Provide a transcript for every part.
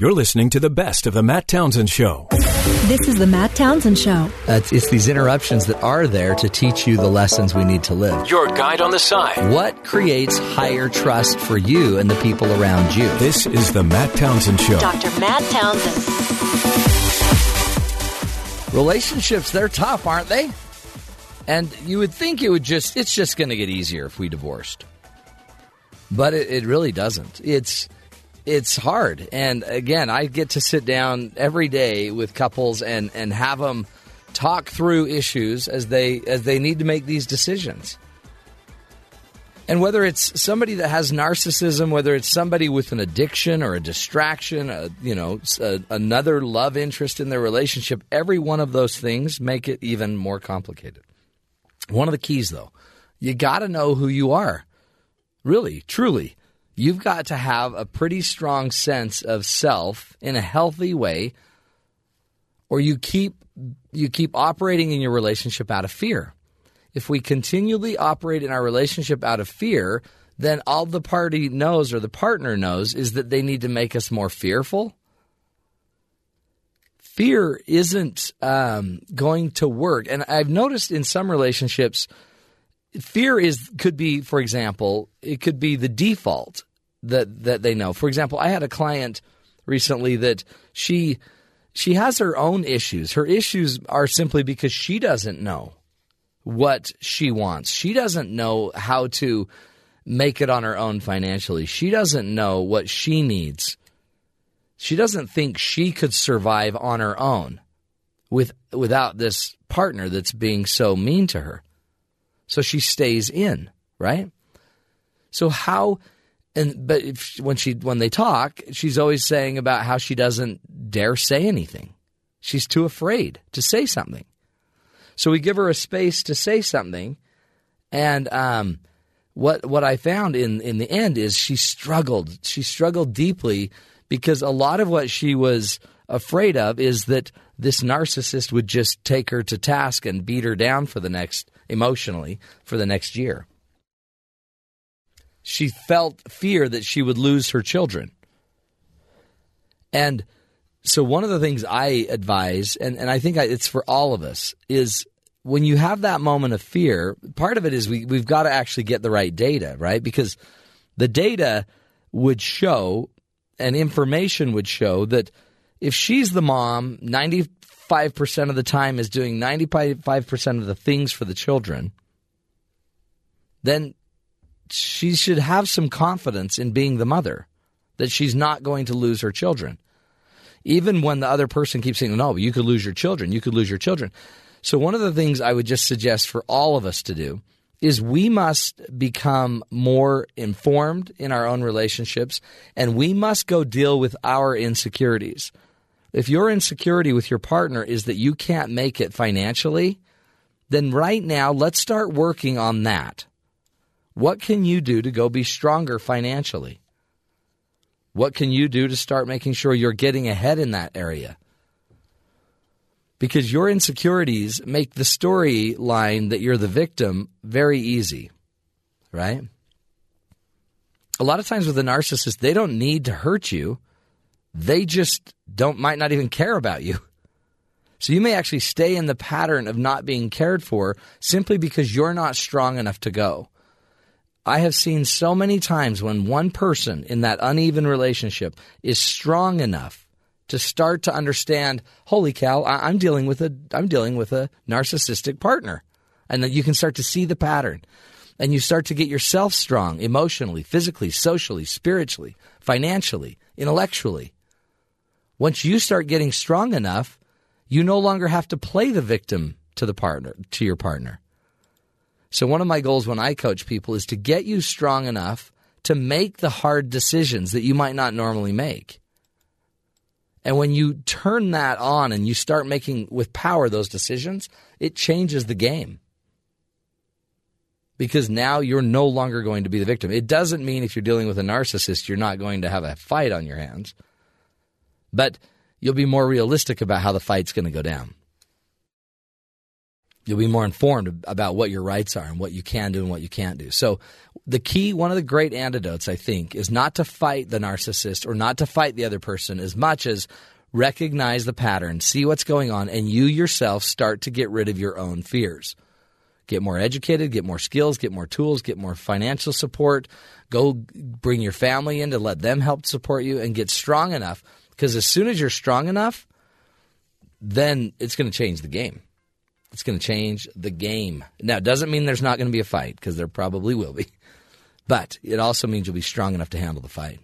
You're listening to the best of the Matt Townsend Show. This is the Matt Townsend Show. Uh, it's, it's these interruptions that are there to teach you the lessons we need to live. Your guide on the side. What creates higher trust for you and the people around you? This is the Matt Townsend Show. Dr. Matt Townsend. Relationships, they're tough, aren't they? And you would think it would just, it's just going to get easier if we divorced. But it, it really doesn't. It's, it's hard. And again, I get to sit down every day with couples and, and have them talk through issues as they as they need to make these decisions. And whether it's somebody that has narcissism, whether it's somebody with an addiction or a distraction, a, you know, a, another love interest in their relationship, every one of those things make it even more complicated. One of the keys, though, you got to know who you are. Really, truly you've got to have a pretty strong sense of self in a healthy way or you keep you keep operating in your relationship out of fear. If we continually operate in our relationship out of fear, then all the party knows or the partner knows is that they need to make us more fearful. Fear isn't um, going to work, and I've noticed in some relationships, fear is could be, for example, it could be the default that that they know. For example, I had a client recently that she she has her own issues. Her issues are simply because she doesn't know what she wants. She doesn't know how to make it on her own financially. She doesn't know what she needs. She doesn't think she could survive on her own with without this partner that's being so mean to her. So she stays in, right? So how and but if, when she when they talk, she's always saying about how she doesn't dare say anything. She's too afraid to say something. So we give her a space to say something, and um, what what I found in in the end is she struggled. She struggled deeply because a lot of what she was afraid of is that this narcissist would just take her to task and beat her down for the next emotionally for the next year she felt fear that she would lose her children. And so, one of the things I advise, and, and I think I, it's for all of us, is when you have that moment of fear, part of it is we, we've got to actually get the right data, right? Because the data would show and information would show that if she's the mom, 95% of the time is doing 95% of the things for the children, then she should have some confidence in being the mother, that she's not going to lose her children. Even when the other person keeps saying, no, you could lose your children, you could lose your children. So, one of the things I would just suggest for all of us to do is we must become more informed in our own relationships and we must go deal with our insecurities. If your insecurity with your partner is that you can't make it financially, then right now let's start working on that. What can you do to go be stronger financially? What can you do to start making sure you're getting ahead in that area? Because your insecurities make the storyline that you're the victim very easy, right? A lot of times with a narcissist, they don't need to hurt you. They just don't might not even care about you. So you may actually stay in the pattern of not being cared for simply because you're not strong enough to go. I have seen so many times when one person in that uneven relationship is strong enough to start to understand, holy cow, I- am dealing with a I'm dealing with a narcissistic partner. And then you can start to see the pattern. And you start to get yourself strong emotionally, physically, socially, spiritually, financially, intellectually. Once you start getting strong enough, you no longer have to play the victim to the partner to your partner. So, one of my goals when I coach people is to get you strong enough to make the hard decisions that you might not normally make. And when you turn that on and you start making with power those decisions, it changes the game. Because now you're no longer going to be the victim. It doesn't mean if you're dealing with a narcissist, you're not going to have a fight on your hands, but you'll be more realistic about how the fight's going to go down. You'll be more informed about what your rights are and what you can do and what you can't do. So the key, one of the great antidotes, I think, is not to fight the narcissist or not to fight the other person as much as recognize the pattern, see what's going on, and you yourself start to get rid of your own fears. Get more educated, get more skills, get more tools, get more financial support. Go bring your family in to let them help support you and get strong enough. Because as soon as you're strong enough, then it's going to change the game. It's going to change the game. Now, it doesn't mean there's not going to be a fight because there probably will be. But it also means you'll be strong enough to handle the fight.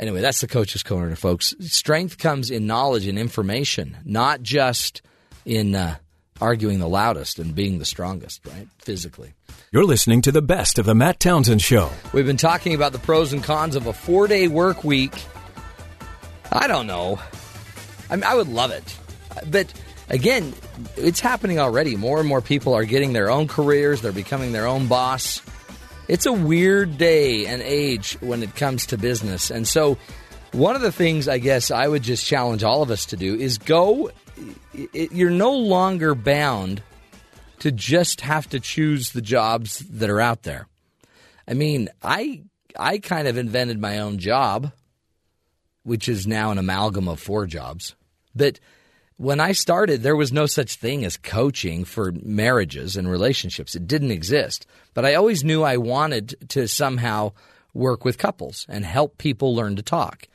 Anyway, that's the coach's corner, folks. Strength comes in knowledge and information, not just in uh, arguing the loudest and being the strongest, right? Physically. You're listening to the best of the Matt Townsend Show. We've been talking about the pros and cons of a four day work week. I don't know. I, mean, I would love it. But again, it's happening already. More and more people are getting their own careers, they're becoming their own boss. It's a weird day and age when it comes to business. And so, one of the things I guess I would just challenge all of us to do is go. You're no longer bound to just have to choose the jobs that are out there. I mean, I I kind of invented my own job, which is now an amalgam of four jobs. But when I started, there was no such thing as coaching for marriages and relationships. It didn't exist. But I always knew I wanted to somehow work with couples and help people learn to talk.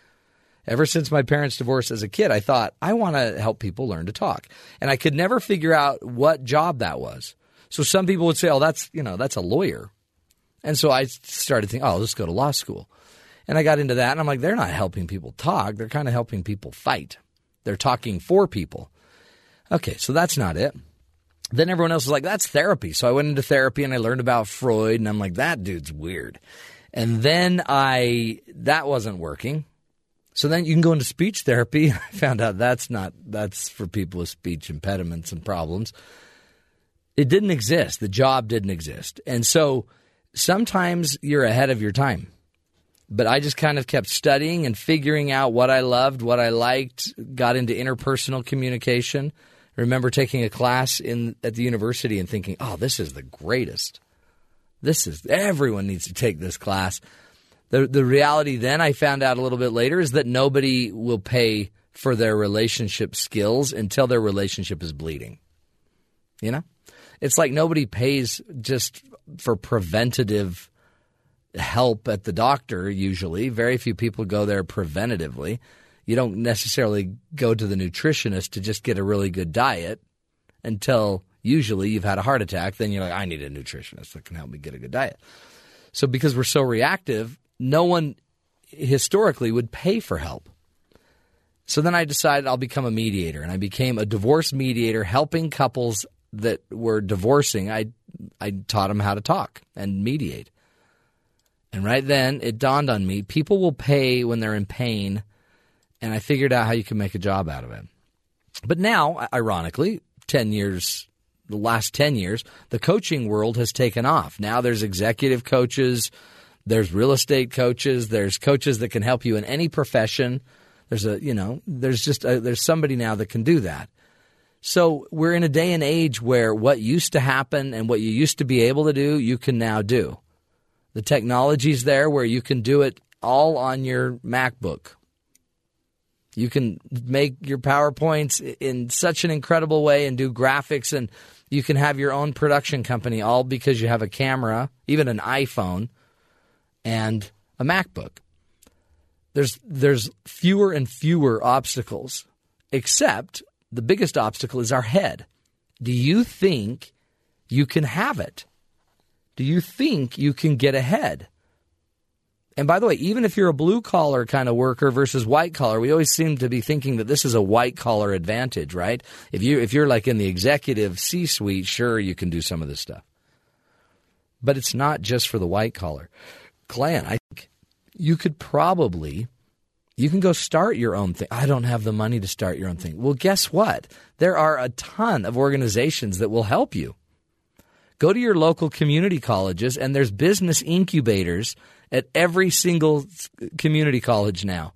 Ever since my parents divorced as a kid, I thought, I want to help people learn to talk. And I could never figure out what job that was. So some people would say, oh, that's, you know, that's a lawyer. And so I started thinking, oh, let's go to law school. And I got into that, and I'm like, they're not helping people talk. They're kind of helping people fight. They're talking for people. Okay, so that's not it. Then everyone else was like, that's therapy. So I went into therapy and I learned about Freud, and I'm like, that dude's weird. And then I, that wasn't working. So then you can go into speech therapy. I found out that's not, that's for people with speech impediments and problems. It didn't exist. The job didn't exist. And so sometimes you're ahead of your time but I just kind of kept studying and figuring out what I loved, what I liked, got into interpersonal communication. I remember taking a class in at the university and thinking, "Oh, this is the greatest. This is everyone needs to take this class." The the reality then I found out a little bit later is that nobody will pay for their relationship skills until their relationship is bleeding. You know? It's like nobody pays just for preventative help at the doctor usually. Very few people go there preventatively. You don't necessarily go to the nutritionist to just get a really good diet until usually you've had a heart attack. Then you're like, I need a nutritionist that can help me get a good diet. So because we're so reactive, no one historically would pay for help. So then I decided I'll become a mediator, and I became a divorce mediator, helping couples that were divorcing. I I taught them how to talk and mediate. And right then, it dawned on me people will pay when they're in pain. And I figured out how you can make a job out of it. But now, ironically, 10 years, the last 10 years, the coaching world has taken off. Now there's executive coaches, there's real estate coaches, there's coaches that can help you in any profession. There's a, you know, there's just a, there's somebody now that can do that. So we're in a day and age where what used to happen and what you used to be able to do, you can now do. The technology's there where you can do it all on your MacBook. You can make your PowerPoints in such an incredible way and do graphics, and you can have your own production company all because you have a camera, even an iPhone, and a MacBook. There's, there's fewer and fewer obstacles, except the biggest obstacle is our head. Do you think you can have it? Do you think you can get ahead? And by the way, even if you're a blue collar kind of worker versus white collar, we always seem to be thinking that this is a white collar advantage, right? If you if you're like in the executive C suite, sure you can do some of this stuff. But it's not just for the white collar. Glenn, I think you could probably you can go start your own thing. I don't have the money to start your own thing. Well, guess what? There are a ton of organizations that will help you. Go to your local community colleges, and there's business incubators at every single community college now.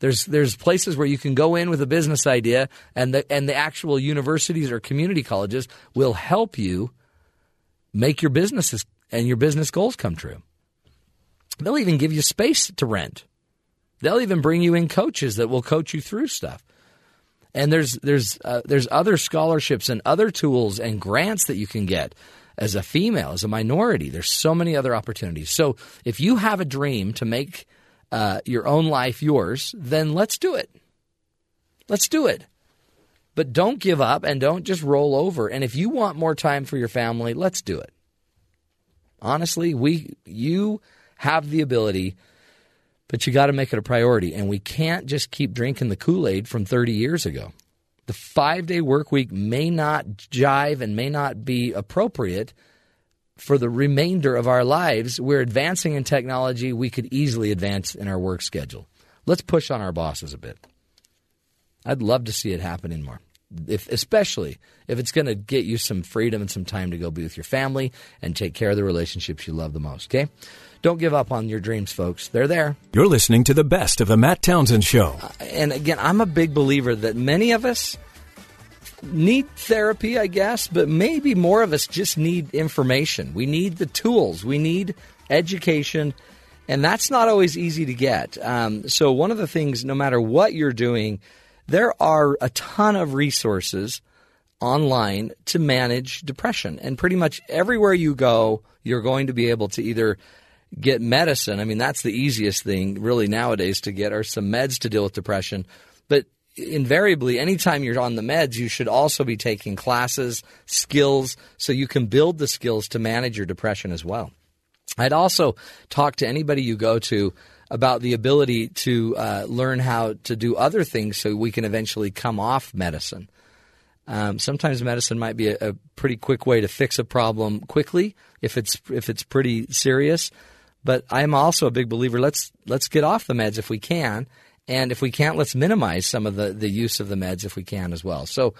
There's there's places where you can go in with a business idea, and the and the actual universities or community colleges will help you make your businesses and your business goals come true. They'll even give you space to rent. They'll even bring you in coaches that will coach you through stuff. And there's there's uh, there's other scholarships and other tools and grants that you can get as a female, as a minority. There's so many other opportunities. So if you have a dream to make uh, your own life yours, then let's do it. Let's do it. But don't give up and don't just roll over. And if you want more time for your family, let's do it. Honestly, we you have the ability, but you got to make it a priority. And we can't just keep drinking the Kool Aid from 30 years ago. The five day work week may not jive and may not be appropriate for the remainder of our lives. We're advancing in technology. We could easily advance in our work schedule. Let's push on our bosses a bit. I'd love to see it happening more if especially if it's going to get you some freedom and some time to go be with your family and take care of the relationships you love the most. Okay, don't give up on your dreams, folks. They're there. You're listening to the best of the Matt Townsend Show. Uh, and again, I'm a big believer that many of us need therapy, I guess, but maybe more of us just need information. We need the tools. We need education. And that's not always easy to get. Um, so, one of the things, no matter what you're doing, there are a ton of resources online to manage depression. And pretty much everywhere you go, you're going to be able to either get medicine. I mean, that's the easiest thing really nowadays to get are some meds to deal with depression. But invariably, anytime you're on the meds, you should also be taking classes, skills, so you can build the skills to manage your depression as well. I'd also talk to anybody you go to about the ability to uh, learn how to do other things so we can eventually come off medicine. Um, sometimes medicine might be a, a, pretty quick way to fix a problem quickly if it's if it's pretty serious. But I'm also a big believer. Let's let's get off the meds if we can, and if we can't, let's minimize some of the the use of the meds if we can as well. So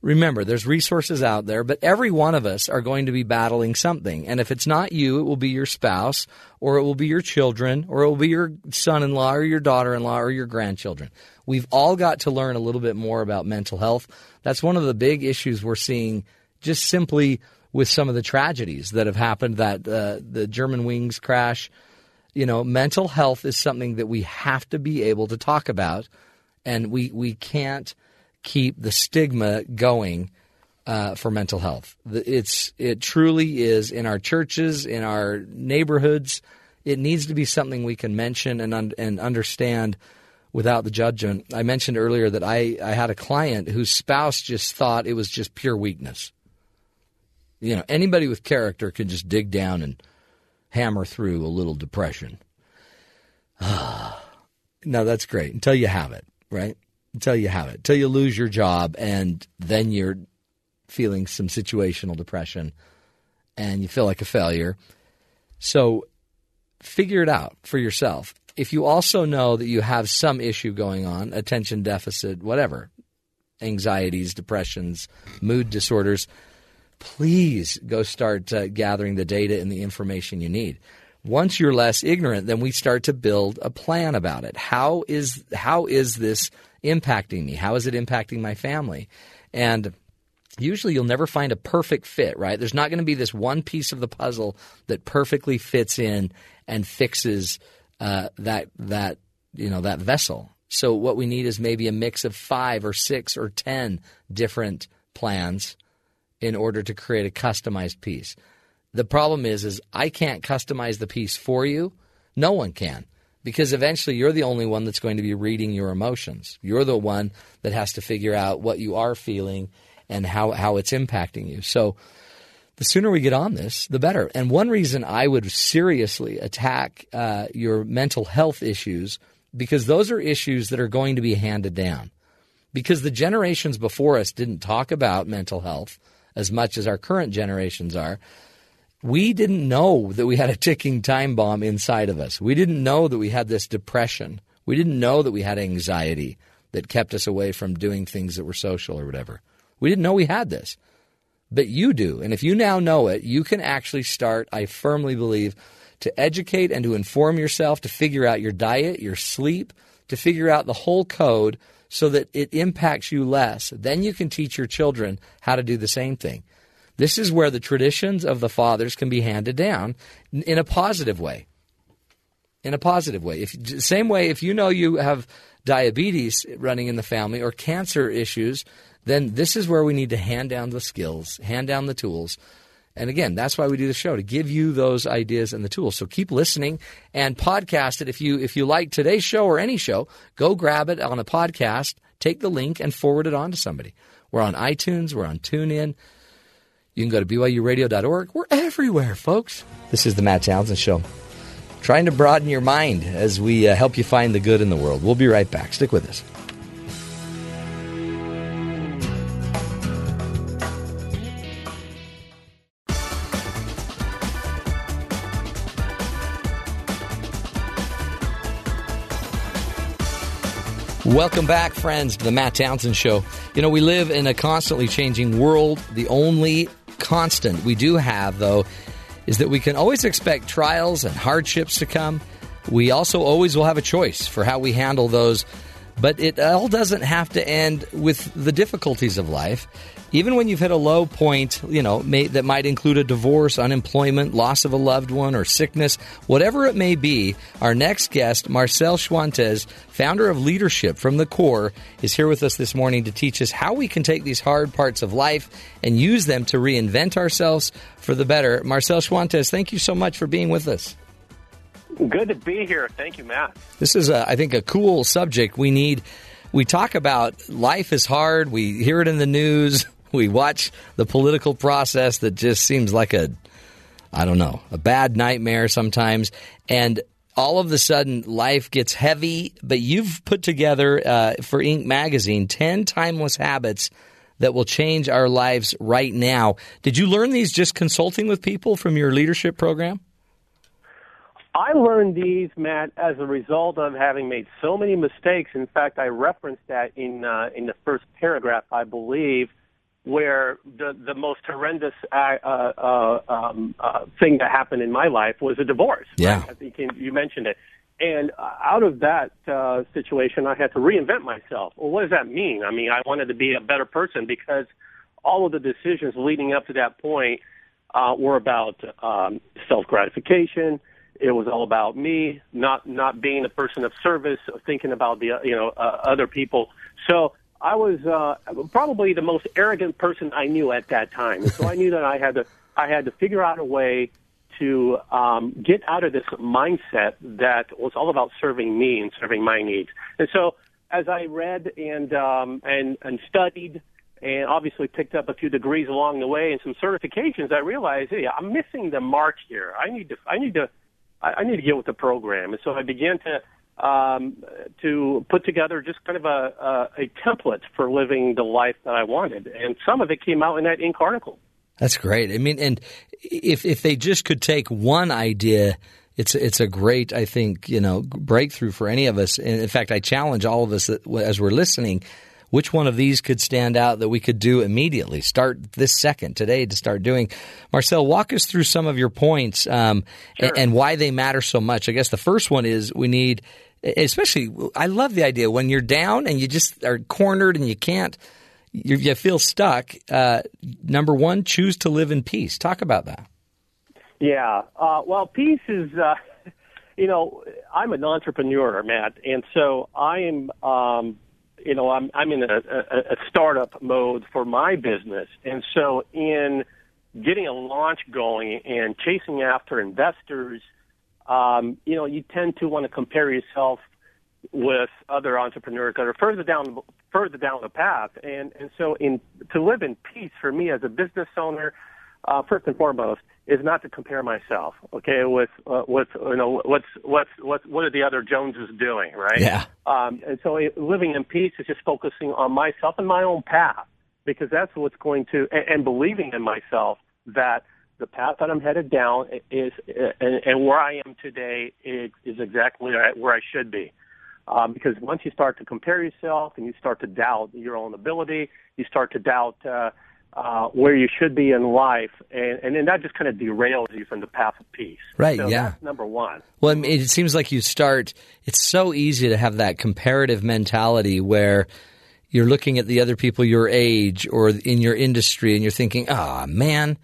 remember, there's resources out there, but every one of us are going to be battling something. And if it's not you, it will be your spouse, or it will be your children, or it will be your son in law, or your daughter in law, or your grandchildren. We've all got to learn a little bit more about mental health. That's one of the big issues we're seeing just simply with some of the tragedies that have happened that uh, the Germanwings crash. You know, mental health is something that we have to be able to talk about, and we, we can't keep the stigma going uh, for mental health. It's it truly is in our churches, in our neighborhoods. It needs to be something we can mention and un- and understand without the judgment. I mentioned earlier that I, I had a client whose spouse just thought it was just pure weakness. You know, anybody with character can just dig down and hammer through a little depression. no, that's great until you have it, right? until you have it, until you lose your job, and then you're feeling some situational depression and you feel like a failure. So figure it out for yourself. If you also know that you have some issue going on, attention deficit, whatever, anxieties, depressions, mood disorders, please go start uh, gathering the data and the information you need. Once you're less ignorant, then we start to build a plan about it. How is how is this impacting me? How is it impacting my family? And usually you'll never find a perfect fit, right? There's not going to be this one piece of the puzzle that perfectly fits in and fixes uh, that that you know that vessel. So what we need is maybe a mix of five or six or ten different plans in order to create a customized piece. The problem is is I can't customize the piece for you. No one can because eventually you're the only one that's going to be reading your emotions. You're the one that has to figure out what you are feeling and how, how it's impacting you. So the sooner we get on this, the better. And one reason I would seriously attack uh, your mental health issues, because those are issues that are going to be handed down. Because the generations before us didn't talk about mental health as much as our current generations are we didn't know that we had a ticking time bomb inside of us. We didn't know that we had this depression. We didn't know that we had anxiety that kept us away from doing things that were social or whatever. We didn't know we had this. But you do. And if you now know it, you can actually start, I firmly believe, to educate and to inform yourself, to figure out your diet, your sleep, to figure out the whole code so that it impacts you less. Then you can teach your children how to do the same thing. This is where the traditions of the fathers can be handed down in a positive way. in a positive way. If same way, if you know you have diabetes running in the family or cancer issues, then this is where we need to hand down the skills, hand down the tools. And again, that's why we do the show to give you those ideas and the tools. So keep listening and podcast it. If you if you like today's show or any show, go grab it on a podcast, take the link and forward it on to somebody. We're on iTunes, we're on TuneIn. You can go to BYURadio.org. We're everywhere, folks. This is the Matt Townsend Show. Trying to broaden your mind as we uh, help you find the good in the world. We'll be right back. Stick with us. Welcome back, friends, to the Matt Townsend Show. You know, we live in a constantly changing world. The only constant we do have, though, is that we can always expect trials and hardships to come. We also always will have a choice for how we handle those, but it all doesn't have to end with the difficulties of life even when you've hit a low point, you know, may, that might include a divorce, unemployment, loss of a loved one, or sickness, whatever it may be, our next guest, Marcel Schwantes, founder of Leadership from the Core, is here with us this morning to teach us how we can take these hard parts of life and use them to reinvent ourselves for the better. Marcel Schwantes, thank you so much for being with us. Good to be here. Thank you, Matt. This is, a, I think, a cool subject. We need. We talk about life is hard. We hear it in the news we watch the political process that just seems like a, I don't know, a bad nightmare sometimes. And all of a sudden, life gets heavy. But you've put together uh, for Inc. magazine 10 timeless habits that will change our lives right now. Did you learn these just consulting with people from your leadership program? I learned these, Matt, as a result of having made so many mistakes. In fact, I referenced that in uh, in the first paragraph, I believe, where the the most horrendous uh, uh, um, uh, thing that happened in my life was a divorce. Yeah, right? I think you mentioned it. And uh, out of that uh, situation, I had to reinvent myself. Well, what does that mean? I mean, I wanted to be a better person because all of the decisions leading up to that point uh, were about um, self gratification. It was all about me, not not being a person of service, thinking about the you know uh, other people. So I was uh, probably the most arrogant person I knew at that time. So I knew that I had to I had to figure out a way to um, get out of this mindset that was all about serving me and serving my needs. And so as I read and um, and and studied and obviously picked up a few degrees along the way and some certifications, I realized, hey, I'm missing the mark here. I need to I need to I need to get with the program. And so I began to um, to put together just kind of a, a, a template for living the life that I wanted. And some of it came out in that Inc. article. That's great. I mean, and if if they just could take one idea, it's it's a great, I think, you know, breakthrough for any of us. And in fact, I challenge all of us as we're listening. Which one of these could stand out that we could do immediately? Start this second today to start doing. Marcel, walk us through some of your points um, sure. and, and why they matter so much. I guess the first one is we need especially I love the idea when you're down and you just are cornered and you can't you, you feel stuck. Uh, number one, choose to live in peace. Talk about that. Yeah, uh, well, peace is. Uh, you know, I'm an entrepreneur, Matt, and so I am. Um, you know, I'm I'm in a, a, a startup mode for my business, and so in getting a launch going and chasing after investors um, you know, you tend to want to compare yourself with other entrepreneurs that are further down further down the path. And and so in to live in peace for me as a business owner, uh, first and foremost, is not to compare myself, okay, with uh, with you know what's what's what's what are the other Joneses doing, right? Yeah. Um, and so it, living in peace is just focusing on myself and my own path because that's what's going to and, and believing in myself that the path that I'm headed down is, and, and where I am today is, is exactly where I should be. Um, because once you start to compare yourself and you start to doubt your own ability, you start to doubt uh, uh, where you should be in life, and, and then that just kind of derails you from the path of peace. Right. So yeah. number one. Well, I mean, it seems like you start. It's so easy to have that comparative mentality where you're looking at the other people your age or in your industry, and you're thinking, "Ah, oh, man."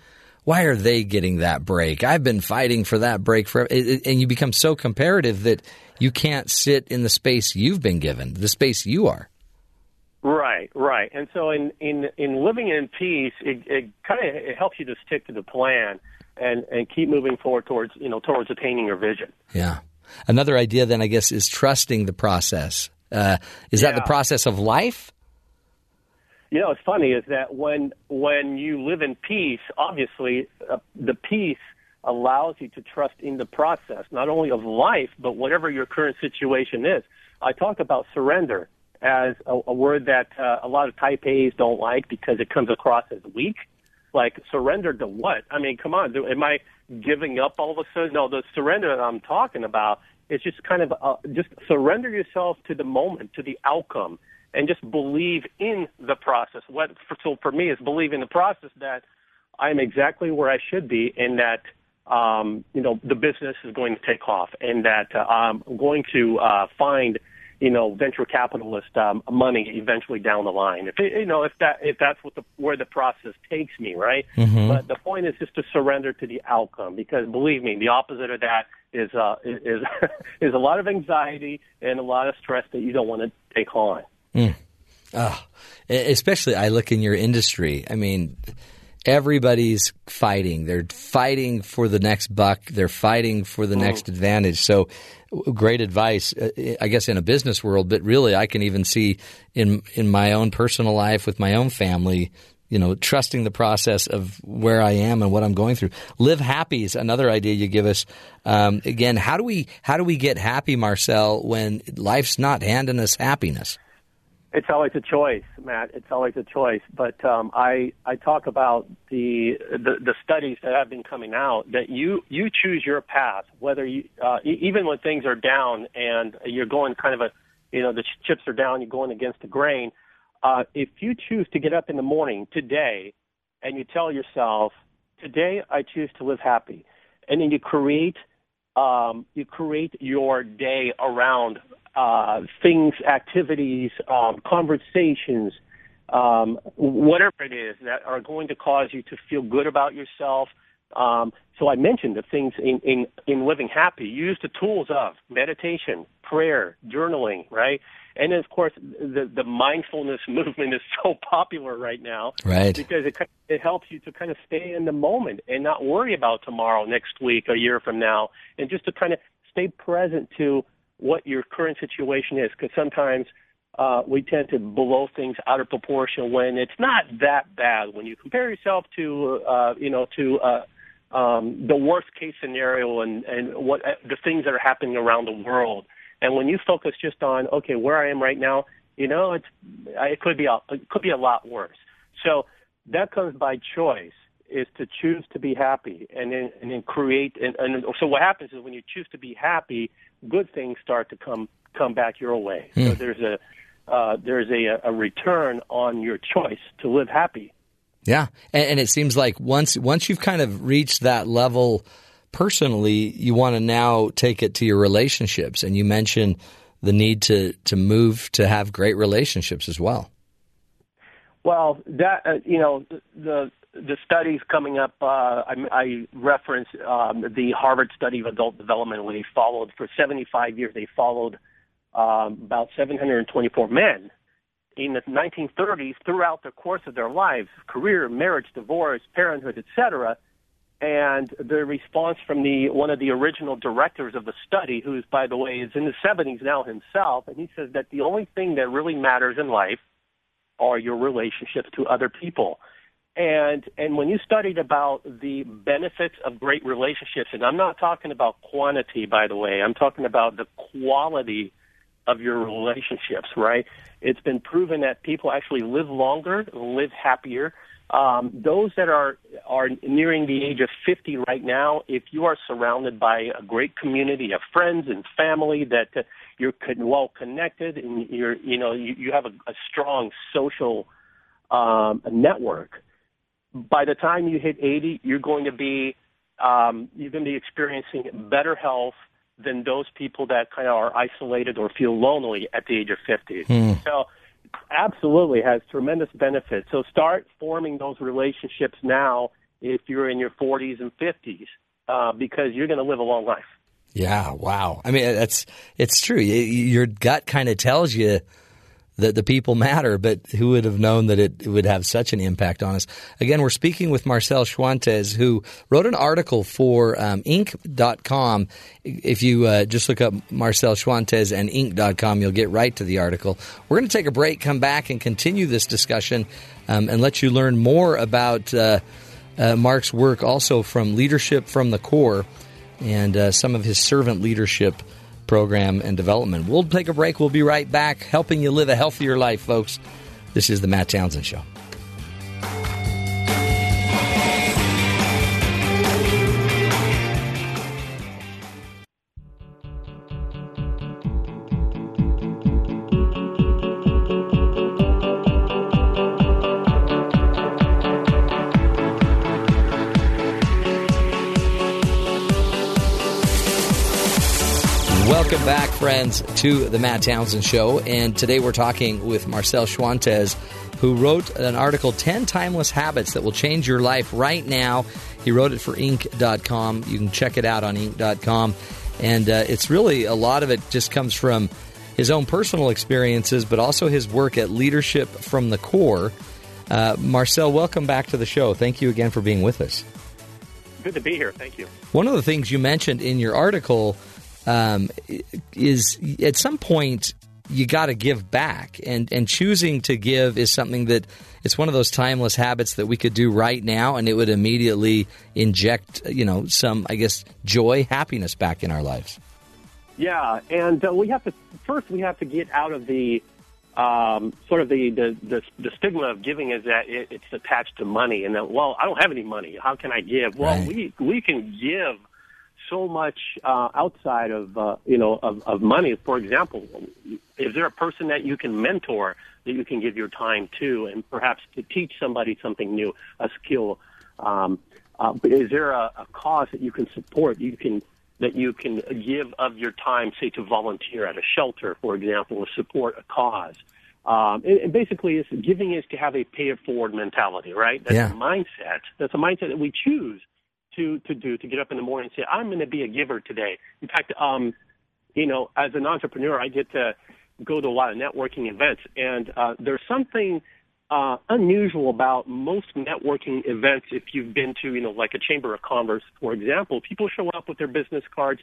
why are they getting that break? I've been fighting for that break for, and you become so comparative that you can't sit in the space you've been given, the space you are. Right, right. And so in in in living in peace, it, it kind of it helps you to stick to the plan and and keep moving forward towards you know towards attaining your vision. Yeah. Another idea then I guess is trusting the process. Uh, is Yeah. that the process of life? You know, it's funny is that when when you live in peace, obviously uh, the peace allows you to trust in the process, not only of life, but whatever your current situation is. I talk about surrender as a, a word that uh, a lot of type A's don't like because it comes across as weak. Like surrender to what? I mean, come on, do, am I giving up all of a sudden? No, the surrender that I'm talking about is just kind of uh, just surrender yourself to the moment, to the outcome, and just believe in the process. What for, so for me is believe in the process that I'm exactly where I should be, and that um, you know the business is going to take off, and that uh, I'm going to uh, find you know venture capitalist um, money eventually down the line. If it, you know if that if that's what the where the process takes me, right? But the point is just to surrender to the outcome, because believe me, the opposite of that is uh, is is a lot of anxiety and a lot of stress that you don't want to take on. Oh, especially I look in your industry. I mean, everybody's fighting. They're fighting for the next buck. They're fighting for the next advantage. So, great advice, uh, I guess, in a business world. But really, I can even see in in my own personal life with my own family. You know, trusting the process of where I am and what I'm going through. Live happy is another idea you give us. Um, again, how do we how do we get happy, Marcel, when life's not handing us happiness? It's always a choice, Matt. It's always a choice. But um, I I talk about the, the the studies that have been coming out that you you choose your path, whether you uh, even when things are down and you're going kind of a you know the chips are down, you're going against the grain. Uh, if you choose to get up in the morning today and you tell yourself, today I choose to live happy, and then you create um, you create your day around uh, things, activities, um, conversations, um, whatever it is that are going to cause you to feel good about yourself. Um, so I mentioned the things in, in, in living happy. Use the tools of meditation, prayer, journaling, right? And then, of course, the, the mindfulness movement is so popular right now Right. because it it helps you to kind of stay in the moment and not worry about tomorrow, next week, a year from now, and just to kind of stay present to what your current situation is. Because sometimes uh, we tend to blow things out of proportion when it's not that bad. When you compare yourself to uh, you know to uh, um, the worst case scenario and and what uh, the things that are happening around the world, and when you focus just on okay where I am right now, you know it's it could be a, it could be a lot worse. So that comes by choice is to choose to be happy and then and then create and, and so what happens is when you choose to be happy good things start to come come back your way. So there's a uh, there's a, a return on your choice to live happy. Yeah, and, and it seems like once once you've kind of reached that level personally, you want to now take it to your relationships, and you mentioned the need to to move to have great relationships as well. Well, that uh, you know the the studies coming up. Uh, I, I reference um, the Harvard study of adult development, where they followed for 75 years. They followed um, about 724 men in the 1930s throughout the course of their lives, career, marriage, divorce, parenthood, etc. And the response from the one of the original directors of the study, who's by the way is in the 70s now himself, and he says that the only thing that really matters in life are your relationships to other people. And and when you studied about the benefits of great relationships, and I'm not talking about quantity, by the way, I'm talking about the quality of your relationships, right? It's been proven that people actually live longer, live happier. Um, those that are are nearing the age of 50 right now, if you are surrounded by a great community of friends and family that uh, you're con- well connected and you're you know you, you have a, a strong social um, network, by the time you hit 80, you're going to be um, you're going to be experiencing better health than those people that kind of are isolated or feel lonely at the age of 50. So, absolutely has tremendous benefits. So, start forming those relationships now if you're in your 40s and 50s uh, because you're going to live a long life. Yeah, wow. I mean, that's it's true. Your gut kind of tells you that the people matter, but who would have known that it would have such an impact on us? Again, we're speaking with Marcel Schwantes, who wrote an article for um, Inc.com. If you uh, just look up Marcel Schwantes and Inc.com, you'll get right to the article. We're going to take a break, come back, and continue this discussion um, and let you learn more about uh, uh, Mark's work also from Leadership from the Core and uh, some of his servant leadership program and development. We'll take a break. We'll be right back, helping you live a healthier life, folks. This is the Matt Townsend Show. Friends, to the Matt Townsend Show. And today we're talking with Marcel Schwantes, who wrote an article 10 Timeless Habits That Will Change Your Life Right Now. He wrote it for Inc.com. You can check it out on Inc.com. And uh, it's really a lot of it just comes from his own personal experiences, but also his work at Leadership from the Core. Uh, Marcel, welcome back to the show. Thank you again for being with us. Good to be here. Thank you. One of the things you mentioned in your article um, is at some point you got to give back, and and choosing to give is something that it's one of those timeless habits that we could do right now, and it would immediately inject you know some I guess joy, happiness back in our lives. Yeah, and uh, we have to first we have to get out of the um, sort of the, the, the the stigma of giving is that it, it's attached to money, and that well, I don't have any money. How can I give? Well, Right. we we can give so much uh, outside of uh, you know of, of money. For example, is there a person that you can mentor that you can give your time to, and perhaps to teach somebody something new, a skill? Um, uh, is there a, a cause that you can support? You can that you can give of your time, say to volunteer at a shelter, for example, or support a cause. Um, and, and basically, it's, giving is to have a pay it forward mentality, right? That's Yeah. a mindset. That's a mindset that we choose to to do to get up in the morning and say, I'm going to be a giver today. In fact, um, you know, as an entrepreneur, I get to go to a lot of networking events, and uh, there's something uh, unusual about most networking events. If you've been to, you know, like a chamber of commerce, for example, people show up with their business cards,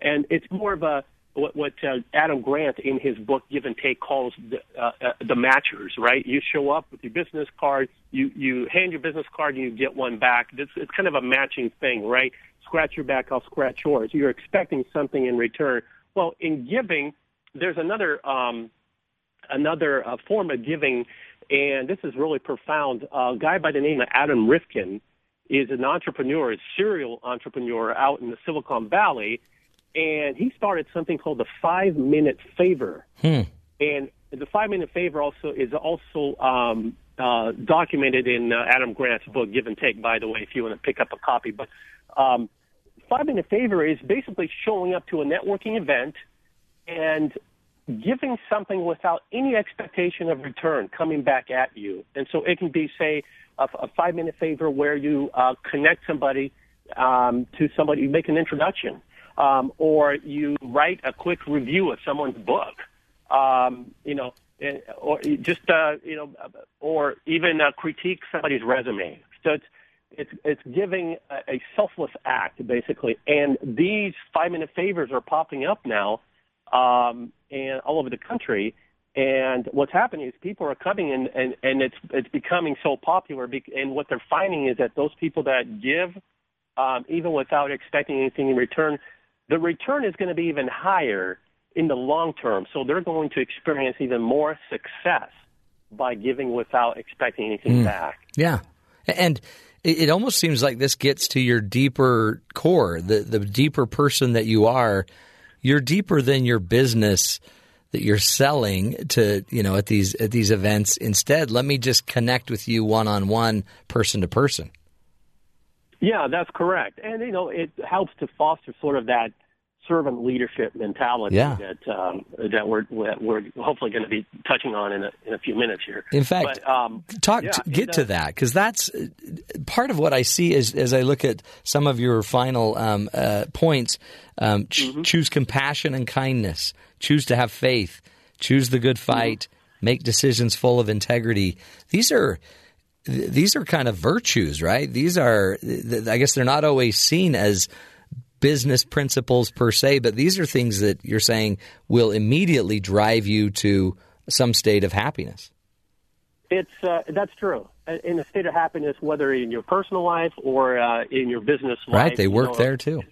and it's more of a what, what uh, Adam Grant in his book Give and Take calls the, uh, uh, the matchers, right? You show up with your business card, you you hand your business card, and you get one back. It's, it's kind of a matching thing, right? Scratch your back, I'll scratch yours. You're expecting something in return. Well, in giving, there's another um, another uh, form of giving, and this is really profound. A guy by the name of Adam Rifkin is an entrepreneur, a serial entrepreneur out in the Silicon Valley, and he started something called the Five Minute Favor. And the Five Minute Favor also is also um, uh, documented in uh, Adam Grant's book, Give and Take. By the way, if you want to pick up a copy, but um, Five Minute Favor is basically showing up to a networking event and giving something without any expectation of return coming back at you. And so it can be, say, a, a five minute favor where you uh, connect somebody um, to somebody, you make an introduction, um, or you write a quick review of someone's book, um, you know, or just, uh, you know, or even uh, critique somebody's resume. So it's, it's it's giving a, a selfless act basically, and these five minute favors are popping up now, um, and all over the country. And what's happening is people are coming in, and and it's it's becoming so popular. And what they're finding is that those people that give, um, even without expecting anything in return, the return is going to be even higher in the long term. So they're going to experience even more success by giving without expecting anything hmm. back. Yeah, and it, it almost seems like this gets to your deeper core, the the deeper person that you are. You're deeper than your business that you're selling to you know at these at these events. Instead, let me just connect with you one on one, person to person. Yeah, that's correct. And you know, it helps to foster sort of that servant leadership mentality Yeah. that um, that we're that we're hopefully going to be touching on in a, in a few minutes here. In fact, but, um, talk yeah, get to that because that's uh, part of what I see as as I look at some of your final um, uh, points. Um, ch- Mm-hmm. Choose compassion and kindness. Choose to have faith. Choose the good Mm-hmm. fight. Make decisions full of integrity. These are these are kind of virtues, right? These are, I guess, they're not always seen as business principles per se, but these are things that you're saying will immediately drive you to some state of happiness. It's uh, that's true. In a state of happiness, whether in your personal life or uh, in your business life, Right, they you work know, there, too.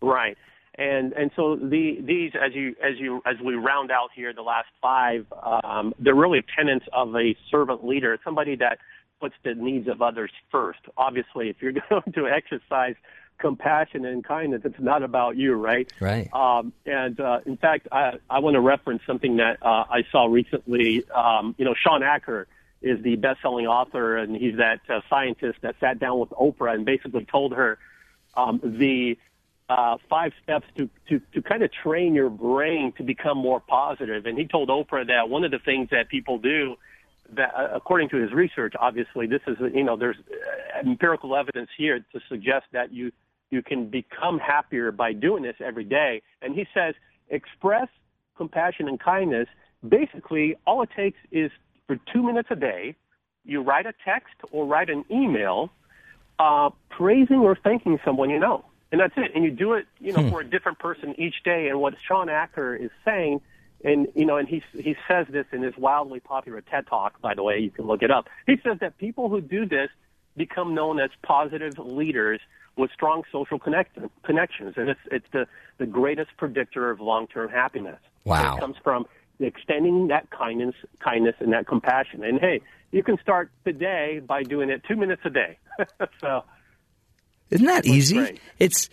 Right, and and so the these as you as you as we round out here the last five, um, they're really tenets of a servant leader, somebody that puts the needs of others first. Obviously, if you're going to exercise compassion and kindness, it's not about you, right? Right. Um, and uh, in fact, I, I want to reference something that uh, I saw recently. Um, you know, Shawn Achor is the best-selling author, and he's that uh, scientist that sat down with Oprah and basically told her um, the uh, five steps to, to, to kind of train your brain to become more positive. And he told Oprah that one of the things that people do that, uh, according to his research, obviously, this is, you know, there's uh, empirical evidence here to suggest that you, you can become happier by doing this every day. And he says, express compassion and kindness. Basically, all it takes is for two minutes a day, you write a text or write an email uh, praising or thanking someone you know. And that's it. And you do it, you know, for a different person each day. And what Shawn Achor is saying, and you know, and he he says this in his wildly popular TED Talk. By the way, you can look it up. He says that people who do this become known as positive leaders with strong social connect, connections, and it's it's the the greatest predictor of long term happiness. Wow. It comes from extending that kindness, kindness, and that compassion. And hey, you can start today by doing it two minutes a day. so. Isn't that easy? great. It's,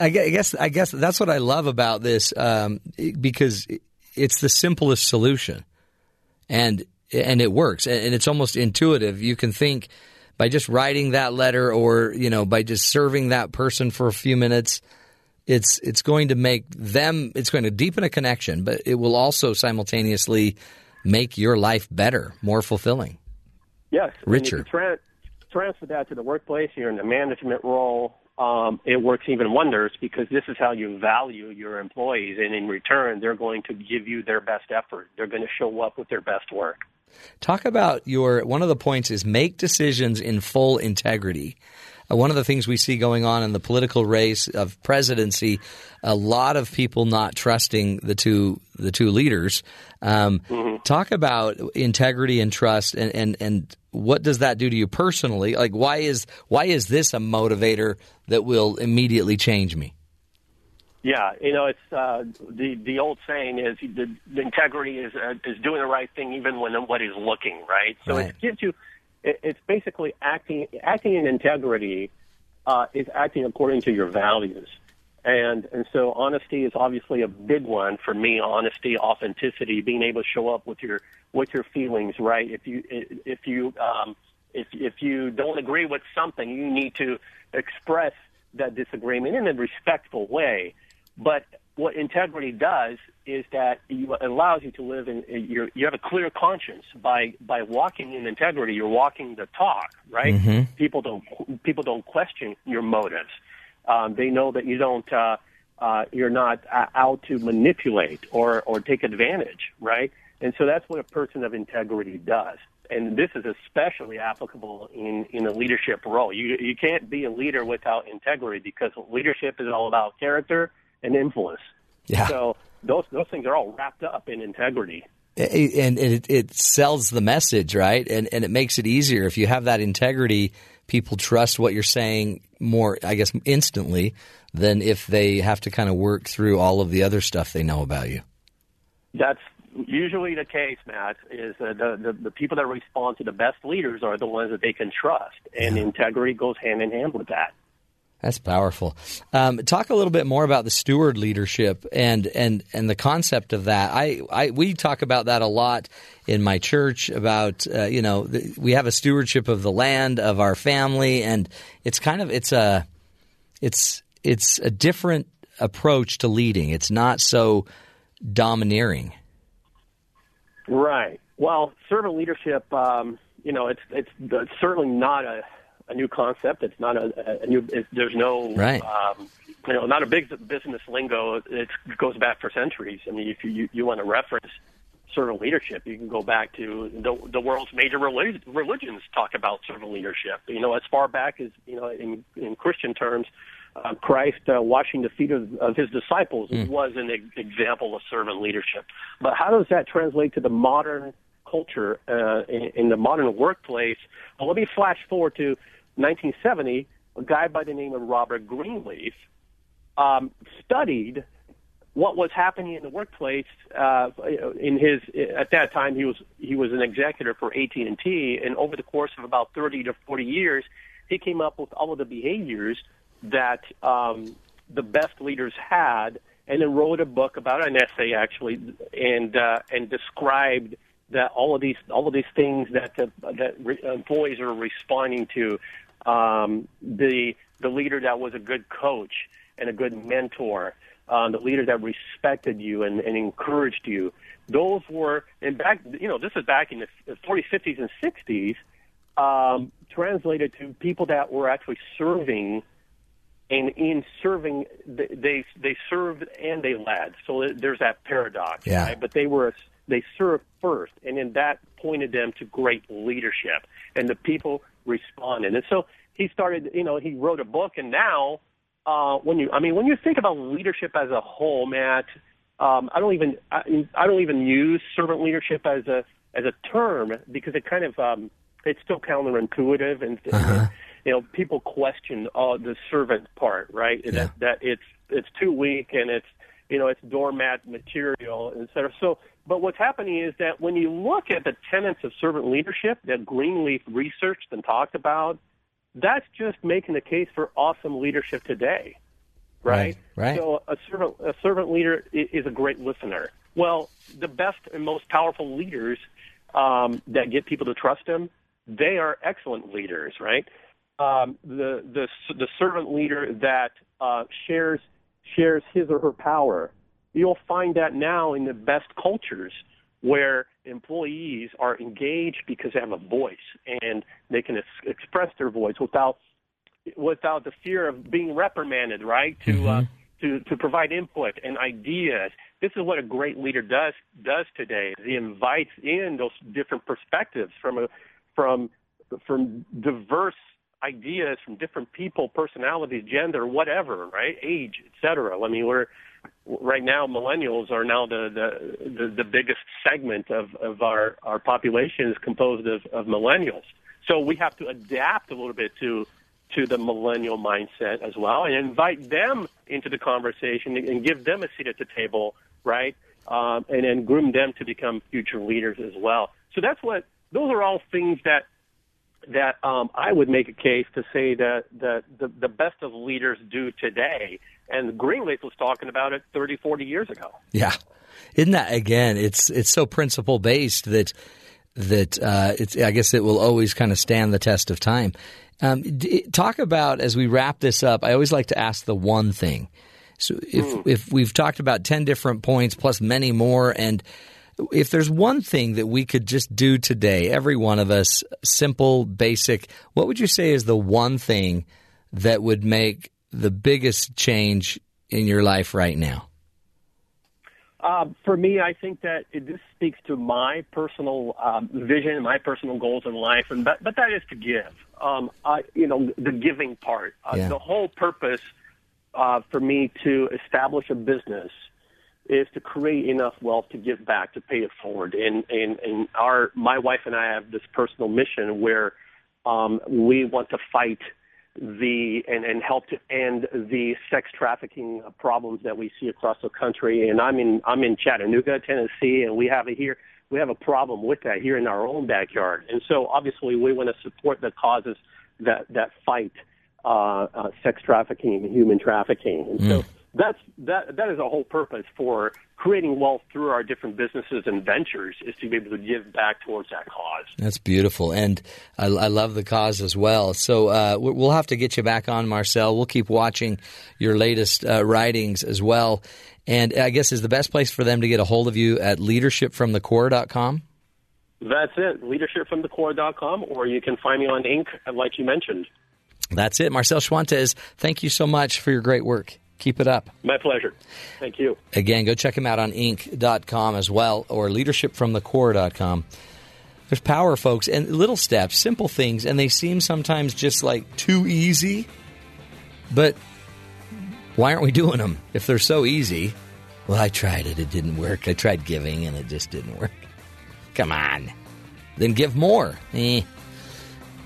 I guess, I guess that's what I love about this um, because it's the simplest solution, and and it works, and it's almost intuitive. You can think by just writing that letter, or you know, by just serving that person for a few minutes. It's it's going to make them. It's going to deepen a connection, but it will also simultaneously make your life better, more fulfilling. Yes, Richer. And tra- transfer that to the workplace, you're in a management role. Um, it works even wonders because this is how you value your employees, and in return, they're going to give you their best effort. They're going to show up with their best work. Talk about your one of the points is make decisions in full integrity. Uh, one of the things we see going on in the political race of presidency, a lot of people not trusting the two the two leaders. Um, Talk about integrity and trust, and, and and what does that do to you personally? Like, why is why is this a motivator that will immediately change me? Yeah, you know, it's uh, the the old saying is the, the integrity is uh, is doing the right thing even when nobody's looking, right? So Right. it gives you, it, it's basically acting acting in integrity uh, is acting according to your values, and and so honesty is obviously a big one for me. Honesty, authenticity, being able to show up with your with your feelings, right? If you if you um, if if you don't agree with something, you need to express that disagreement in a respectful way. But what integrity does is that you, it allows you to live in you you have a clear conscience by by walking in integrity. You're walking the talk, right? People don't people don't question your motives. Um, they know that you don't uh, uh, you're not uh, out to manipulate or or take advantage, right? And so that's what a person of integrity does. And this is especially applicable in, in a leadership role. You, you can't be a leader without integrity because leadership is all about character and influence. Yeah. So those, those things are all wrapped up in integrity. and it, it sells the message, right? And and it makes it easier if you have that integrity. People trust what you're saying more, I guess, instantly than if they have to kind of work through all of the other stuff they know about you. That's usually the case, Matt, is uh, the, the, the people that respond to the best leaders are the ones that they can trust. And integrity goes hand in hand with that. That's powerful. Um, talk a little bit more about the steward leadership and and and the concept of that. I, I we talk about that a lot in my church. About uh, you know we have a stewardship of the land of our family, and it's kind of it's a it's it's a different approach to leading. It's not so domineering. Right. Well, servant leadership, um, you know, it's it's certainly not a, a new concept. It's not a, a new. There's no right. Um, you know, not a big business lingo. It goes back for centuries. I mean, if you you, you want to reference servant leadership, you can go back to the the world's major relig- religions talk about servant leadership. You know, as far back as you know, in in Christian terms, uh, Christ uh, washing the feet of, of his disciples mm. was an e- example of servant leadership. But how does that translate to the modern culture uh, in, in the modern workplace? Well, let me flash forward to 1970. A guy by the name of Robert Greenleaf um, studied what was happening in the workplace. Uh, in his at that time, he was he was an executive for AT and T, and over the course of about 30 to 40 years, he came up with all of the behaviors that um, the best leaders had, and then wrote a book about an essay actually, and uh, and described that all of these all of these things that uh, that re- employees are responding to. Um, the the leader that was a good coach and a good mentor, um, the leader that respected you and, and encouraged you. Those were, and back, you know, this is back in the 40s, 50s, and 60s, um, translated to people that were actually serving and in serving, they they served and they led. So there's that paradox, yeah. right? But they were they served first, and then that pointed them to great leadership, and the people responded. And so he started, you know, he wrote a book, and now uh, when you, I mean, when you think about leadership as a whole, Matt, um, I don't even I, I don't even use servant leadership as a as a term because it kind of um, it's still counterintuitive and. Uh-huh you know, people question uh, the servant part, right? Yeah. That that it's it's too weak and it's you know it's doormat material, et cetera. So, but what's happening is that when you look at the tenets of servant leadership that Greenleaf researched and talked about, that's just making the case for awesome leadership today, right? Right. right. So a servant a servant leader is a great listener. Well, the best and most powerful leaders um, that get people to trust them, they are excellent leaders, right? um, the the the servant leader that uh, shares shares his or her power. You'll find that now in the best cultures where employees are engaged because they have a voice and they can ex- express their voice without without the fear of being reprimanded, right? To uh, mm-hmm. uh, to to provide input and ideas. This is what a great leader does does today. He invites in those different perspectives from a from from diverse ideas from different people, personalities, gender, whatever, right? Age, etc. I mean, we're right now millennials are now the the the, the biggest segment of of our our population is composed of, of millennials. So we have to adapt a little bit to to the millennial mindset as well, and invite them into the conversation and give them a seat at the table, right? Um, and then groom them to become future leaders as well. So that's what those are all things that that um, I would make a case to say that, that the, the best of leaders do today. And Greenleaf was talking about it 30, 40 years ago. Yeah. Isn't that, again, it's, it's so principle based that, that uh, it's, I guess it will always kind of stand the test of time. Um, talk about, as we wrap this up, I always like to ask the one thing. So if, mm. if we've talked about 10 different points plus many more, and if there's one thing that we could just do today, every one of us, simple, basic, what would you say is the one thing that would make the biggest change in your life right now? Uh, for me, I think that it, this speaks to my personal um, vision, my personal goals in life, and but, but that is to give. Um, I, you know, the giving part. Uh, yeah. The whole purpose uh, for me to establish a business is to create enough wealth to give back to pay it forward. And and and our my wife and I have this personal mission where um, we want to fight the and and help to end the sex trafficking problems that we see across the country. And I'm in I'm in Chattanooga, Tennessee, and we have a here we have a problem with that here in our own backyard. And so obviously we want to support the causes that that fight uh, uh, sex trafficking and human trafficking. And mm. so that's that that is a whole purpose for creating wealth through our different businesses and ventures is to be able to give back towards that cause. That's beautiful, and I, I love the cause as well. So uh, we'll have to get you back on, Marcel. We'll keep watching your latest uh, writings as well. And I guess is the best place for them to get a hold of you at leadershipfromthecore.com? That's it, leadershipfromthecore.com, or you can find me on Inc., like you mentioned. That's it. Marcel Schwantes, thank you so much for your great work. Keep it up. My pleasure. Thank you. Again, go check him out on Inc.com as well or leadershipfromthecore.com. There's power, folks, and little steps, simple things, and they seem sometimes just like too easy. But why aren't we doing them if they're so easy? Well, I tried it, it didn't work. I tried giving, and it just didn't work. Come on. Then give more. Eh.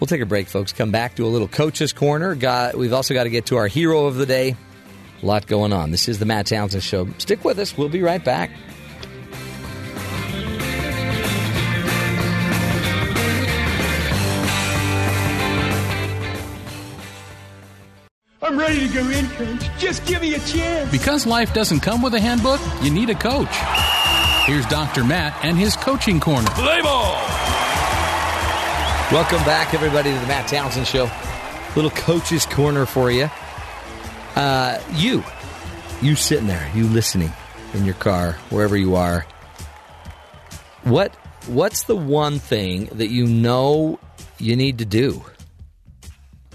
We'll take a break, folks. Come back to a little coach's corner. Got, we've also got to get to our hero of the day. A lot going on. This is the Matt Townsend Show. Stick with us. We'll be right back. I'm ready to go in, coach. Just give me a chance. Because life doesn't come with a handbook, you need a coach. Here's Dr. Matt and his coaching corner. Play ball! Welcome back, everybody, to the Matt Townsend Show. Little coach's corner for you. Uh, you, you sitting there, you listening in your car, wherever you are. What what's the one thing that you know you need to do?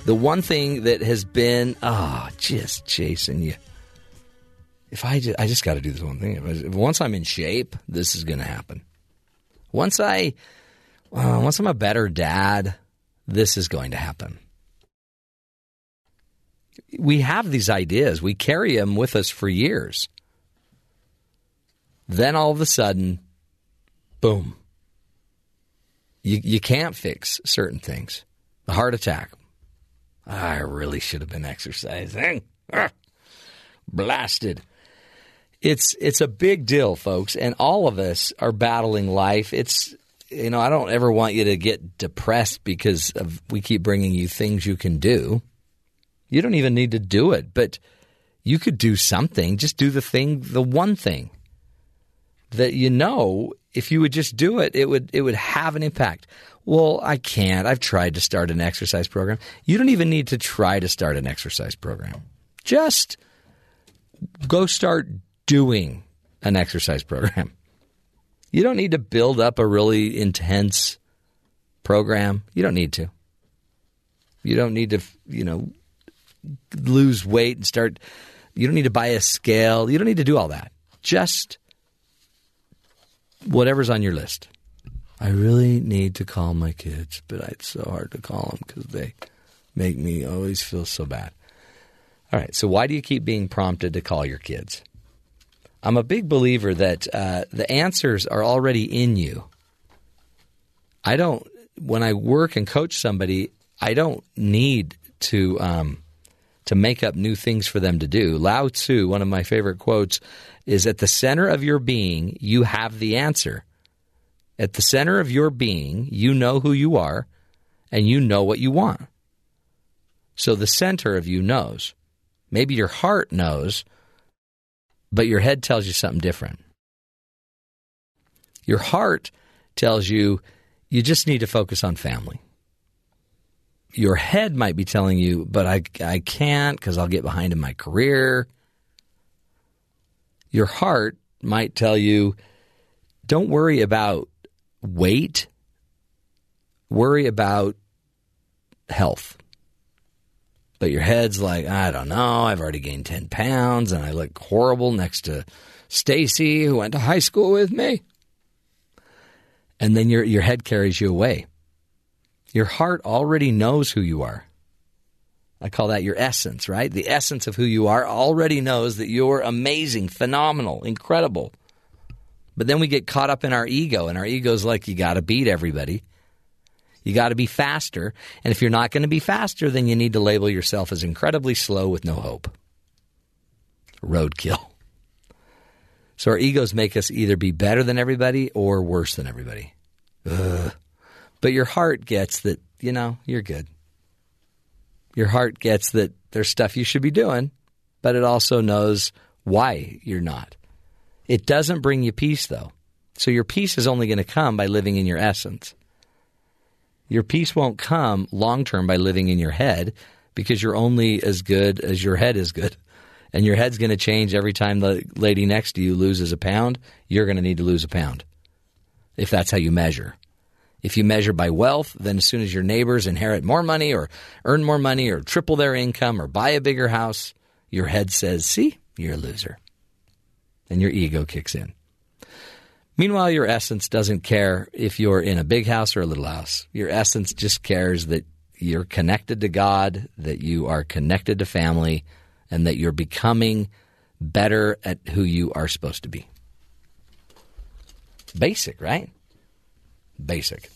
The one thing that has been ah oh, just chasing you. If I just, I just got to do this one thing. If, once I'm in shape, this is going to happen. Once I uh, once I'm a better dad, this is going to happen we have these ideas. We carry them with us for years. Then all of a sudden, boom. You, you can't fix certain things. A heart attack. I really should have been exercising. Blasted. It's it's a big deal, folks, and all of us are battling life. It's you know, I don't ever want you to get depressed because of we keep bringing you things you can do. You don't even need to do it, but you could do something. Just do the thing, the one thing that you know if you would just do it, it would it would have an impact. Well, I can't. I've tried to start an exercise program. You don't even need to try to start an exercise program. Just go start doing an exercise program. You don't need to build up a really intense program. You don't need to. You don't need to, you know, lose weight and start. You don't need to buy a scale. You don't need to do all that. Just whatever's on your list. I really need to call my kids, but it's so hard to call them because they make me always feel so bad. All right, so why do you keep being prompted to call your kids? I'm a big believer that uh, the answers are already in you. I don't, when I work and coach somebody, I don't need to um, to make up new things for them to do. Lao Tzu, one of my favorite quotes, is at the center of your being, you have the answer. At the center of your being, you know who you are and you know what you want. So the center of you knows. Maybe your heart knows, but your head tells you something different. Your heart tells you you just need to focus on family your head might be telling you, but I, I can't because I'll get behind in my career. Your heart might tell you, don't worry about weight, worry about health. But your head's like, I don't know, I've already gained 10 pounds and I look horrible next to Stacy, who went to high school with me. And then your, your head carries you away. Your heart already knows who you are. I call that your essence, right? The essence of who you are already knows that you're amazing, phenomenal, incredible. But then we get caught up in our ego, and our ego's like, you got to beat everybody. You got to be faster. And if you're not going to be faster, then you need to label yourself as incredibly slow with no hope. Roadkill. So our egos make us either be better than everybody or worse than everybody. Ugh. But your heart gets that, you know, you're good. Your heart gets that there's stuff you should be doing, but it also knows why you're not. It doesn't bring you peace, though. So your peace is only going to come by living in your essence. Your peace won't come long term by living in your head because you're only as good as your head is good. And your head's going to change every time the lady next to you loses a pound. You're going to need to lose a pound if that's how you measure. If you measure by wealth, then as soon as your neighbors inherit more money or earn more money or triple their income or buy a bigger house, your head says, see, you're a loser. And your ego kicks in. Meanwhile, your essence doesn't care if you're in a big house or a little house. Your essence just cares that you're connected to God, that you are connected to family, and that you're becoming better at who you are supposed to be. Basic, right? Basic.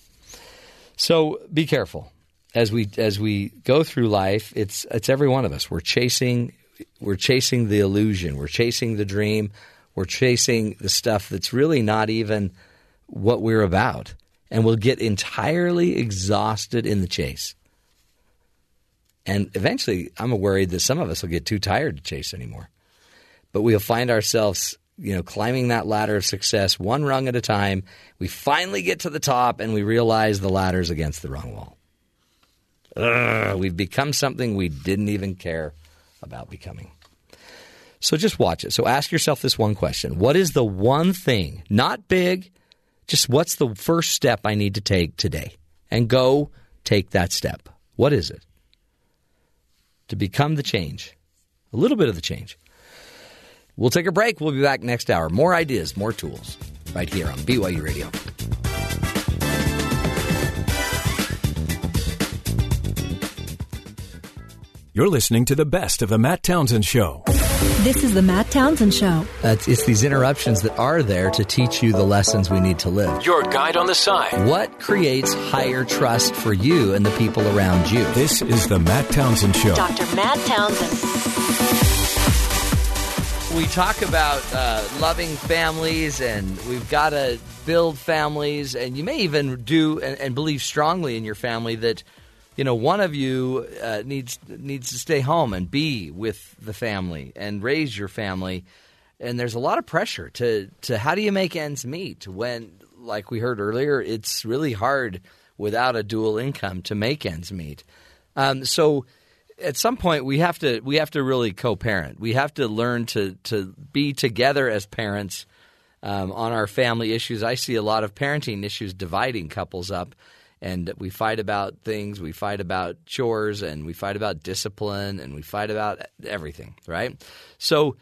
So be careful as we as we go through life. It's it's every one of us. We're chasing we're chasing the illusion. We're chasing the dream. We're chasing the stuff that's really not even what we're about, and we'll get entirely exhausted in the chase. And eventually, I'm worried that some of us will get too tired to chase anymore. But we'll find ourselves you know, climbing that ladder of success one rung at a time. We finally get to the top and we realize the ladder's against the wrong wall. Ugh, we've become something we didn't even care about becoming. So just watch it. So ask yourself this one question What is the one thing, not big, just what's the first step I need to take today? And go take that step. What is it? To become the change, a little bit of the change. We'll take a break. We'll be back next hour. More ideas, more tools, right here on BYU Radio. You're listening to the best of the Matt Townsend Show. This is the Matt Townsend Show. It's, it's these interruptions that are there to teach you the lessons we need to live. Your guide on the side. What creates higher trust for you and the people around you? This is the Matt Townsend Show. Dr. Matt Townsend. We talk about uh, loving families and we've got to build families and you may even do and, and, believe strongly in your family that you know one of you uh, needs needs to stay home and be with the family and raise your family. And there's a lot of pressure to to how do you make ends meet when like we heard earlier it's really hard without a dual income to make ends meet. Um, so at some point we have to we have to really co-parent. We have to learn to to be together as parents um, on our family issues. I see a lot of parenting issues dividing couples up, and we fight about things. We fight about chores, and we fight about discipline, and we fight about everything. Right? So,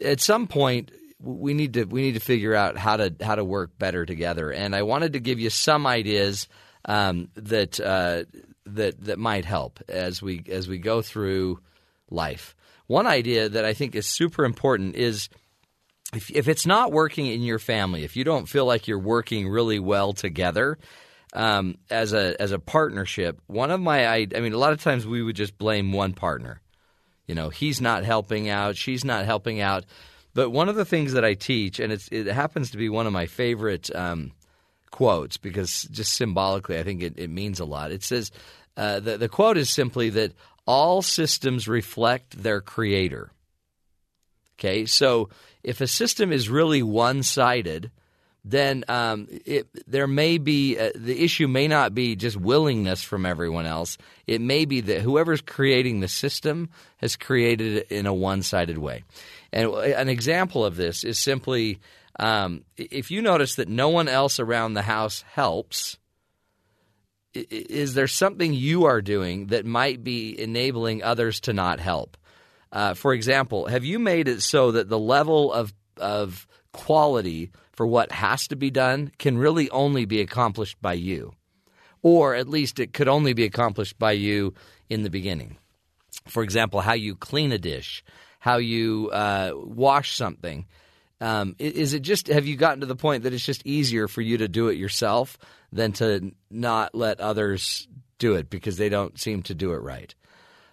at some point. We need to we need to figure out how to how to work better together, and I wanted to give you some ideas um, that uh, that that might help as we as we go through life. One idea that I think is super important is if, if it's not working in your family, if you don't feel like you're working really well together um, as a as a partnership, one of my I, I mean, a lot of times we would just blame one partner. You know, he's not helping out, she's not helping out. But one of the things that I teach, and it happens to be one of my favorite um, quotes because just symbolically, I think it, it means a lot. It says uh, the, the quote is simply that all systems reflect their creator. Okay, so if a system is really one sided, then um, it, there may be uh, the issue may not be just willingness from everyone else. It may be that whoever's creating the system has created it in a one sided way. And an example of this is simply um, if you notice that no one else around the house helps, is there something you are doing that might be enabling others to not help? Uh, for example, have you made it so that the level of of quality for what has to be done can really only be accomplished by you, or at least it could only be accomplished by you in the beginning? For example, how you clean a dish, how you uh, wash something. Um, is it just have you gotten to the point that it's just easier for you to do it yourself than to not let others do it because they don't seem to do it right?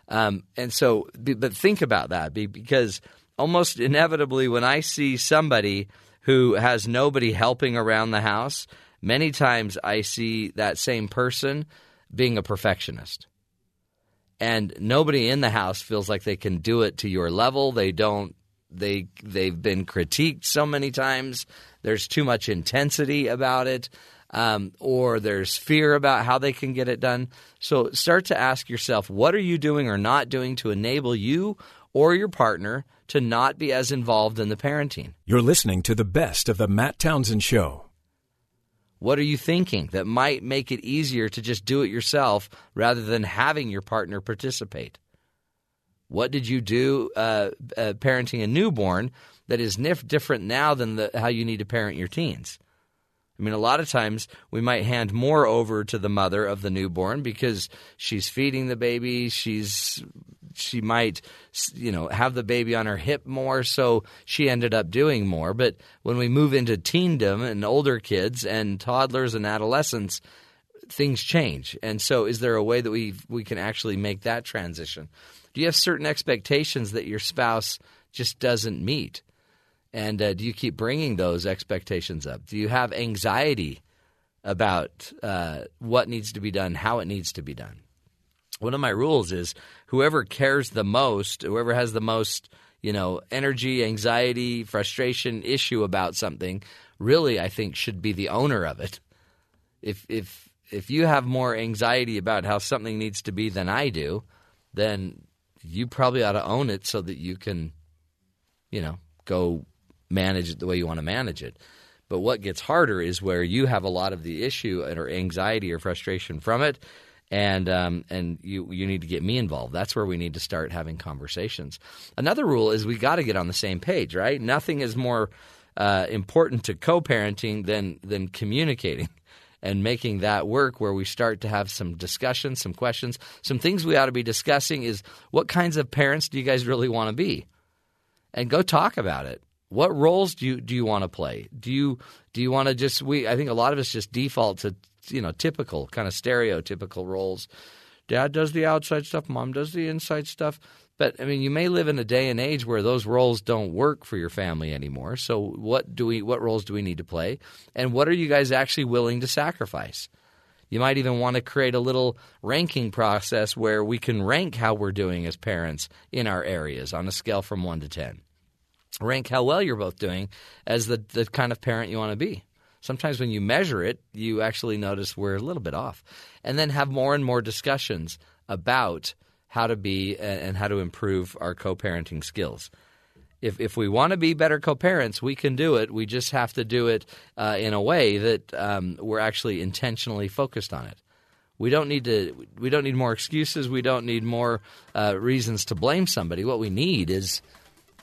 Um, and so, but think about that because almost inevitably, when I see somebody who has nobody helping around the house, many times I see that same person being a perfectionist. and nobody in the house feels like they can do it to your level. They don't. They they've been critiqued so many times. There's too much intensity about it, um, or there's fear about how they can get it done. So start to ask yourself, what are you doing or not doing to enable you or your partner to not be as involved in the parenting? You're listening to the best of the Matt Townsend Show. What are you thinking that might make it easier to just do it yourself rather than having your partner participate? What did you do uh, uh, parenting a newborn that is nif- different now than the, how you need to parent your teens? I mean, a lot of times we might hand more over to the mother of the newborn because she's feeding the baby, she's she might you know have the baby on her hip more so she ended up doing more. But when we move into teendom and older kids and toddlers and adolescents things change. And so is there a way that we we can actually make that transition do you have certain expectations that your spouse just doesn't meet? And uh, do you keep bringing those expectations up? Do you have anxiety about uh, what needs to be done how it needs to be done? One of my rules is whoever cares the most, whoever has the most, you know, energy, anxiety, frustration, issue about something, really I think should be the owner of it. If if if you have more anxiety about how something needs to be than I do, then you probably ought to own it so that you can, you know, go manage it the way you want to manage it. But what gets harder is where you have a lot of the issue or anxiety or frustration from it, and um, and you you need to get me involved. That's where we need to start having conversations. Another rule is we got to get on the same page, right? Nothing is more uh, important to co-parenting than than communicating and making that work. Where we start to have some discussions, some questions, some things we ought to be discussing is what kinds of parents do you guys really want to be, and go talk about it. What roles do you do you want to play? Do you do you want to just we? I think a lot of us just default to you know typical kind of stereotypical roles. Dad does the outside stuff, mom does the inside stuff. But I mean, you may live in a day and age where those roles don't work for your family anymore. So what do we what roles do we need to play? And what are you guys actually willing to sacrifice? You might even want to create a little ranking process where we can rank how we're doing as parents in our areas on a scale from 1 to 10. Rank how well you're both doing as the, the kind of parent you want to be sometimes when you measure it, you actually notice we're a little bit off. And then have more and more discussions about how to be and how to improve our co parenting skills. If, if we want to be better co parents, we can do it. We just have to do it uh, in a way that um, we're actually intentionally focused on it. We don't need to. We don't need more excuses. We don't need more uh, reasons to blame somebody. What we need is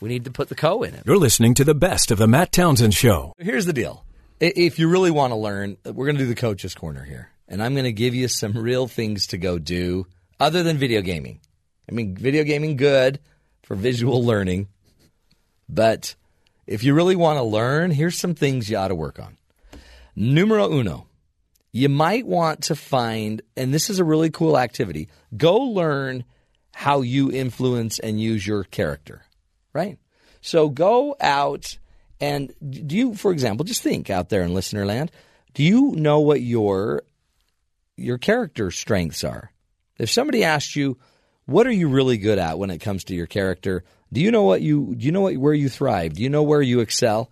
we need to put the co in it. You're listening to the best of the Matt Townsend Show. Here's the deal if you really want to learn, we're going to do the coaches corner here. And I'm going to give you some real things to go do other than video gaming. I mean, video gaming good for visual learning, but if you really want to learn, here's some things you ought to work on. Numero uno, you might want to find, and this is a really cool activity, go learn how you influence and use your character, right? So go out and do you, for example, just think out there in listener land, do you know what your your character strengths are? If somebody asked you, what are you really good at when it comes to your character? Do you know what you do you know what where you thrive? Do you know where you excel?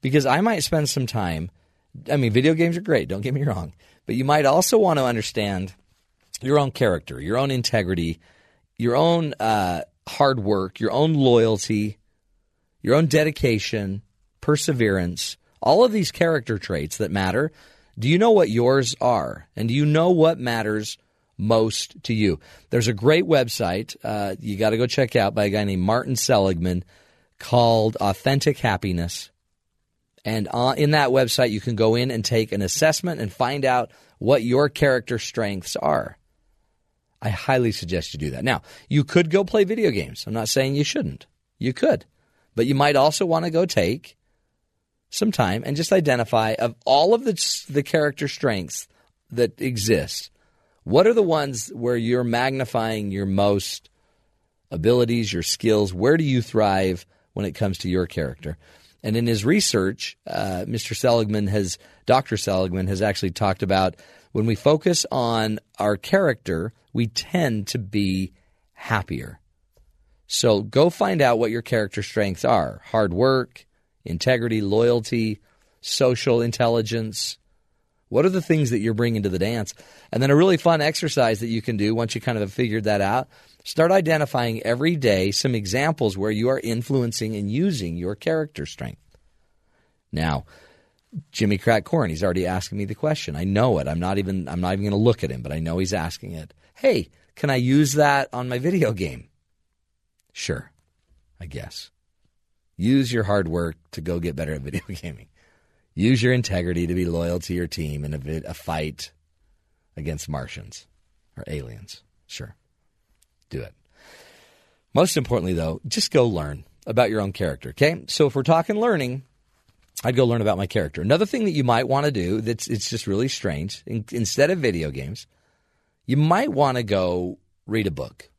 Because I might spend some time I mean, video games are great, don't get me wrong, but you might also want to understand your own character, your own integrity, your own uh, hard work, your own loyalty, your own dedication, perseverance, all of these character traits that matter. Do you know what yours are? And do you know what matters most to you? There's a great website uh, you got to go check out by a guy named Martin Seligman called Authentic Happiness. And in that website, you can go in and take an assessment and find out what your character strengths are. I highly suggest you do that. Now, you could go play video games. I'm not saying you shouldn't. You could. But you might also want to go take some time and just identify of all of the the character strengths that exist. What are the ones where you're magnifying your most abilities, your skills? Where do you thrive when it comes to your character? And in his research, uh, Mr. Seligman has, Dr. Seligman has actually talked about when we focus on our character, we tend to be happier. So go find out what your character strengths are hard work, integrity, loyalty, social intelligence. What are the things that you're bringing to the dance? And then a really fun exercise that you can do once you kind of have figured that out start identifying every day some examples where you are influencing and using your character strength. Now, Jimmy Crack Corn, he's already asking me the question. I know it. I'm not even I'm not even going to look at him, but I know he's asking it. Hey, can I use that on my video game? Sure. I guess. Use your hard work to go get better at video gaming. Use your integrity to be loyal to your team in a, a fight against Martians or aliens. Sure. Do it. Most importantly, though, just go learn about your own character. Okay. So if we're talking learning, I'd go learn about my character. Another thing that you might want to do that's it's just really strange. In, instead of video games, you might want to go read a book.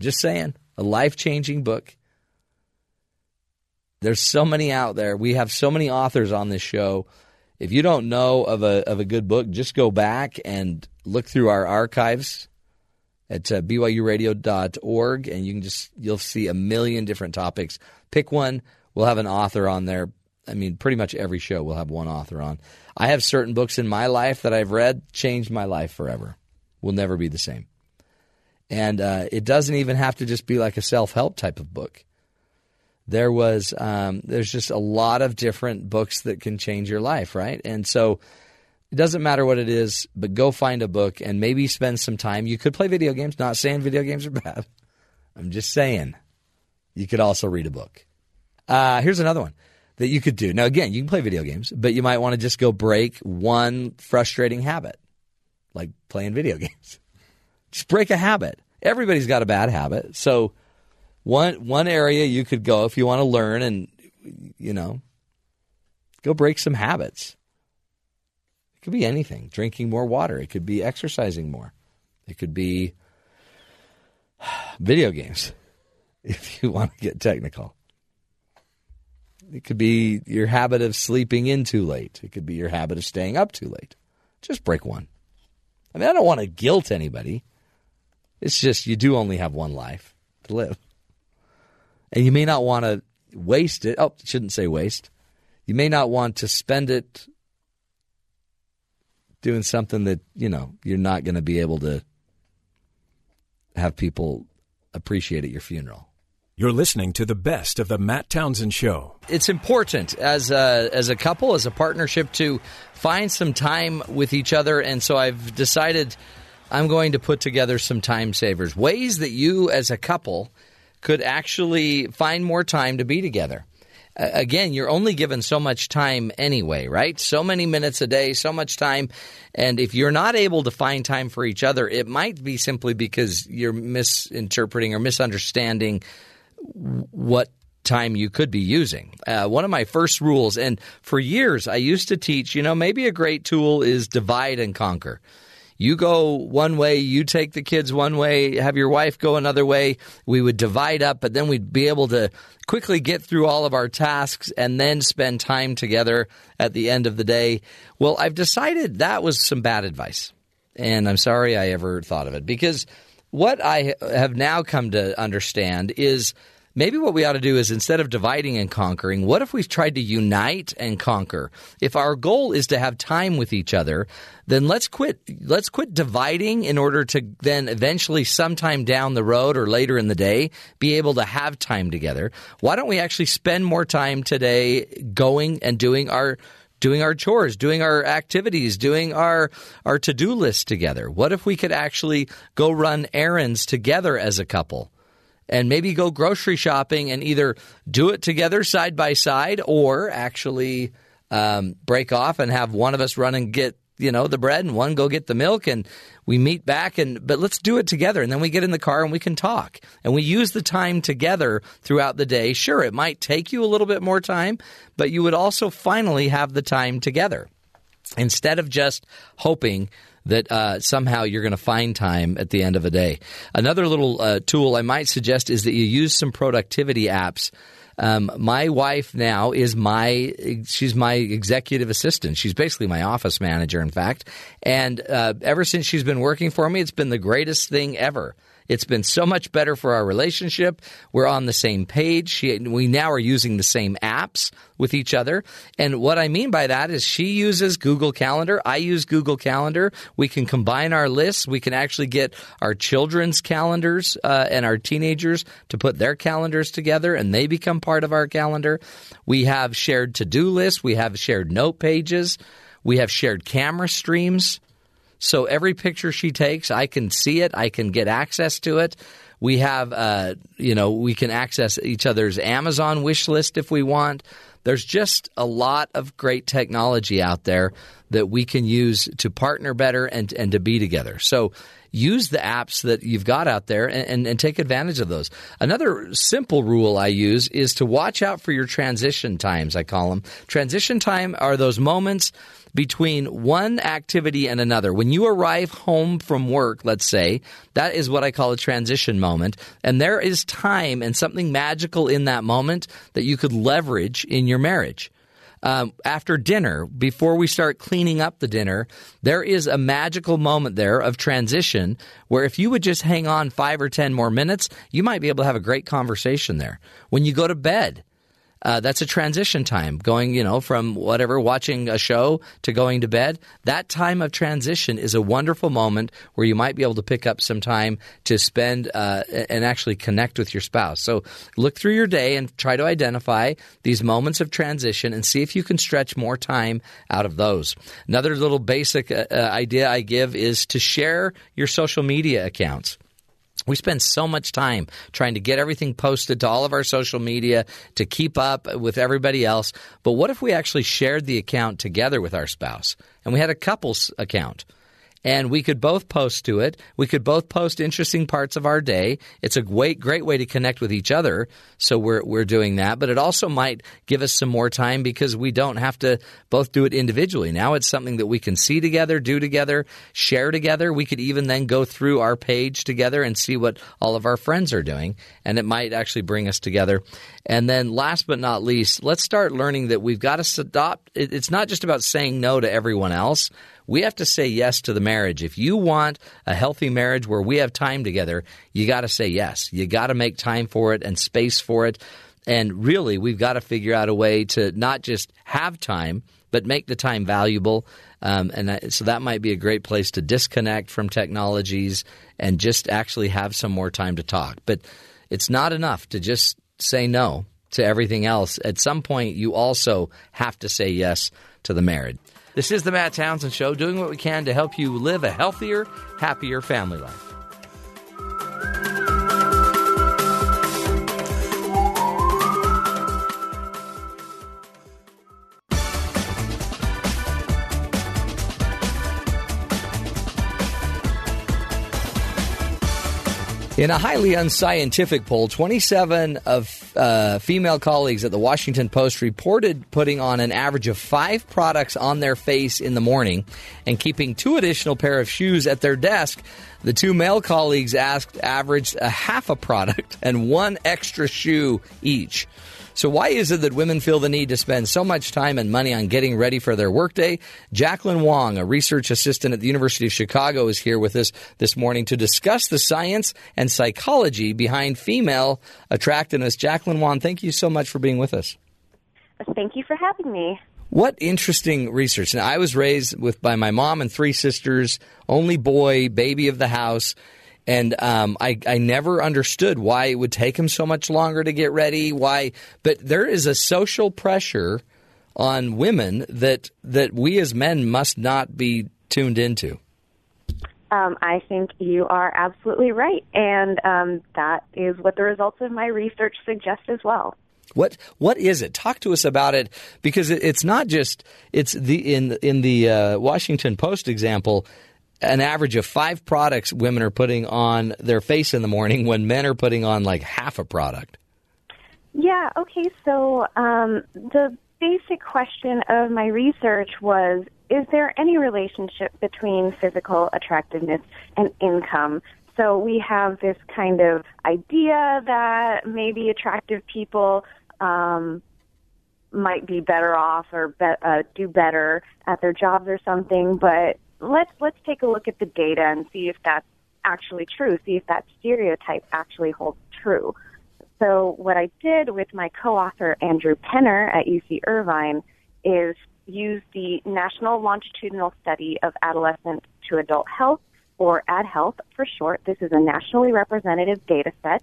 Just saying, a life changing book. There's so many out there. We have so many authors on this show. If you don't know of a of a good book, just go back and look through our archives at uh, byuradio.org and you can just you'll see a million different topics. Pick one. We'll have an author on there. I mean, pretty much every show will have one author on. I have certain books in my life that I've read changed my life forever. Will never be the same. And uh, it doesn't even have to just be like a self help type of book. There was um, there's just a lot of different books that can change your life, right? And so it doesn't matter what it is, but go find a book and maybe spend some time. You could play video games. Not saying video games are bad. I'm just saying you could also read a book. Uh, here's another one that you could do. Now, again, you can play video games, but you might want to just go break one frustrating habit, like playing video games. Just break a habit. Everybody's got a bad habit. So, one one area you could go if you want to learn and you know go break some habits. It could be anything. Drinking more water. It could be exercising more. It could be video games if you want to get technical. It could be your habit of sleeping in too late. It could be your habit of staying up too late. Just break one. I mean, I don't want to guilt anybody. It's just you do only have one life to live. And you may not want to waste it. Oh, shouldn't say waste. You may not want to spend it doing something that, you know, you're not going to be able to have people appreciate at your funeral. You're listening to the best of the Matt Townsend Show. It's important as a, as a couple, as a partnership, to find some time with each other. And so I've decided I'm going to put together some time savers, ways that you as a couple could actually find more time to be together. Uh, again, you're only given so much time anyway, right? So many minutes a day, so much time. And if you're not able to find time for each other, it might be simply because you're misinterpreting or misunderstanding what time you could be using. Uh, one of my first rules, and for years I used to teach, you know, maybe a great tool is divide and conquer. You go one way, you take the kids one way, have your wife go another way. We would divide up, but then we'd be able to quickly get through all of our tasks and then spend time together at the end of the day. Well, I've decided that was some bad advice. And I'm sorry I ever thought of it because what I have now come to understand is maybe what we ought to do is instead of dividing and conquering, what if we tried to unite and conquer? If our goal is to have time with each other, then let's quit let's quit dividing in order to then eventually sometime down the road or later in the day be able to have time together. Why don't we actually spend more time today going and doing our doing our chores, doing our activities, doing our our to-do list together? What if we could actually go run errands together as a couple? And maybe go grocery shopping and either do it together side by side or actually um, break off and have one of us run and get you know the bread and one go get the milk and we meet back and but let's do it together. And then we get in the car and we can talk and we use the time together throughout the day. Sure it might take you a little bit more time but you would also finally have the time together. Instead of just hoping that uh, somehow you're going to find time at the end of a day. Another little uh, tool I might suggest is that you use some productivity apps. Um, my wife now is my she's my executive assistant. She's basically my office manager, in fact. And uh, ever since she's been working for me, it's been the greatest thing ever. It's been so much better for our relationship. We're on the same page. She, we now are using the same apps with each other. And what I mean by that is she uses Google Calendar. I use Google Calendar. We can combine our lists. We can actually get our children's calendars uh, and our teenagers to put their calendars together and they become part of our calendar. We have shared to do lists. We have shared note pages. We have shared camera streams. So every picture she takes, I can see it. I can get access to it. We have, uh, you know, we can access each other's Amazon wish list if we want. There's just a lot of great technology out there that we can use to partner better and, and to be together. So use the apps that you've got out there and, and, and, take advantage of those. Another simple rule I use is to watch out for your transition times, I call them. Transition time are those moments between one activity and another. When you arrive home from work, let's say, that is what I call a transition moment. And there is time and something magical in that moment that you could leverage in your marriage. Um, after dinner, before we start cleaning up the dinner, there is a magical moment there of transition where if you would just hang on five or 10 more minutes, you might be able to have a great conversation there. When you go to bed, uh, that's a transition time, going you know from whatever watching a show to going to bed. That time of transition is a wonderful moment where you might be able to pick up some time to spend uh, and actually connect with your spouse. So look through your day and try to identify these moments of transition and see if you can stretch more time out of those. Another little basic uh, uh idea I give is to share your social media accounts. We spend so much time trying to get everything posted to all of our social media to keep up with everybody else. But what if we actually shared the account together with our spouse and we had a couple's account? And we could both post to it. We could both post interesting parts of our day. It's a great, great way to connect with each other. So we're we're doing that, but it also might give us some more time because we don't have to both do it individually. Now it's something that we can see together, do together, share together. We could even then go through our page together and see what all of our friends are doing, and it might actually bring us together. And then last but not least, let's start learning that we've got to stop. It's not just about saying no to everyone else we have to say yes to the marriage. If you want a healthy marriage where we have time together, you got to say yes. You got to make time for it and space for it. And really, we've got to figure out a way to not just have time, but make the time valuable. Um, and so that might be a great place to disconnect from technologies and just actually have some more time to talk. But it's not enough to just say no to everything else. At some point, you also have to say yes to the marriage. This is the Matt Townsend Show, doing what we can to help you live a healthier, happier family life. In a highly unscientific poll, 27 of uh, female colleagues at the Washington Post reported putting on an average of five products on their face in the morning and keeping two additional pair of shoes at their desk. The two male colleagues asked averaged a half a product and one extra shoe each. So, why is it that women feel the need to spend so much time and money on getting ready for their workday? Jaclyn Wong, a research assistant at the University of Chicago, is here with us this morning to discuss the science and psychology behind female attractiveness. Jaclyn Wong, thank you so much for being with us. Thank you for having me. What interesting research. Now, I was raised with by my mom and three sisters, only boy, baby of the house. And um, I, I never understood why it would take him so much longer to get ready. Why? But there is a social pressure on women that that we as men must not be tuned into. Um, I think you are absolutely right, and um, that is what the results of my research suggest as well. What what is it? Talk to us about it because it, it's not just it's the in in the uh, Washington Post example an average of five products women are putting on their face in the morning when men are putting on like half a product. Yeah, okay. So um, the basic question of my research was Is there any relationship between physical attractiveness and income? So we have this kind of idea that maybe attractive people um, might be better off or be, uh, do better at their jobs or something. But let's let's take a look at the data and see if that's actually true. See if that stereotype actually holds true. So what I did with my co-author Andrew Penner at UC Irvine is use the National Longitudinal Study of Adolescent to Adult Health, or Add Health for short. This is a nationally representative data set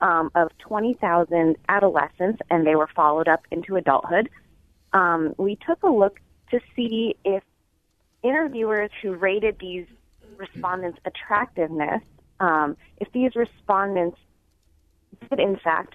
um, of 20,000 adolescents, and they were followed up into adulthood. Um, we took a look to see if interviewers who rated these respondents' attractiveness, um, if these respondents did in fact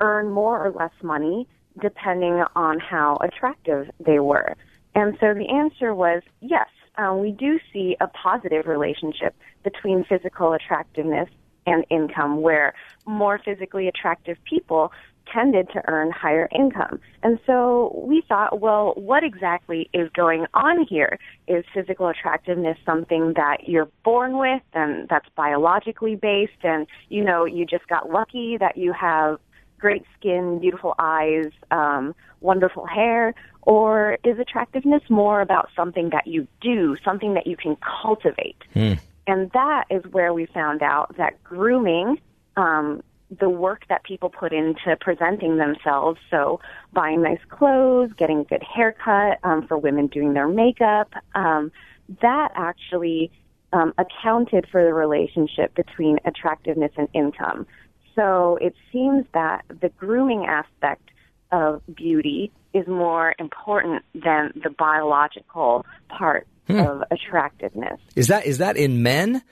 earn more or less money depending on how attractive they were. And so the answer was yes, um, we do see a positive relationship between physical attractiveness and income, where more physically attractive people tended to earn higher income. And so we thought, well, what exactly is going on here? Is physical attractiveness something that you're born with and that's biologically based and, you know, you just got lucky that you have great skin, beautiful eyes, um, wonderful hair? Or is attractiveness more about something that you do, something that you can cultivate? Hmm. And that is where we found out that grooming, um, the work that people put into presenting themselves, so buying nice clothes, getting a good haircut, um, for women doing their makeup, um, that actually um, accounted for the relationship between attractiveness and income. So it seems that the grooming aspect of beauty is more important than the biological part Hmm. of attractiveness. Is that is that in men,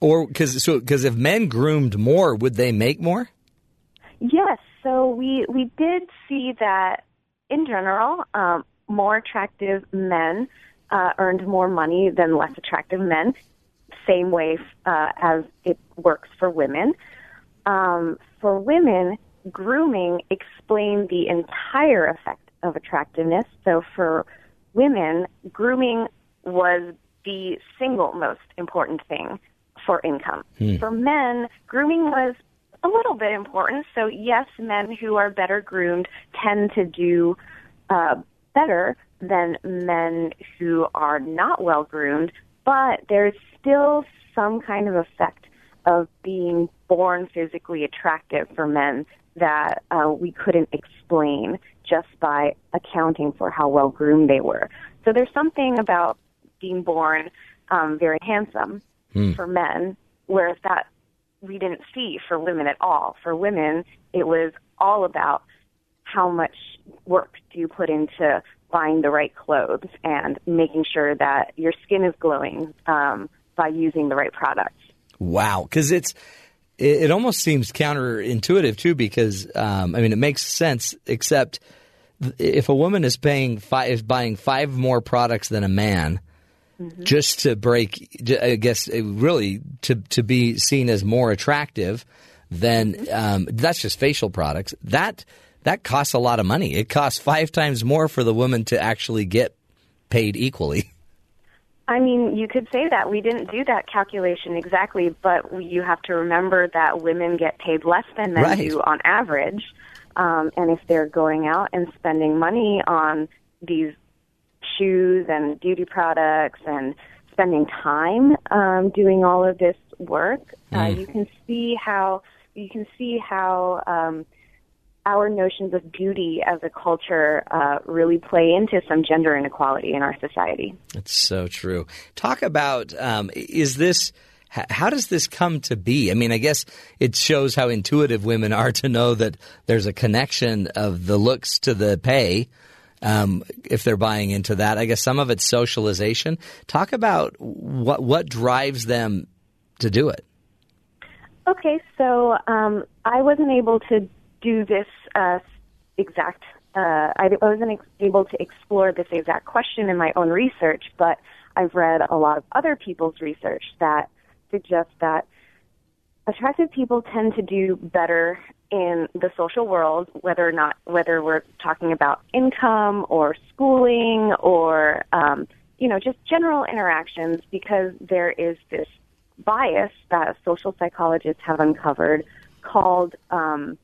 or because so because if men groomed more, would they make more? Yes, so we we did see that in general, um, more attractive men uh, earned more money than less attractive men. Same way uh, as it works for women. Um, for women, grooming explained the entire effect of attractiveness. So for women, grooming was the single most important thing for income. For men, grooming was a little bit important. So yes, men who are better groomed tend to do uh, better than men who are not well groomed, but there's still some kind of effect of being born physically attractive for men that uh, we couldn't explain just by accounting for how well groomed they were. So there's something about being born um, very handsome for men, whereas that we didn't see for women at all. For women, it was all about how much work do you put into buying the right clothes and making sure that your skin is glowing um, by using the right products. Wow, because it's it, it almost seems counterintuitive too. Because um, I mean, it makes sense, except if a woman is paying five, is buying five more products than a man. Just to break, I guess, uh, really to to be seen as more attractive, then um, that's just facial products. That that costs a lot of money. It costs five times more for the woman to actually get paid equally. I mean, you could say that. We didn't do that calculation exactly, but you have to remember that women get paid less than men Right. do on average. Um, and if they're going out and spending money on these shoes and beauty products and spending time um, doing all of this work, uh, you can see how you can see how um, our notions of beauty as a culture uh, really play into some gender inequality in our society. That's so true. Talk about um, is this how does this come to be? I mean, I guess it shows how intuitive women are to know that there's a connection of the looks to the pay. Um, if they're buying into that, I guess some of it's socialization. Talk about what what drives them to do it. Okay, so um, I wasn't able to do this uh, exact. Uh, I wasn't ex- able to explore this exact question in my own research, but I've read a lot of other people's research that suggests that attractive people tend to do better in the social world, whether or not whether we're talking about income or schooling or um, you know just general interactions, because there is this bias that social psychologists have uncovered called um,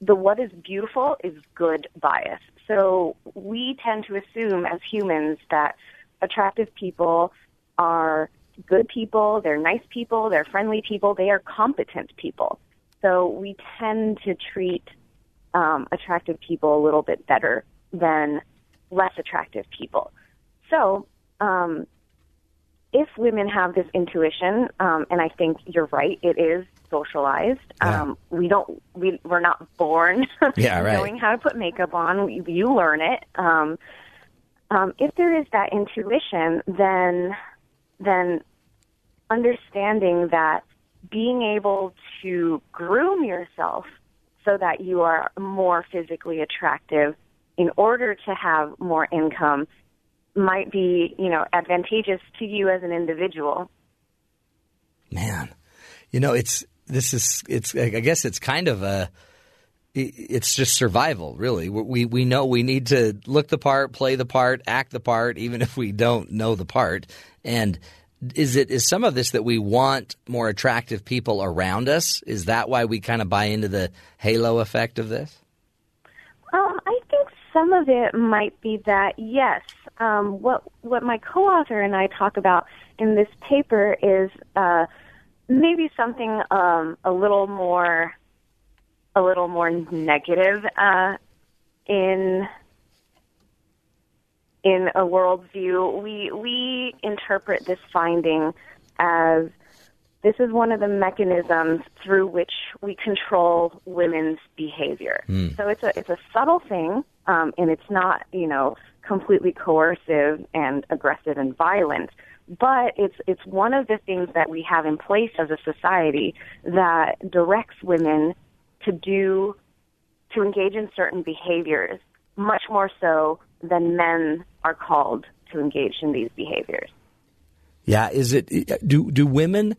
the what is beautiful is good bias. So we tend to assume as humans that attractive people are good people, they're nice people, they're friendly people, they are competent people. So we tend to treat um, attractive people a little bit better than less attractive people. So um, if women have this intuition, um, and I think you're right, it is socialized. Yeah. Um, we don't, we, we're not born Yeah, right. knowing how to put makeup on. We, you learn it. Um, um, if there is that intuition, then then understanding that being able to groom yourself so that you are more physically attractive in order to have more income might be, you know, advantageous to you as an individual. Man, you know, it's this is it's. I guess it's kind of a. It's just survival, really. We we know we need to look the part, play the part, act the part, even if we don't know the part. And is it is some of this that we want more attractive people around us? Is that why we kind of buy into the halo effect of this? Um, I think some of it might be that yes. Um, what what my co-author and I talk about in this paper is uh, maybe something um, a little more a little more negative uh, in in a worldview. We we interpret this finding as this is one of the mechanisms through which we control women's behavior. So it's a it's a subtle thing, um, and it's not you know completely coercive and aggressive and violent. But it's it's one of the things that we have in place as a society that directs women to do to engage in certain behaviors much more so than men are called to engage in these behaviors. Yeah, is it do do women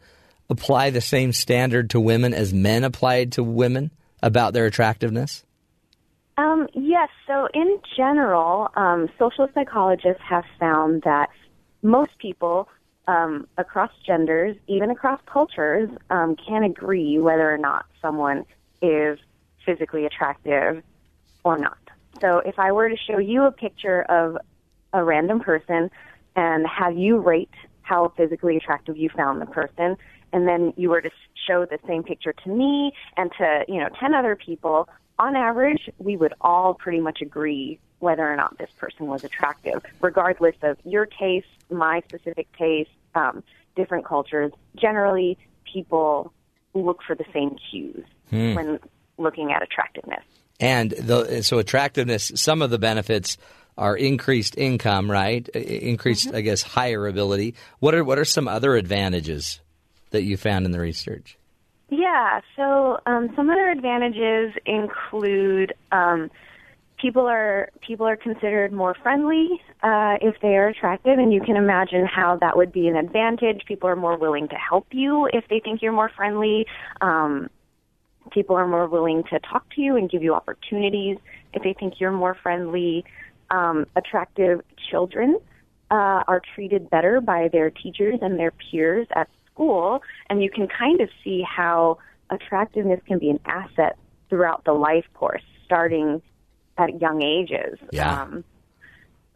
apply the same standard to women as men applied to women about their attractiveness? Um, yes. So, in general, um, social psychologists have found that most people um, across genders, even across cultures, um, can agree whether or not someone is physically attractive or not. So, if I were to show you a picture of a random person and have you rate how physically attractive you found the person, and then you were to show the same picture to me and to you know ten other people, on average, we would all pretty much agree whether or not this person was attractive, regardless of your taste, my specific taste, um, different cultures. Generally, people look for the same cues when looking at attractiveness. And the, so attractiveness, some of the benefits are increased income, right? Increased, I guess, higher ability. What are what are some other advantages that you found in the research? Yeah, so um, some other advantages include um, people are people are considered more friendly uh, if they are attractive, and you can imagine how that would be an advantage. People are more willing to help you if they think you're more friendly. Um, people are more willing to talk to you and give you opportunities if they think you're more friendly. Um, attractive children uh, are treated better by their teachers and their peers at school, and you can kind of see how attractiveness can be an asset throughout the life course, starting at young ages. Yeah. Um,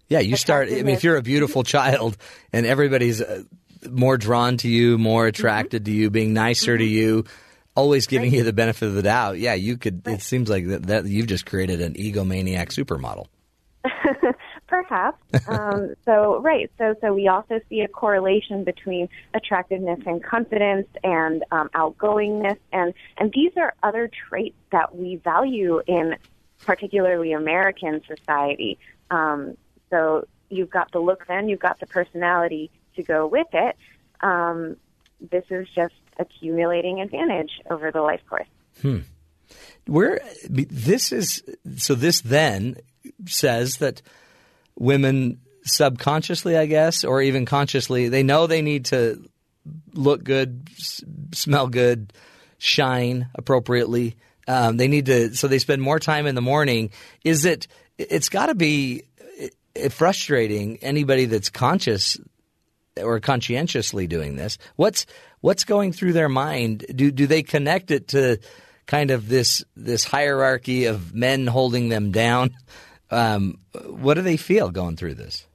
Yeah, you start. I mean, if you're a beautiful child and everybody's uh, more drawn to you, more attracted to you, being nicer to you, always giving you the benefit of the doubt. Yeah, you could. It seems like that, that you've just created an egomaniac supermodel. Perhaps. Um, so right. So so we also see a correlation between attractiveness and confidence and um, outgoingness, and and these are other traits that we value in particularly American society. Um, so you've got the look, then you've got the personality to go with it. Um, this is just accumulating advantage over the life course. Where this is so this then says that women subconsciously, I guess, or even consciously, they know they need to look good, s- smell good, shine appropriately. Um, they need to, so they spend more time in the morning. Is it? It's got to be eh, frustrating anybody that's conscious or conscientiously doing this. What's what's going through their mind? Do do they connect it to kind of this this hierarchy of men holding them down. Um, what do they feel going through this?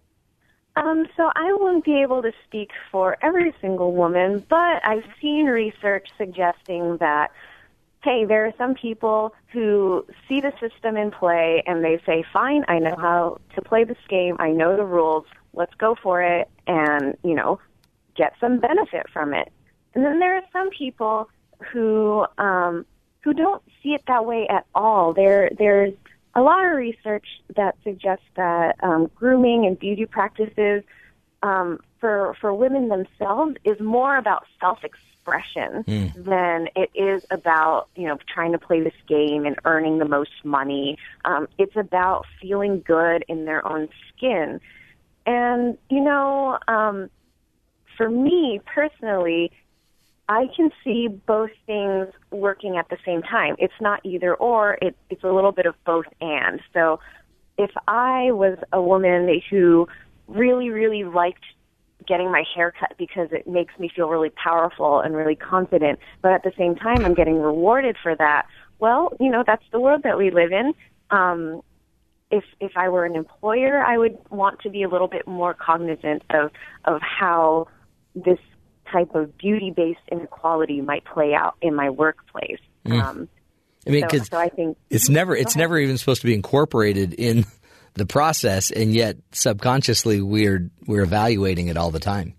Um, so I won't be able to speak for every single woman, but I've seen research suggesting that, hey, there are some people who see the system in play and they say, fine, I know how to play this game. I know the rules. Let's go for it and, you know, get some benefit from it. And then there are some people who, um, who don't see it that way at all. There, there's a lot of research that suggests that um, grooming and beauty practices um, for for women themselves is more about self expression Mm. than it is about you know trying to play this game and earning the most money. Um, it's about feeling good in their own skin, and you know, um, for me personally, I can see both things working at the same time. It's not either or, it, it's a little bit of both and. So if I was a woman who really, really liked getting my hair cut because it makes me feel really powerful and really confident, but at the same time I'm getting rewarded for that, well, you know, that's the world that we live in. Um, if if I were an employer, I would want to be a little bit more cognizant of of how this type of beauty based inequality might play out in my workplace. Um, I mean, so, so I think it's never it's ahead. never even supposed to be incorporated in the process, and yet subconsciously we're we're evaluating it all the time.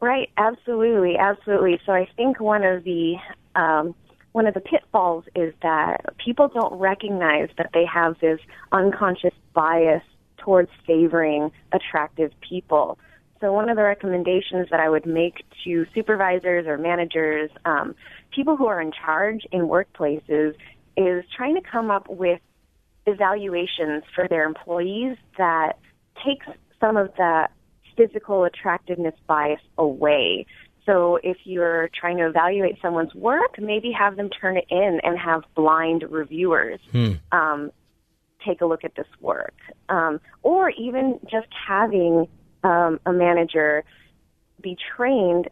Right, absolutely, absolutely. So I think one of the um, one of the pitfalls is that people don't recognize that they have this unconscious bias towards favoring attractive people. So one of the recommendations that I would make to supervisors or managers, um, people who are in charge in workplaces, is trying to come up with evaluations for their employees that takes some of that physical attractiveness bias away. So if you're trying to evaluate someone's work, maybe have them turn it in and have blind reviewers um, take a look at this work. Um, or even just having um, a manager be trained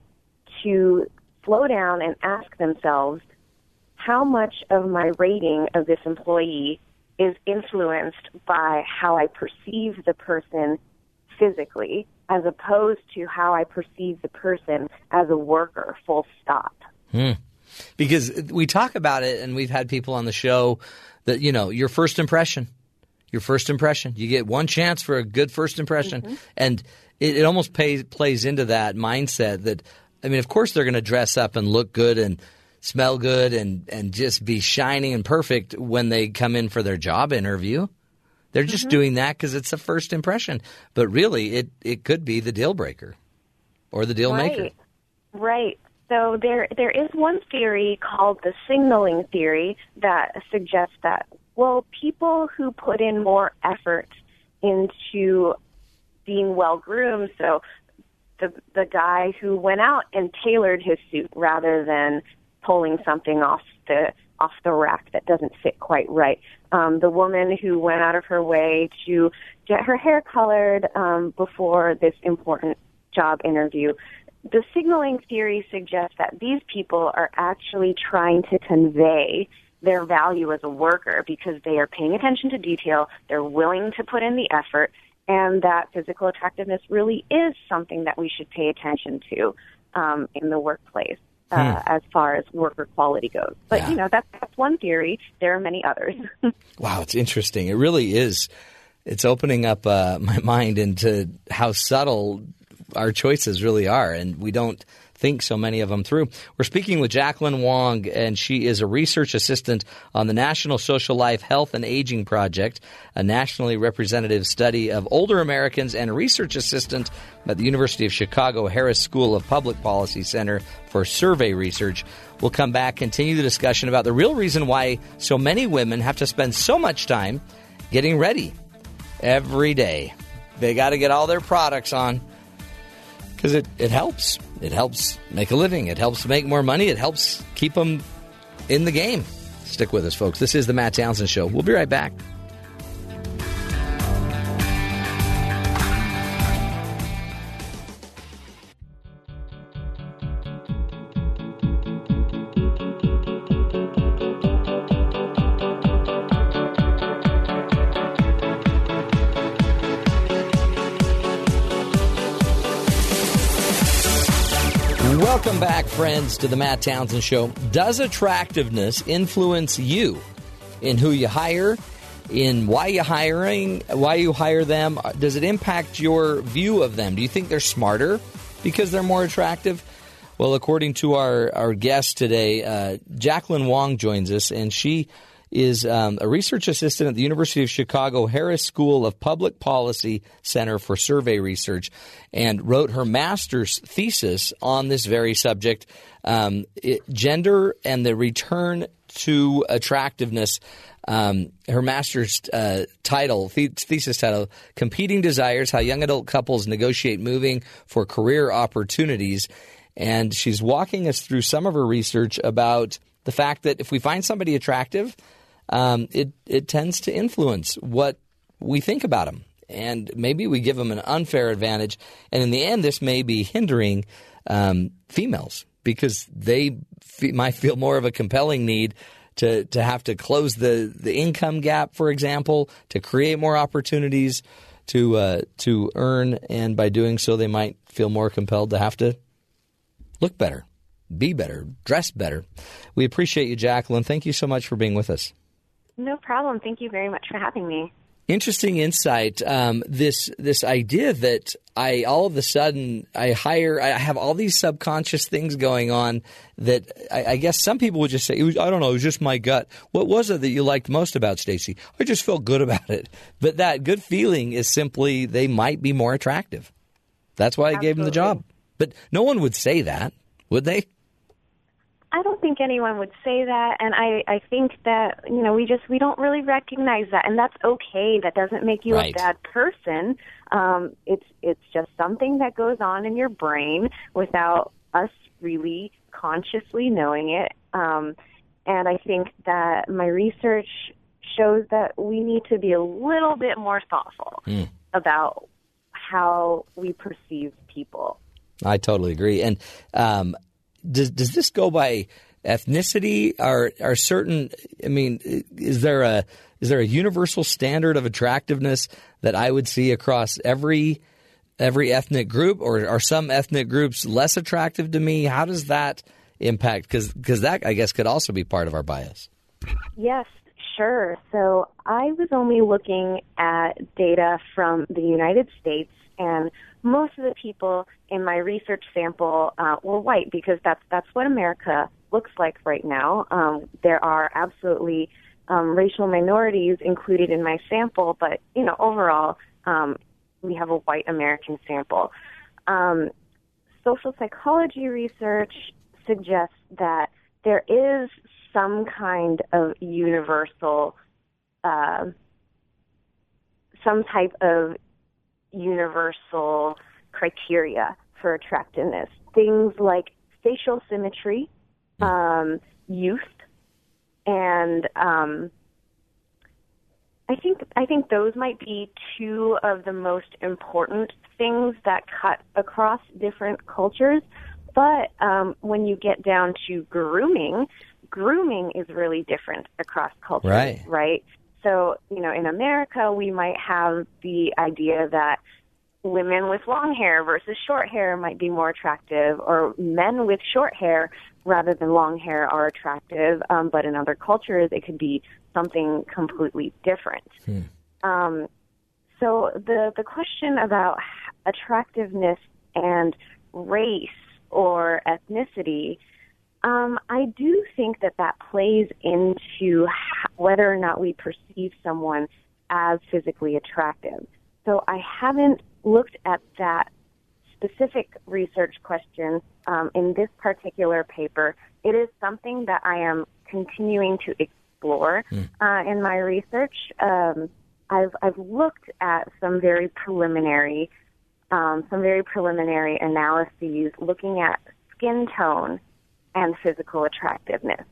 to slow down and ask themselves, how much of my rating of this employee is influenced by how I perceive the person physically as opposed to how I perceive the person as a worker, full stop. because we talk about it and we've had people on the show that you know your first impression your first impression. You get one chance for a good first impression. And it, it almost pays, plays into that mindset that i mean of course they're going to dress up and look good and smell good and, and just be shining and perfect when they come in for their job interview they're just mm-hmm. doing that because it's a first impression but really it, it could be the deal breaker or the deal maker Right. Right. So there there is one theory called the signaling theory that suggests that well, people who put in more effort into being well groomed, so the the guy who went out and tailored his suit rather than pulling something off the off the rack that doesn't fit quite right. Um, the woman who went out of her way to get her hair colored um, before this important job interview. The signaling theory suggests that these people are actually trying to convey their value as a worker because they are paying attention to detail, they're willing to put in the effort, and that physical attractiveness really is something that we should pay attention to um, in the workplace. Uh, As far as worker quality goes, but Yeah. you know that's that's one theory. There are many others. Wow, it's interesting. It really is. It's opening up uh, my mind into how subtle our choices really are, and we don't think so many of them through. We're speaking with Jaclyn Wong, and she is a research assistant on the National Social Life Health and Aging Project, a nationally representative study of older Americans, and a research assistant at the University of Chicago Harris School of Public Policy Center for Survey Research. We'll come back, continue the discussion about the real reason why so many women have to spend so much time getting ready every day. They got to get all their products on because it, it helps. It helps make a living. It helps make more money. It helps keep them in the game. Stick with us, folks. This is the Matt Townsend Show. We'll be right back. Friends, to the Matt Townsend Show. Does attractiveness influence you in who you hire, in why you hiring, why you hire them? Does it impact your view of them? Do you think they're smarter because they're more attractive? Well, according to our, our guest today, uh, Jaclyn Wong joins us, and she is um, a research assistant at the University of Chicago Harris School of Public Policy Center for Survey Research and wrote her master's thesis on this very subject um, it, gender and the return to attractiveness. Um, her master's uh, title, thesis title, Competing Desires How Young Adult Couples Negotiate Moving for Career Opportunities. And she's walking us through some of her research about the fact that if we find somebody attractive, um, it it tends to influence what we think about them, and maybe we give them an unfair advantage. And in the end, this may be hindering um, females because they might feel more of a compelling need to to have to close the the income gap, for example, to create more opportunities to uh, to earn, and by doing so, they might feel more compelled to have to look better, be better, dress better. We appreciate you, Jaclyn. Thank you so much for being with us. No problem. Thank you very much for having me. Interesting insight. Um, this this idea that I all of a sudden I hire I have all these subconscious things going on that I, I guess some people would just say was, I don't know it was just my gut. What was it that you liked most about Stacy? I just felt good about it. But that good feeling is simply they might be more attractive. That's why I Absolutely. gave them the job. But no one would say that, would they? I don't think anyone would say that, and I I think that you know we just we don't really recognize that, and that's okay. That doesn't make you right. a bad person. Um, it's it's just something that goes on in your brain without us really consciously knowing it. Um, and I think that my research shows that we need to be a little bit more thoughtful mm. about how we perceive people. I totally agree, and um, does does this go by ethnicity? Are are certain? I mean, is there a is there a universal standard of attractiveness that I would see across every every ethnic group, or are some ethnic groups less attractive to me? How does that impact? Because because that I guess could also be part of our bias. Yes, sure. So I was only looking at data from the United States and most of the people in my research sample uh, were white because that's that's what America looks like right now. Um, there are absolutely um, racial minorities included in my sample, but you know overall um, we have a white American sample. Um, social psychology research suggests that there is some kind of universal, uh, some type of universal criteria for attractiveness. Things like facial symmetry, hmm. um, youth, and um, I think I think those might be two of the most important things that cut across different cultures. But um, when you get down to grooming, grooming is really different across cultures, right? Right. So, you know, in America, we might have the idea that women with long hair versus short hair might be more attractive, or men with short hair rather than long hair are attractive. Um, but in other cultures, it could be something completely different. Hmm. Um, so the the question about attractiveness and race or ethnicity um, I do think that that plays into whether or not we perceive someone as physically attractive. So I haven't looked at that specific research question um, in this particular paper. It is something that I am continuing to explore mm. uh, in my research. Um, I've I've looked at some very preliminary um, some very preliminary analyses looking at skin tone and physical attractiveness.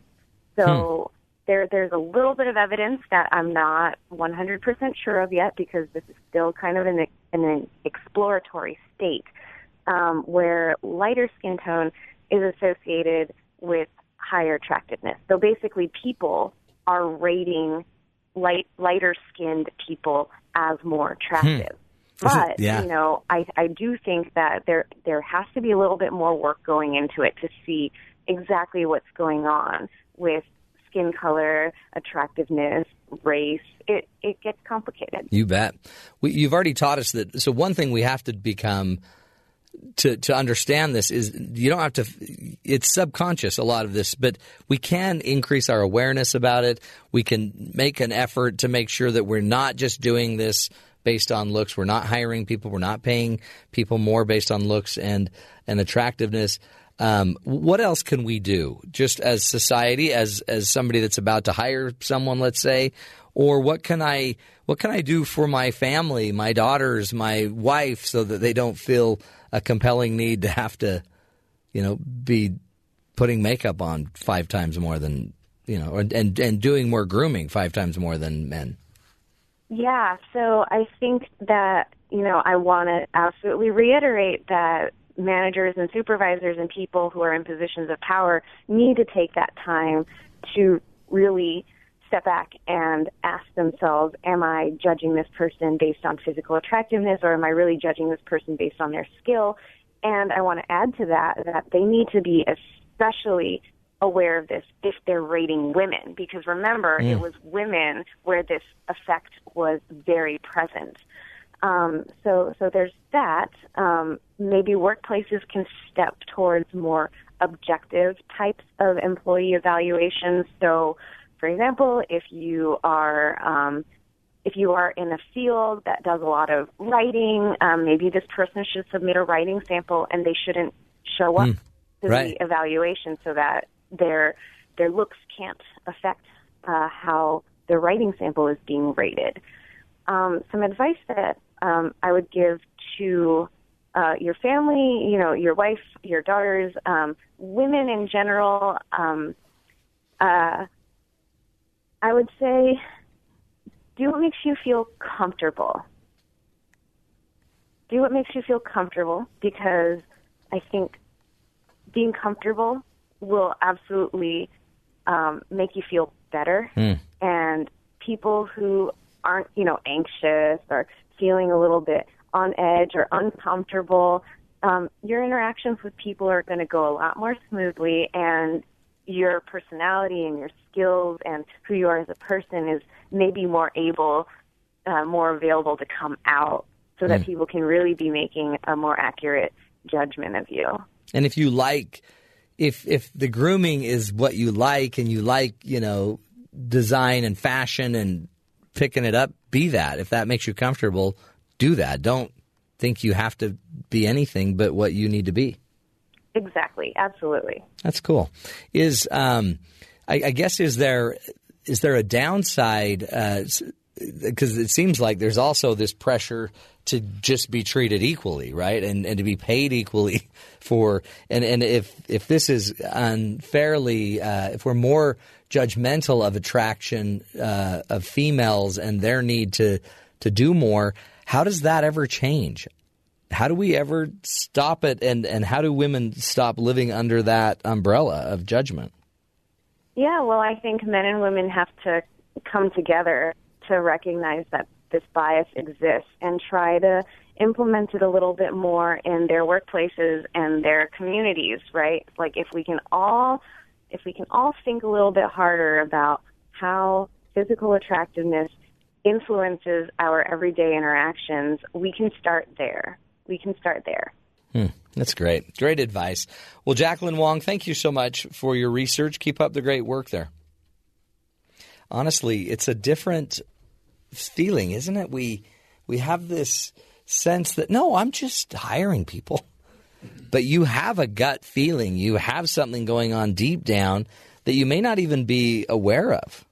So hmm. there, there's a little bit of evidence that I'm not 100% sure of yet because this is still kind of in, in an exploratory state um, where lighter skin tone is associated with higher attractiveness. So basically, people are rating light, lighter skinned people as more attractive. Hmm. But Yeah. you know, I I do think that there there has to be a little bit more work going into it to see exactly what's going on with skin color, attractiveness, race. It it gets complicated. You bet. We, you've already taught us that. So one thing we have to become to to understand this is you don't have to. It's subconscious a lot of this, but we can increase our awareness about it. We can make an effort to make sure that we're not just doing this based on looks. We're not hiring people. We're not paying people more based on looks and and attractiveness. Um, what else can we do, just as society, as as somebody that's about to hire someone, let's say, or what can I what can I do for my family, my daughters, my wife, so that they don't feel a compelling need to have to, you know, be putting makeup on five times more than you know, and and, and doing more grooming five times more than men. Yeah, so I think that, you know, I want to absolutely reiterate that managers and supervisors and people who are in positions of power need to take that time to really step back and ask themselves, am I judging this person based on physical attractiveness or am I really judging this person based on their skill? And I want to add to that that they need to be especially aware of this if they're rating women because remember it mm. was women where this effect was very present um, so so there's that um, maybe workplaces can step towards more objective types of employee evaluations so for example if you are um, if you are in a field that does a lot of writing, um, maybe this person should submit a writing sample and they shouldn't show up to right. the evaluation so that their their looks can't affect uh, how their writing sample is being rated. Um, some advice that um, I would give to uh, your family, you know, your wife, your daughters, um, women in general. Um, uh, I would say do what makes you feel comfortable. Do what makes you feel comfortable because I think being comfortable will absolutely um, make you feel better. And people who aren't, you know, anxious or feeling a little bit on edge or uncomfortable, um, your interactions with people are going to go a lot more smoothly and your personality and your skills and who you are as a person is maybe more able, uh, more available to come out so that people can really be making a more accurate judgment of you. And if you like, if if the grooming is what you like, and you like, you know, design and fashion and picking it up, be that. If that makes you comfortable, do that. Don't think you have to be anything but what you need to be. Exactly, absolutely. That's cool. Is um, I, I guess is there is there a downside? Because it seems like there's also this pressure to just be treated equally, right, and and to be paid equally for. And and if if this is unfairly, uh, if we're more judgmental of attraction uh, of females and their need to to do more, how does that ever change? how do we ever stop it and, and how do women stop living under that umbrella of judgment Yeah, well, I think men and women have to come together to recognize that this bias exists and try to implement it a little bit more in their workplaces and their communities, right? Like if we can all if we can all think a little bit harder about how physical attractiveness influences our everyday interactions, we can start there. We can start there. Hmm, that's great great advice well jaclyn wong thank you so much for your research keep up the great work there honestly it's a different feeling isn't it we we have this sense that no i'm just hiring people but you have a gut feeling you have something going on deep down that you may not even be aware of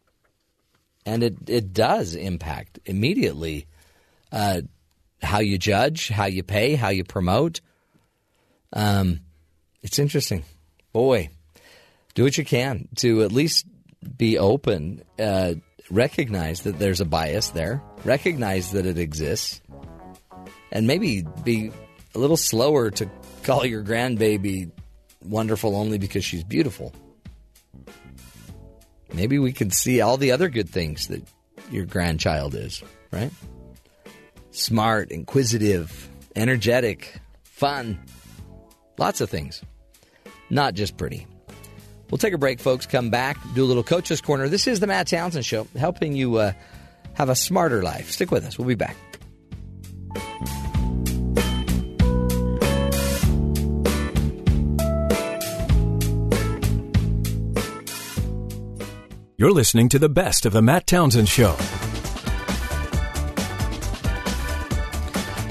and it, it does impact immediately uh, how you judge, how you pay, how you promote. Um, it's interesting. Boy, do what you can to at least be open, uh, recognize that there's a bias there, recognize that it exists, and maybe be a little slower to call your grandbaby wonderful only because she's beautiful. Maybe we can see all the other good things that your grandchild is, right? smart, inquisitive, energetic, fun. Lots of things. Not just pretty. We'll take a break, folks. Come back, do a little Coach's Corner. This is the Matt Townsend Show, helping you uh, have a smarter life. Stick with us. We'll be back. You're listening to the best of the Matt Townsend Show.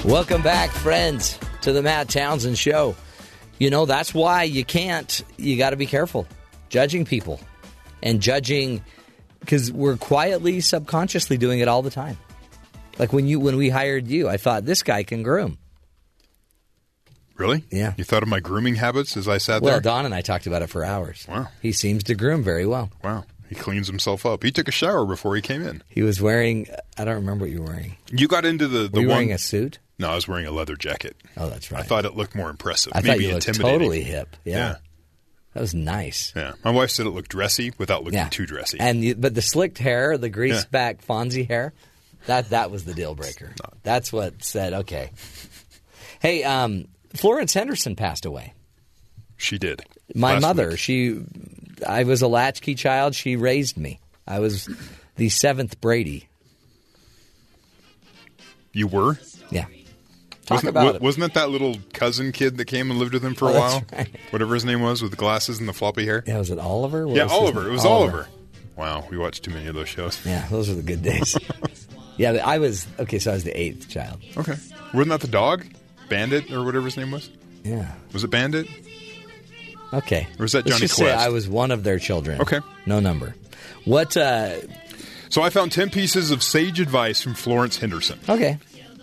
Welcome back, friends, to the Matt Townsend Show. You know, that's why you can't, you got to be careful judging people and judging because we're quietly, subconsciously doing it all the time. Like when you when we hired you, I thought this guy can groom. Really? Yeah. You thought of my grooming habits as I sat Well, there? Don and I talked about it for hours. Wow. He seems to groom very well. Wow. He cleans himself up. He took a shower before he came in. He was wearing, I don't remember what you were wearing. You got into the, the Were you one. wearing a suit? no, I was wearing a leather jacket. Oh, that's right. I thought it looked more impressive. I maybe thought you looked intimidating. totally hip. Yeah. Yeah. That was nice. Yeah. My wife said it looked dressy without looking Yeah. too dressy. And but the slicked hair, the greased back Fonzie hair, that that was the deal breaker. That's what said okay. Hey, um, Florence Henderson passed away. she did. My mother, week. she, I was a latchkey child. She raised me. I was the seventh Brady. You were? Yeah. Talk Wasn't, about it. wasn't it that little cousin kid that came and lived with him for Oh, a while? right. Whatever his name was with the glasses and the floppy hair? Yeah, was it Oliver? What yeah, Oliver. It was Oliver. Wow, we watched too many of those shows. Yeah, those were the good days. yeah, I was okay. So I was the eighth child. Okay. Wasn't that the dog? Bandit or whatever his name was? Yeah. Was it Bandit? Okay. Or was that Johnny Let's just say I was one of their children. Okay. No number. What? uh So I found 10 pieces of sage advice from Florence Henderson, Okay.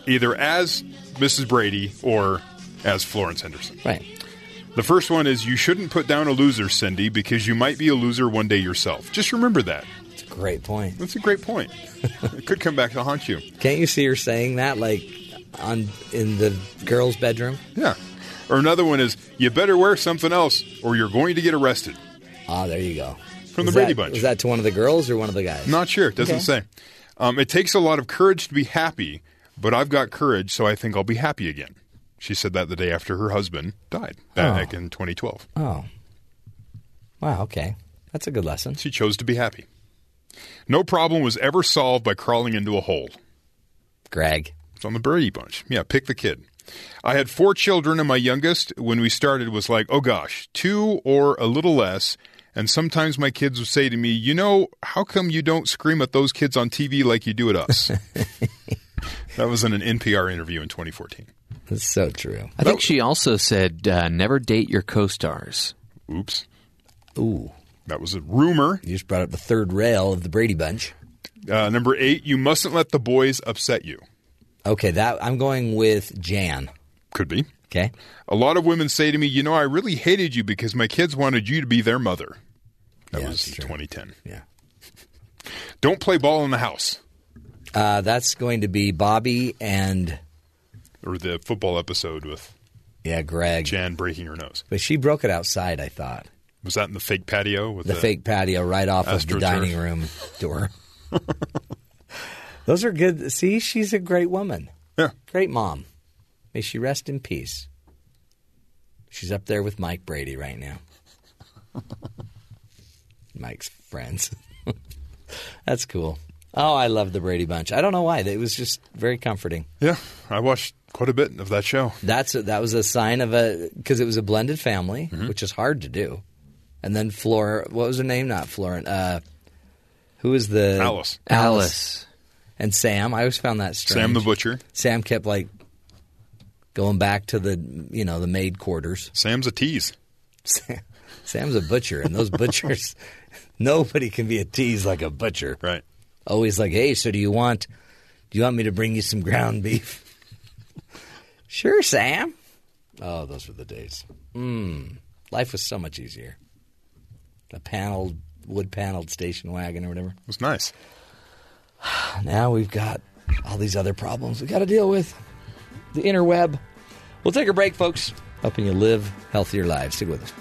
either as Mrs. Brady or as Florence Henderson. Right. The first one is you shouldn't put down a loser, Cindy, because you might be a loser one day yourself. Just remember that. It's a great point. That's a great point. it could come back to haunt you. Can't you see her saying that, like on in the girls' bedroom? Yeah. Or another one is you better wear something else or you're going to get arrested. Ah, there you go. From the Brady that- Bunch. Was that to one of the girls or one of the guys? Not sure. It doesn't Okay. say. Um, it takes a lot of courage to be happy, but I've got courage, so I think I'll be happy again. She said that the day after her husband died, back oh. in 2012. Oh. Wow. Okay. That's a good lesson. She chose to be happy. No problem was ever solved by crawling into a hole. Greg. It's on the Brady Bunch. Yeah, pick the kid. I had four children, and my youngest, when we started, was like, oh gosh, two or a little less. And sometimes my kids would say to me, you know, how come you don't scream at those kids on TV like you do at us? that was in an NPR interview in 2014. That's so true. I think she also said, uh, never date your co stars. Oops. Ooh. That was a rumor. You just brought up the third rail of the Brady Bunch. Uh, number eight, you mustn't let the boys upset you. Okay, that I'm going with Jan. Could be. Okay. A lot of women say to me, you know, I really hated you because my kids wanted you to be their mother. That Yeah, was that's true. 2010. Yeah. Don't play ball in the house. Uh, that's going to be Bobby and Or the football episode with yeah, Greg. Jan breaking her nose. But she broke it outside. I thought Was that in the fake patio with the, fake patio right off of the dining room door. Those are good. See, she's a great woman. Yeah. Great mom. May she rest in peace. She's up there with Mike Brady right now. Mike's friends. That's cool. Oh, I love the Brady Bunch. I don't know why. It was just very comforting. Yeah, I watched quite a bit of that show. That's a, that was a sign of a because it was a blended family, Mm-hmm. which is hard to do. And then Flora, what was her name? Not Florent. Uh, who was the Alice. Alice. and Sam? I always found that strange. Sam the Butcher. Sam kept like going back to the you know the maid quarters. Sam's a tease. Sam's a butcher, and those butchers, nobody can be a tease like a butcher. Right. Always like, hey, so do you want do you want me to bring you some ground beef? sure, Sam. Oh, those were the days. Mm, life was so much easier. A paneled, wood paneled station wagon or whatever. It was nice. Now we've got all these other problems we got to deal with. The interweb. We'll take a break, folks. Helping you live healthier lives. Stick with us.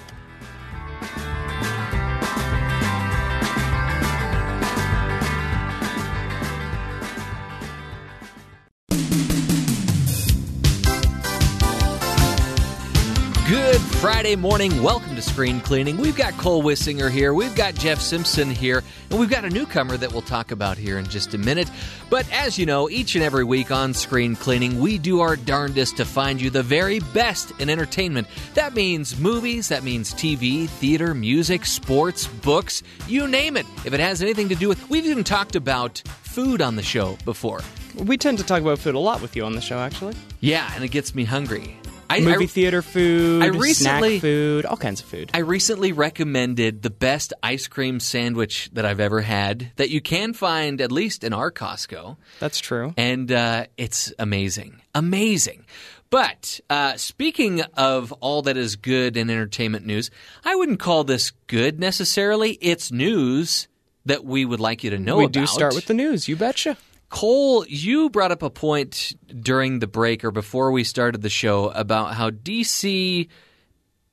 Friday morning. Welcome to Screen Cleaning. We've got Cole Wissinger here. We've got Jeff Simpson here. And we've got a newcomer that we'll talk about here in just a minute. But as you know, each and every week on Screen Cleaning, we do our darndest to find you the very best in entertainment. That means movies, that means TV, theater, music, sports, books, you name it. If it has anything to do with. We've even talked about food on the show before. We tend to talk about food a lot with you on the show, actually. Yeah, and it gets me hungry. I, Movie I- theater food, I recently- snack food, all kinds of food. I recently recommended the best ice cream sandwich that I've ever had that you can find at least in our Costco. That's true. And uh, it's amazing. Amazing. But uh, speaking of all that is good in entertainment news, I wouldn't call this good necessarily. It's news that we would like you to know we about. do start with the news, you betcha. Cole, you brought up a point during the break or before we started the show about how DC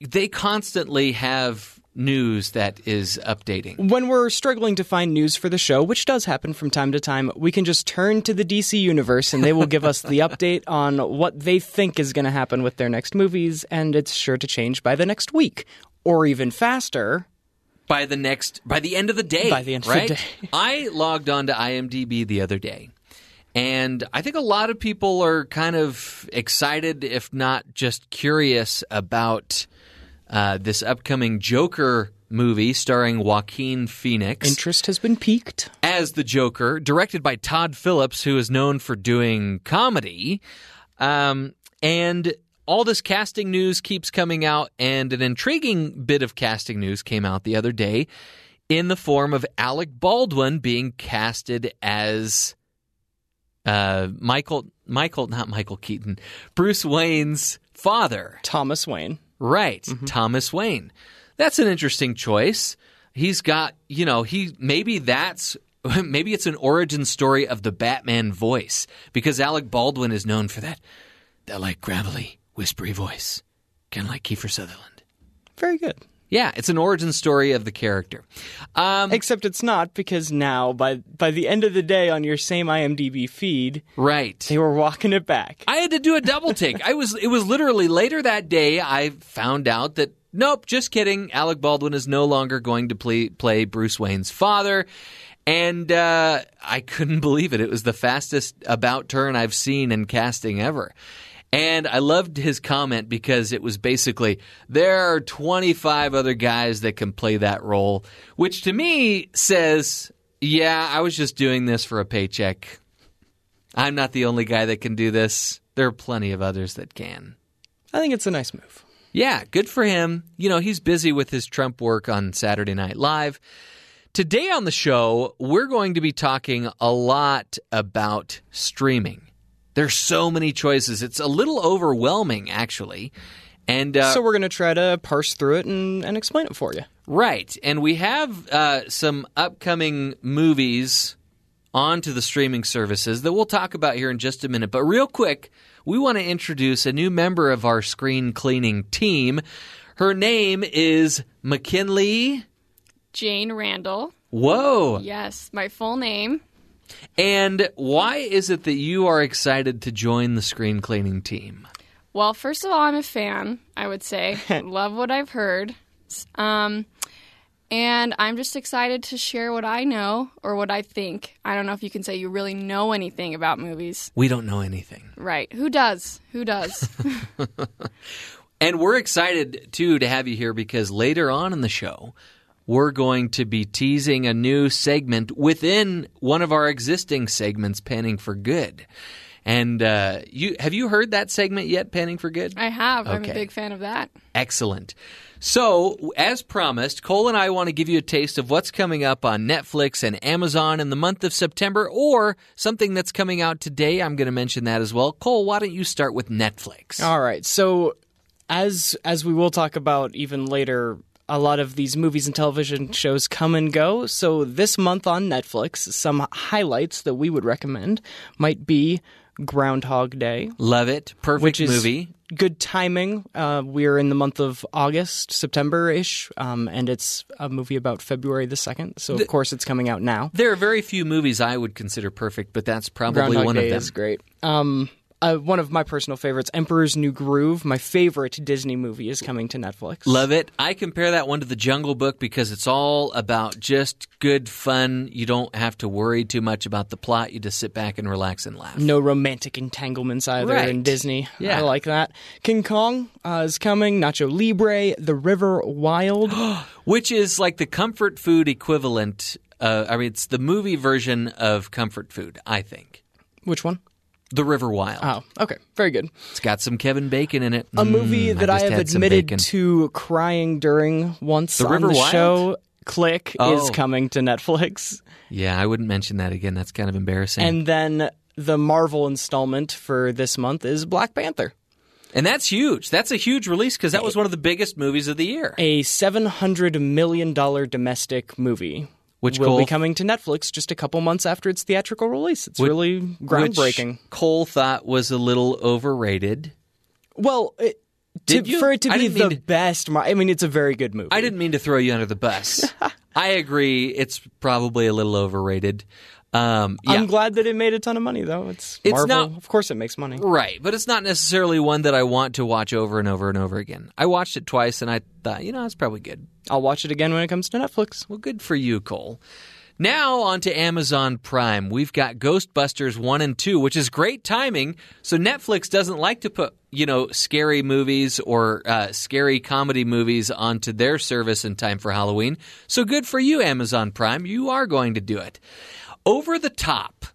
they constantly have news that is updating. When we're struggling to find news for the show, which does happen from time to time, we can just turn to the DC universe and they will give us the update on what they think is going to happen with their next movies, and it's sure to change by the next week. Or even faster, By the next by the end of the day. By the end of the right? day. I logged on to IMDb the other day. And I think a lot of people are kind of excited, if not just curious, about uh, this upcoming Joker movie starring Joaquin Phoenix. interest has been piqued. as the Joker, directed by Todd Phillips, who is known for doing comedy. Um, and all this casting news keeps coming out, and an intriguing bit of casting news came out the other day in the form of Alec Baldwin being casted as uh, Michael, Michael, not Michael Keaton, Bruce Wayne's father. Thomas Wayne. Right, Thomas Wayne. That's an interesting choice. He's got, you know, he maybe that's maybe it's an origin story of the Batman voice because Alec Baldwin is known for that that like gravelly, whispery voice, kind of like Kiefer Sutherland. Very good. Yeah, it's an origin story of the character. Um, Except it's not because now, by by the end of the day, on your same IMDb feed, right. they were walking it back. I had to do a double take. I was it was literally later that day I found out that nope, just kidding. Alec Baldwin is no longer going to play play Bruce Wayne's father. And uh, I couldn't believe it. It was the fastest about turn I've seen in casting ever. And I loved his comment because it was basically there are 25 other guys that can play that role, which to me says, yeah, I was just doing this for a paycheck. I'm not the only guy that can do this. There are plenty of others that can. I think it's a nice move. Yeah, good for him. You know, he's busy with his Trump work on Saturday Night Live. Today on the show, we're going to be talking a lot about streaming. There's so many choices. It's a little overwhelming, actually. And uh, so we're going to try to parse through it and, and explain it for you. Right. And we have uh, some upcoming movies onto the streaming services that we'll talk about here in just a minute. But real quick, we want to introduce a new member of our screen cleaning team. Her name is McKinley. Jane Randall. Whoa. Yes, my full name. And why is it that you are excited to join the screen cleaning team? Well, first of all, I'm a fan, I would say. Love what I've heard. Um, and I'm just excited to share what I know or what I think. I don't know if you can say you really know anything about movies. We don't know anything. Right. Who does? Who does? And we're excited too to have you here because later on in the show, we're going to be teasing a new segment within one of our existing segments, Panning for Good. And uh, you have you heard that segment yet, Panning for Good? I have. I'm a big fan of that. Excellent. So, as promised, Cole and I want to give you a taste of what's coming up on Netflix and Amazon in the month of September, or something that's coming out today. I'm going to mention that as well. Cole, why don't you start with Netflix? All right. So as as we will talk about even later, a lot of these movies and television shows come and go. So this month on Netflix, some highlights that we would recommend might be Groundhog Day, Love it. Perfect which is movie. good timing. Uh, we're in the month of August, September ish, um, and it's a movie about February the second. So of course it's coming out now. There are very few movies I would consider perfect, but that's probably Groundhog one Day of them. is great. Um, uh, one of my personal favorites, Emperor's New Groove. My favorite Disney movie is coming to Netflix. Love it. I compare that one to The Jungle Book because it's all about just good fun. You don't have to worry too much about the plot. You just sit back and relax and laugh. No romantic entanglements either Right. in Disney. Yeah. I like that. King Kong uh, is coming. Nacho Libre, The River Wild. Which is like the comfort food equivalent. Uh, I mean, it's the movie version of comfort food, I think. Which one? The River Wild. Oh, okay. Very good. It's got some Kevin Bacon in it. A movie Mm, that I, just have admitted to crying during once The on River the Wild? show. Click Oh. is coming to Netflix. Yeah, I wouldn't mention that again. That's kind of embarrassing. And then the Marvel installment for this month is Black Panther. And that's huge. That's a huge release because that was one of the biggest movies of the year. A $700 million domestic movie. Which will Cole- be coming to Netflix just a couple months after its theatrical release. It's Which- really groundbreaking. Which Cole thought was a little overrated. Well, it, Did to, you? for it to be the to- best, I mean, it's a very good movie. I didn't mean to throw you under the bus. I agree. It's probably a little overrated. Um, yeah. I'm glad that it made a ton of money, though. It's, It's Marvel. not- of course, it makes money. Right, but it's not necessarily one that I want to watch over and over and over again. I watched it twice and I thought, you know, it's probably good. I'll watch it again when it comes to Netflix. Well, good for you, Cole. Now on to Amazon Prime. We've got Ghostbusters 1 and 2, which is great timing. So Netflix doesn't like to put, you know, scary movies or uh, scary comedy movies onto their service in time for Halloween. So good for you, Amazon Prime. You are going to do it. Over the Top.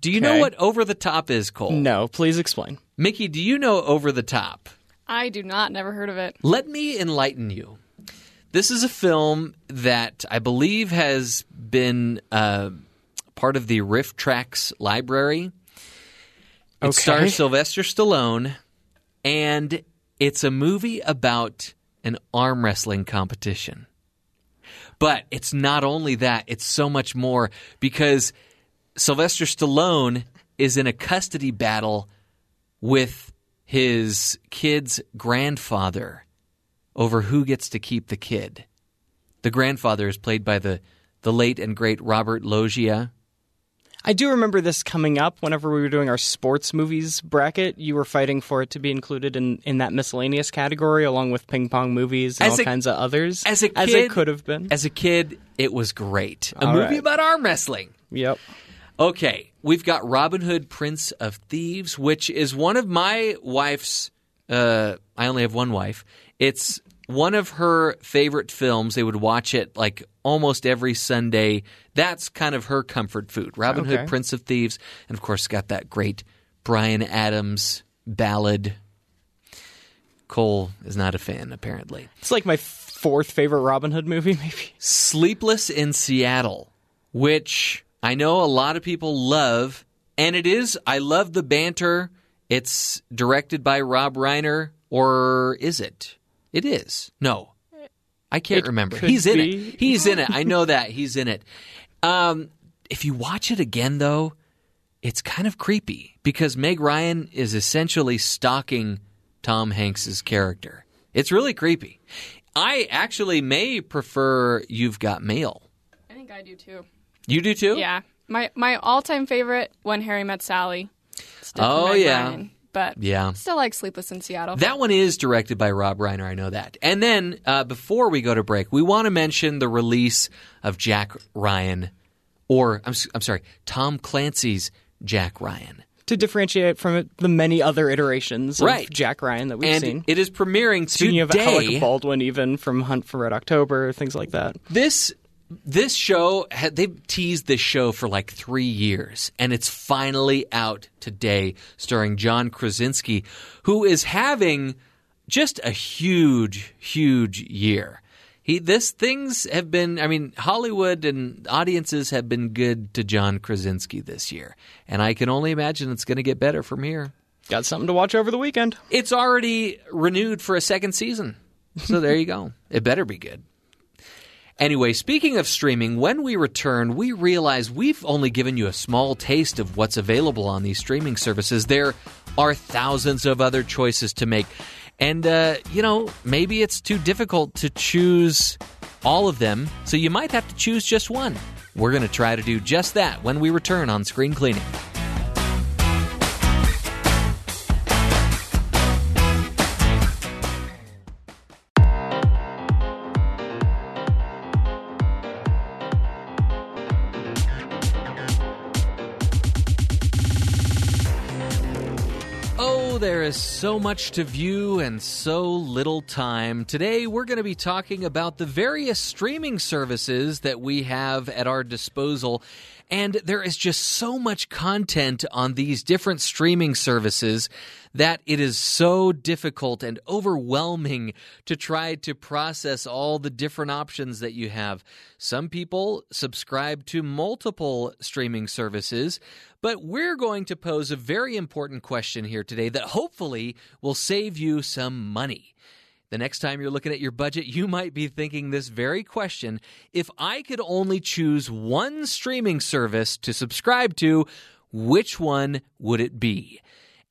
Do you know what Over the Top is, Cole? No, please explain. Mickey, do you know Over the Top? I do not. Never heard of it. Let me enlighten you. This is a film that I believe has been uh, part of the RiffTrax library. It Okay. stars Sylvester Stallone, and it's a movie about an arm wrestling competition. But it's not only that, it's so much more because Sylvester Stallone is in a custody battle with his kid's grandfather over who gets to keep the kid. The grandfather is played by the, the late and great Robert Loggia. I do remember this coming up whenever we were doing our sports movies bracket. You were fighting for it to be included in, in that miscellaneous category, along with ping pong movies and As all a- kinds of others. As a kid, as it could have been. As a kid, it was great. A All movie right. about arm wrestling. Yep. Okay, we've got Robin Hood, Prince of Thieves, which is one of my wife's. Uh, I only have one wife. It's one of her favorite films. They would watch it like almost every Sunday. That's kind of her comfort food. Robin Okay. Hood, Prince of Thieves, and of course, got that great Bryan Adams ballad. Cole is not a fan, apparently. It's like my fourth favorite Robin Hood movie, maybe. Sleepless in Seattle, which I know a lot of people love, and it is. I love the banter. It's directed by Rob Reiner, or is it? It is. No, I can't It remember. could He's in be. it. He's in it. I know that he's in it. Um, if you watch it again, though, it's kind of creepy because Meg Ryan is essentially stalking Tom Hanks's character. It's really creepy. I actually may prefer You've Got Mail. I think I do too. You do too? Yeah. My my all time favorite When Harry Met Sally. Still Oh, Meg yeah. Ryan, but Yeah. still like Sleepless in Seattle. That one is directed by Rob Reiner. I know that. And then uh, before we go to break, we want to mention the release of Jack Ryan, or I'm, s- I'm sorry, Tom Clancy's Jack Ryan. To differentiate from the many other iterations of Jack Ryan that we've and seen. it is premiering Speaking of today. Alec Baldwin, even from Hunt for Red October, things like that. this this show they've teased this show for like three years and it's finally out today starring john krasinski who is having just a huge huge year. He this things have been i mean hollywood and audiences have been good to john krasinski this year and i can only imagine it's going to get better from here. Got something to watch over the weekend. it's already renewed for a second season so there you go. It better be good Anyway, speaking of streaming, when we return, we realize we've only given you a small taste of what's available on these streaming services. There are thousands of other choices to make. And, uh, you know, maybe it's too difficult to choose all of them, so you might have to choose just one. We're going to try to do just that when we return on Screen Cleaning. Is so much to view and so little time. Today, we're going to be talking about the various streaming services that we have at our disposal. And there is just so much content on these different streaming services that it is so difficult and overwhelming to try to process all the different options that you have. Some people subscribe to multiple streaming services, but we're going to pose a very important question here today that hopefully will save you some money. The next time you're looking at your budget, you might be thinking this very question if I could only choose one streaming service to subscribe to, which one would it be?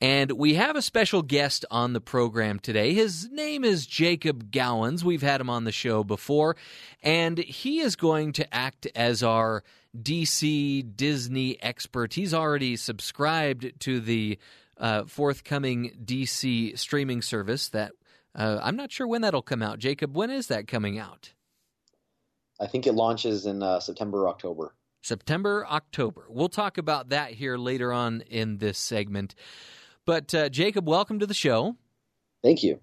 And we have a special guest on the program today. His name is Jacob Gowans. We've had him on the show before, and he is going to act as our DC Disney expert. He's already subscribed to the uh, forthcoming DC streaming service that uh, I'm not sure when that'll come out. Jacob, when is that coming out? I think it launches in uh, September or October. September, October. We'll talk about that here later on in this segment. But uh, Jacob, welcome to the show. Thank you.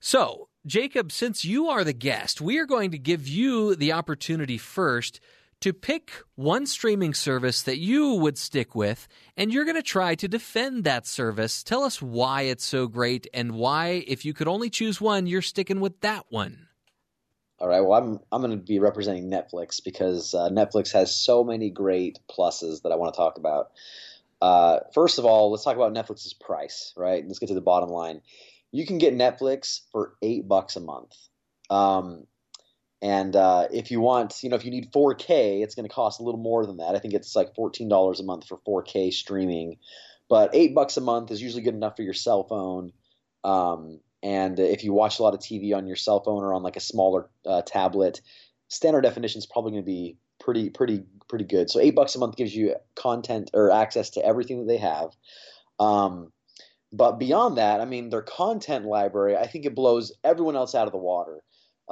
So, Jacob, since you are the guest, we are going to give you the opportunity first to pick one streaming service that you would stick with, and you're going to try to defend that service. Tell us why it's so great and why, if you could only choose one, you're sticking with that one. All right. Well, I'm I'm going to be representing Netflix because uh, Netflix has so many great pluses that I want to talk about. Uh, first of all, let's talk about Netflix's price, right? Let's get to the bottom line. You can get Netflix for eight bucks a month. Um, and uh, if you want, you know, if you need 4K, it's going to cost a little more than that. I think it's like $14 a month for 4K streaming. But eight bucks a month is usually good enough for your cell phone. Um, and if you watch a lot of TV on your cell phone or on like a smaller uh, tablet, standard definition is probably going to be pretty pretty pretty good. So eight bucks a month gives you content or access to everything that they have. Um, but beyond that, I mean, their content library, I think it blows everyone else out of the water.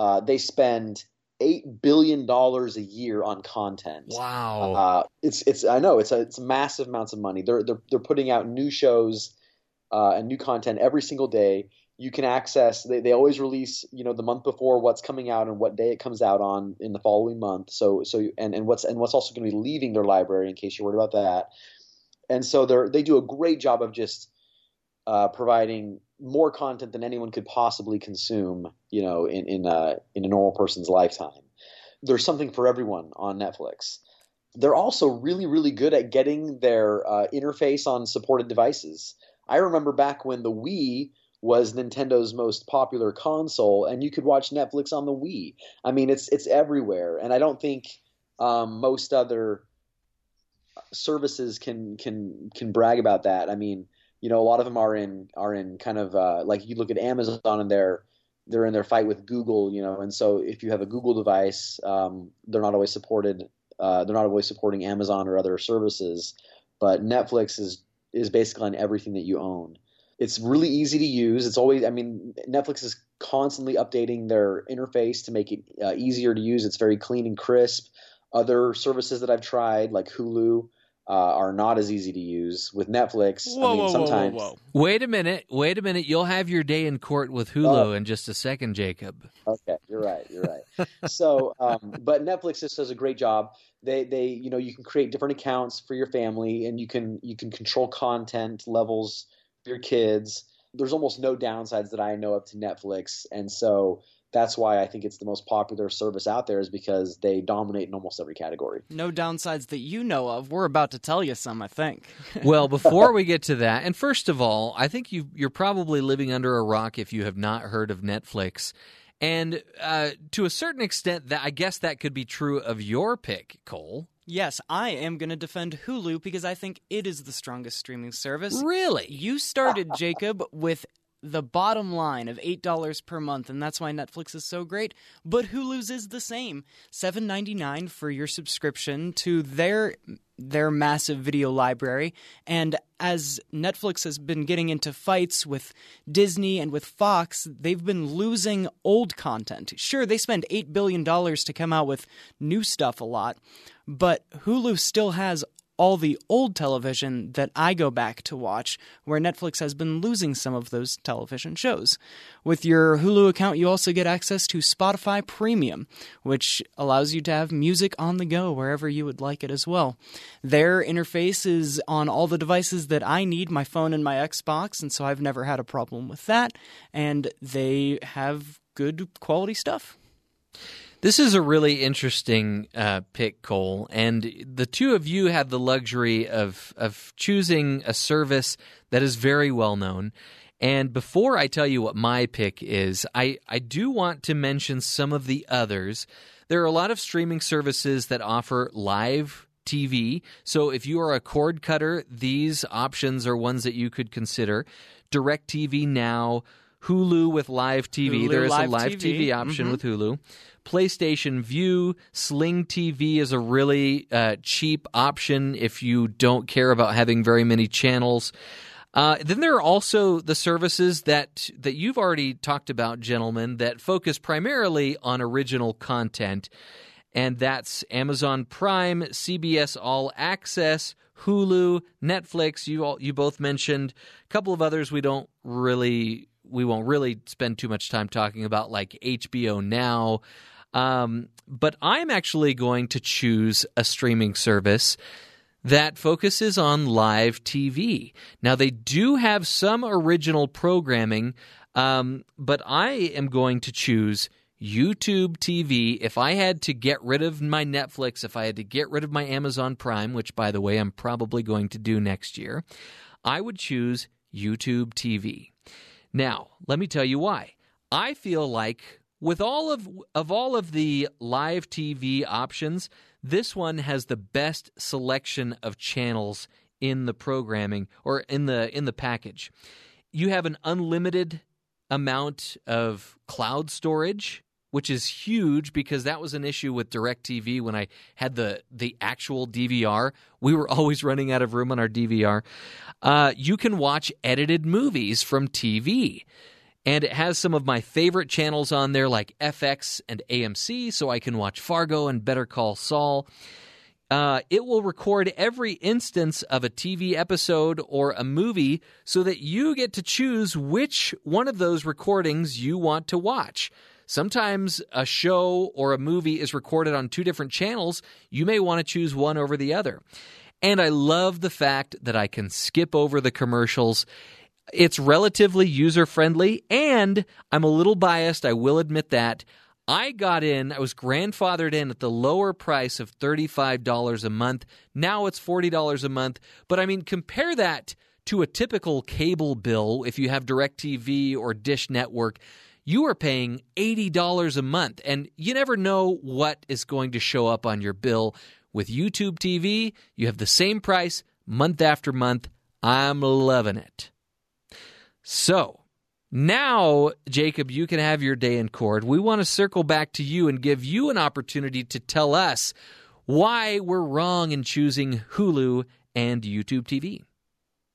Uh, they spend eight billion dollars a year on content. Wow, uh, it's it's I know it's a, it's massive amounts of money. They're they're they're putting out new shows uh, and new content every single day you can access they, they always release you know the month before what's coming out and what day it comes out on in the following month so so and, and what's and what's also going to be leaving their library in case you're worried about that and so they're they do a great job of just uh, providing more content than anyone could possibly consume you know in in, uh, in a normal person's lifetime there's something for everyone on netflix they're also really really good at getting their uh, interface on supported devices i remember back when the wii was Nintendo's most popular console, and you could watch Netflix on the Wii. I mean, it's it's everywhere, and I don't think um, most other services can can can brag about that. I mean, you know, a lot of them are in are in kind of uh, like you look at Amazon and they're they're in their fight with Google, you know, and so if you have a Google device, um, they're not always supported. Uh, they're not always supporting Amazon or other services, but Netflix is is basically on everything that you own. It's really easy to use. It's always, I mean, Netflix is constantly updating their interface to make it uh, easier to use. It's very clean and crisp. Other services that I've tried, like Hulu, uh, are not as easy to use. With Netflix, whoa, I mean, whoa, sometimes. Whoa, whoa, Wait a minute. Wait a minute. You'll have your day in court with Hulu Oh. in just a second, Jacob. Okay, you're right. You're right. so, um, but Netflix just does a great job. They, they, you know, you can create different accounts for your family, and you can you can control content levels for your kids. There's almost no downsides that I know of to Netflix, and so that's why I think it's the most popular service out there, is because they dominate in almost every category. No downsides that you know of. We're about to tell you some, I think. well, before we get to that, and first of all, I think you you're probably living under a rock if you have not heard of Netflix. And uh, to a certain extent, that I guess that could be true of your pick, Cole. Yes, I am going to defend Hulu because I think it is the strongest streaming service. Really? You started, Jacob, with the bottom line of $8 per month, and that's why Netflix is so great. But Hulu's is the same $7.99 for your subscription to their their massive video library. And as Netflix has been getting into fights with Disney and with Fox, they've been losing old content. Sure, they spend $8 billion to come out with new stuff a lot, but Hulu still has all the old television that I go back to watch, where Netflix has been losing some of those television shows. With your Hulu account, you also get access to Spotify Premium, which allows you to have music on the go wherever you would like it as well. Their interface is on all the devices that I need, my phone and my Xbox, and so I've never had a problem with that. And they have good quality stuff. This is a really interesting uh, pick, Cole, and the two of you have the luxury of of choosing a service that is very well known. And before I tell you what my pick is, I, I do want to mention some of the others. There are a lot of streaming services that offer live TV. So if you are a cord cutter, these options are ones that you could consider. DirecTV Now, Hulu with live TV. Hulu there is Live a live TV, TV. option Mhm. with Hulu. PlayStation Vue, Sling TV is a really uh, cheap option if you don't care about having very many channels. Uh, then there are also the services that that you've already talked about, gentlemen, that focus primarily on original content, and that's Amazon Prime, CBS All Access, Hulu, Netflix. You all you both mentioned a couple of others we don't really we won't really spend too much time talking about, like HBO Now. Um, but I'm actually going to choose a streaming service that focuses on live TV. Now, they do have some original programming, um, but I am going to choose YouTube TV. If I had to get rid of my Netflix, if I had to get rid of my Amazon Prime, which, by the way, I'm probably going to do next year, I would choose YouTube TV. Now, let me tell you why. I feel like with all of of all of the live TV options, this one has the best selection of channels in the programming or in the in the package. You have an unlimited amount of cloud storage, which is huge because that was an issue with DirecTV when I had the the actual DVR. We were always running out of room on our DVR. Uh, you can watch edited movies from TV. And it has some of my favorite channels on there, like FX and AMC, so I can watch Fargo and Better Call Saul. Uh, it will record every instance of a TV episode or a movie so that you get to choose which one of those recordings you want to watch. Sometimes a show or a movie is recorded on two different channels. You may want to choose one over the other. And I love the fact that I can skip over the commercials. It's relatively user friendly, and I'm a little biased, I will admit that. I got in, I was grandfathered in at the lower price of $35 a month. Now it's $40 a month. But I mean, compare that to a typical cable bill if you have DirecTV or Dish Network. You are paying $80 a month, and you never know what is going to show up on your bill. With YouTube TV, you have the same price month after month. I'm loving it. So now, Jacob, you can have your day in court. We want to circle back to you and give you an opportunity to tell us why we're wrong in choosing Hulu and YouTube TV.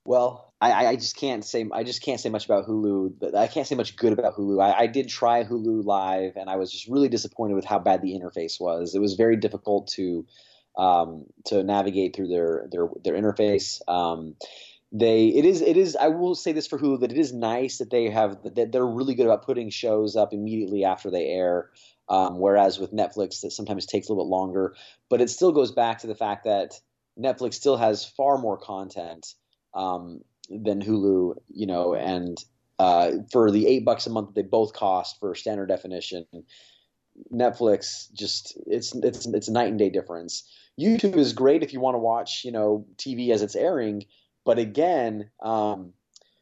Well, I, I just can't say I just can't say much about Hulu. I can't say much good about Hulu. I, I did try Hulu live, and I was just really disappointed with how bad the interface was. It was very difficult to um, to navigate through their their their interface. Um, they it is it is I will say this for Hulu that it is nice that they have that they're really good about putting shows up immediately after they air. Um, whereas with Netflix, that sometimes takes a little bit longer. But it still goes back to the fact that Netflix still has far more content um, than Hulu, you know, and uh, for the eight bucks a month they both cost for standard definition, Netflix just it's it's it's a night and day difference. YouTube is great if you want to watch, you know, TV as it's airing, but again, um,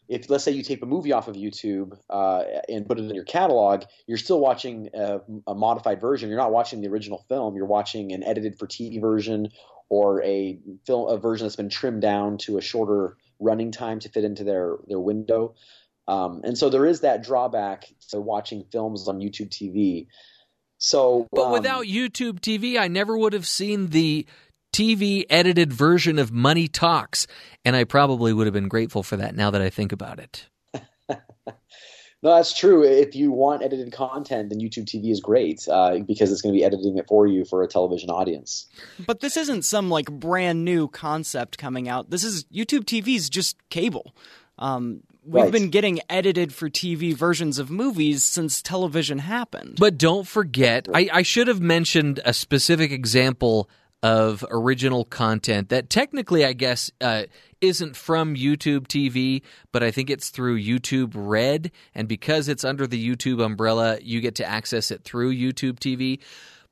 if let's say you tape a movie off of YouTube uh, and put it in your catalog, you're still watching a, a modified version. You're not watching the original film. You're watching an edited for TV version or a film a version that's been trimmed down to a shorter running time to fit into their their window. Um, and so there is that drawback to watching films on YouTube TV. So, But um, without YouTube TV, I never would have seen the TV edited version of Money Talks, and I probably would have been grateful for that now that I think about it. No, that's true. If you want edited content, then YouTube TV is great uh, because it's going to be editing it for you for a television audience. But this isn't some like brand new concept coming out. This is YouTube TV's just cable. Um, we've Right. been getting edited for TV versions of movies since television happened. But don't forget, I, I should have mentioned a specific example of original content that technically, I guess, uh, isn't from YouTube TV, but I think it's through YouTube Red. And because it's under the YouTube umbrella, you get to access it through YouTube TV.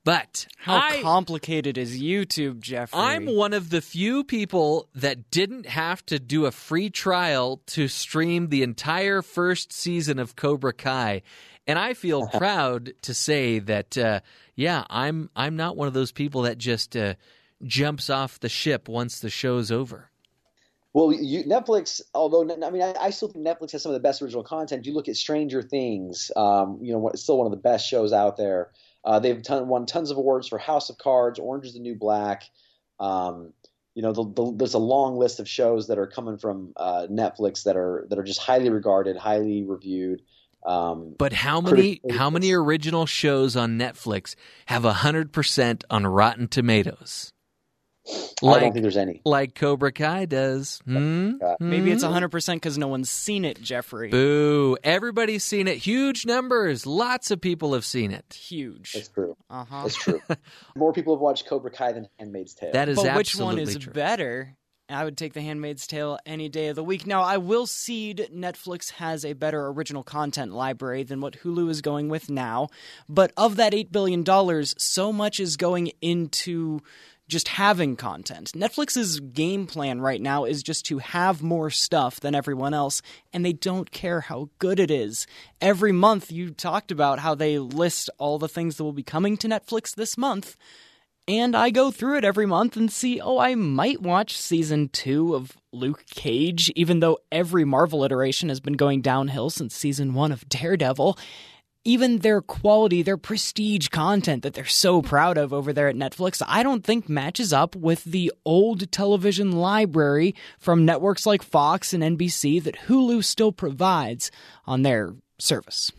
But How I, complicated is YouTube, Jeffrey? I'm one of the few people that didn't have to do a free trial to stream the entire first season of Cobra Kai, and I feel proud to say that, uh, yeah, I'm I'm not one of those people that just uh, jumps off the ship once the show's over. Well, you, Netflix, although I mean, I, I still think Netflix has some of the best original content. You look at Stranger Things, um, you know, it's still one of the best shows out there. Uh, they've ton, won tons of awards for House of Cards, Orange is the New Black. Um, you know, the, the, there's a long list of shows that are coming from uh, Netflix that are that are just highly regarded, highly reviewed. Um, But how many critical- how many original shows on Netflix have hundred percent on Rotten Tomatoes? I don't think there's any. like Cobra Kai does. Hmm? Maybe it's Hmm? 100% because no one's seen it, Jeffrey. Boo. Everybody's seen it. Huge numbers. Lots of people have seen it. Huge. It's true. Uh huh. It's true. More people have watched Cobra Kai than Handmaid's Tale. That is But which one is true. better? I would take The Handmaid's Tale any day of the week. Now, I will cede Netflix has a better original content library than what Hulu is going with now. But of that $8 billion, so much is going into just having content. Netflix's game plan right now is just to have more stuff than everyone else, and they don't care how good it is. Every month, you talked about how they list all the things that will be coming to Netflix this month. And I go through it every month and see, oh, I might watch season two of Luke Cage, even though every Marvel iteration has been going downhill since season one of Daredevil. Even their quality, their prestige content that they're so proud of over there at Netflix, I don't think matches up with the old television library from networks like Fox and NBC that Hulu still provides on their service.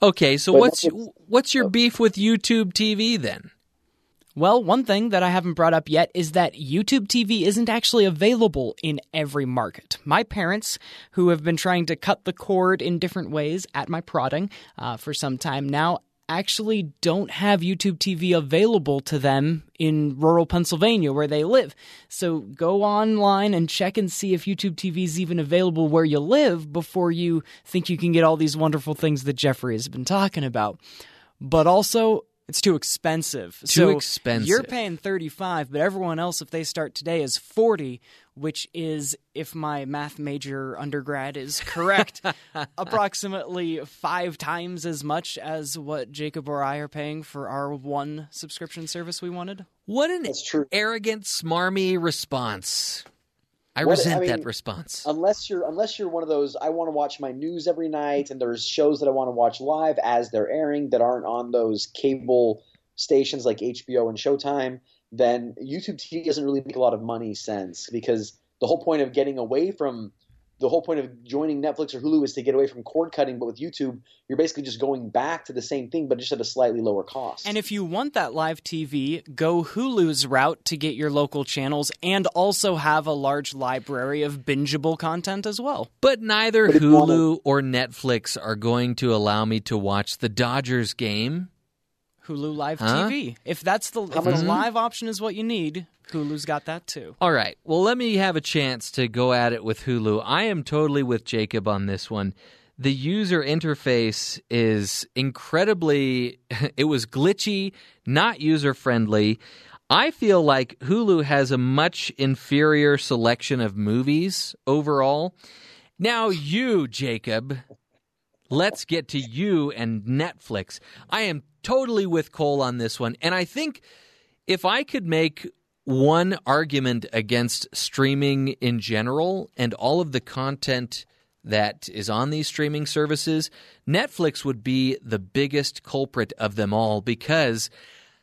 Okay, so what's what's your beef with YouTube TV then? Well, one thing that I haven't brought up yet is that YouTube TV isn't actually available in every market. My parents, who have been trying to cut the cord in different ways at my prodding uh, for some time now, actually don't have YouTube TV available to them in rural Pennsylvania where they live. So go online and check and see if YouTube TV is even available where you live before you think you can get all these wonderful things that Jeffrey has been talking about. But also, it's too expensive. Too so expensive. You're paying 35, but everyone else, if they start today, is 40, which is, if my math major undergrad is correct, approximately five times as much as what Jacob or I are paying for our one subscription service we wanted. What an That's true. arrogant, smarmy response. I What- resent I mean, that response. unless you're unless you're one of those I want to watch my news every night and there's shows that I want to watch live as they're airing that aren't on those cable stations like HBO and Showtime, then YouTube TV doesn't really make a lot of money sense because the whole point of getting away from the whole point of joining Netflix or Hulu is to get away from cord cutting, but with YouTube, you're basically just going back to the same thing, but just at a slightly lower cost. And if you want that live TV, go Hulu's route to get your local channels and also have a large library of bingeable content as well. But neither But if you Hulu or Netflix are going to allow me to watch the Dodgers game. Hulu Live Huh? TV. If that's the, if the live option is what you need, Hulu's got that too. All right. Well, let me have a chance to go at it with Hulu. I am totally with Jacob on this one. The user interface is incredibly, it was glitchy, not user friendly. I feel like Hulu has a much inferior selection of movies overall. Now, you, Jacob, let's get to you and Netflix. I am totally with Cole on this one. And I think if I could make one argument against streaming in general and all of the content that is on these streaming services, Netflix would be the biggest culprit of them all because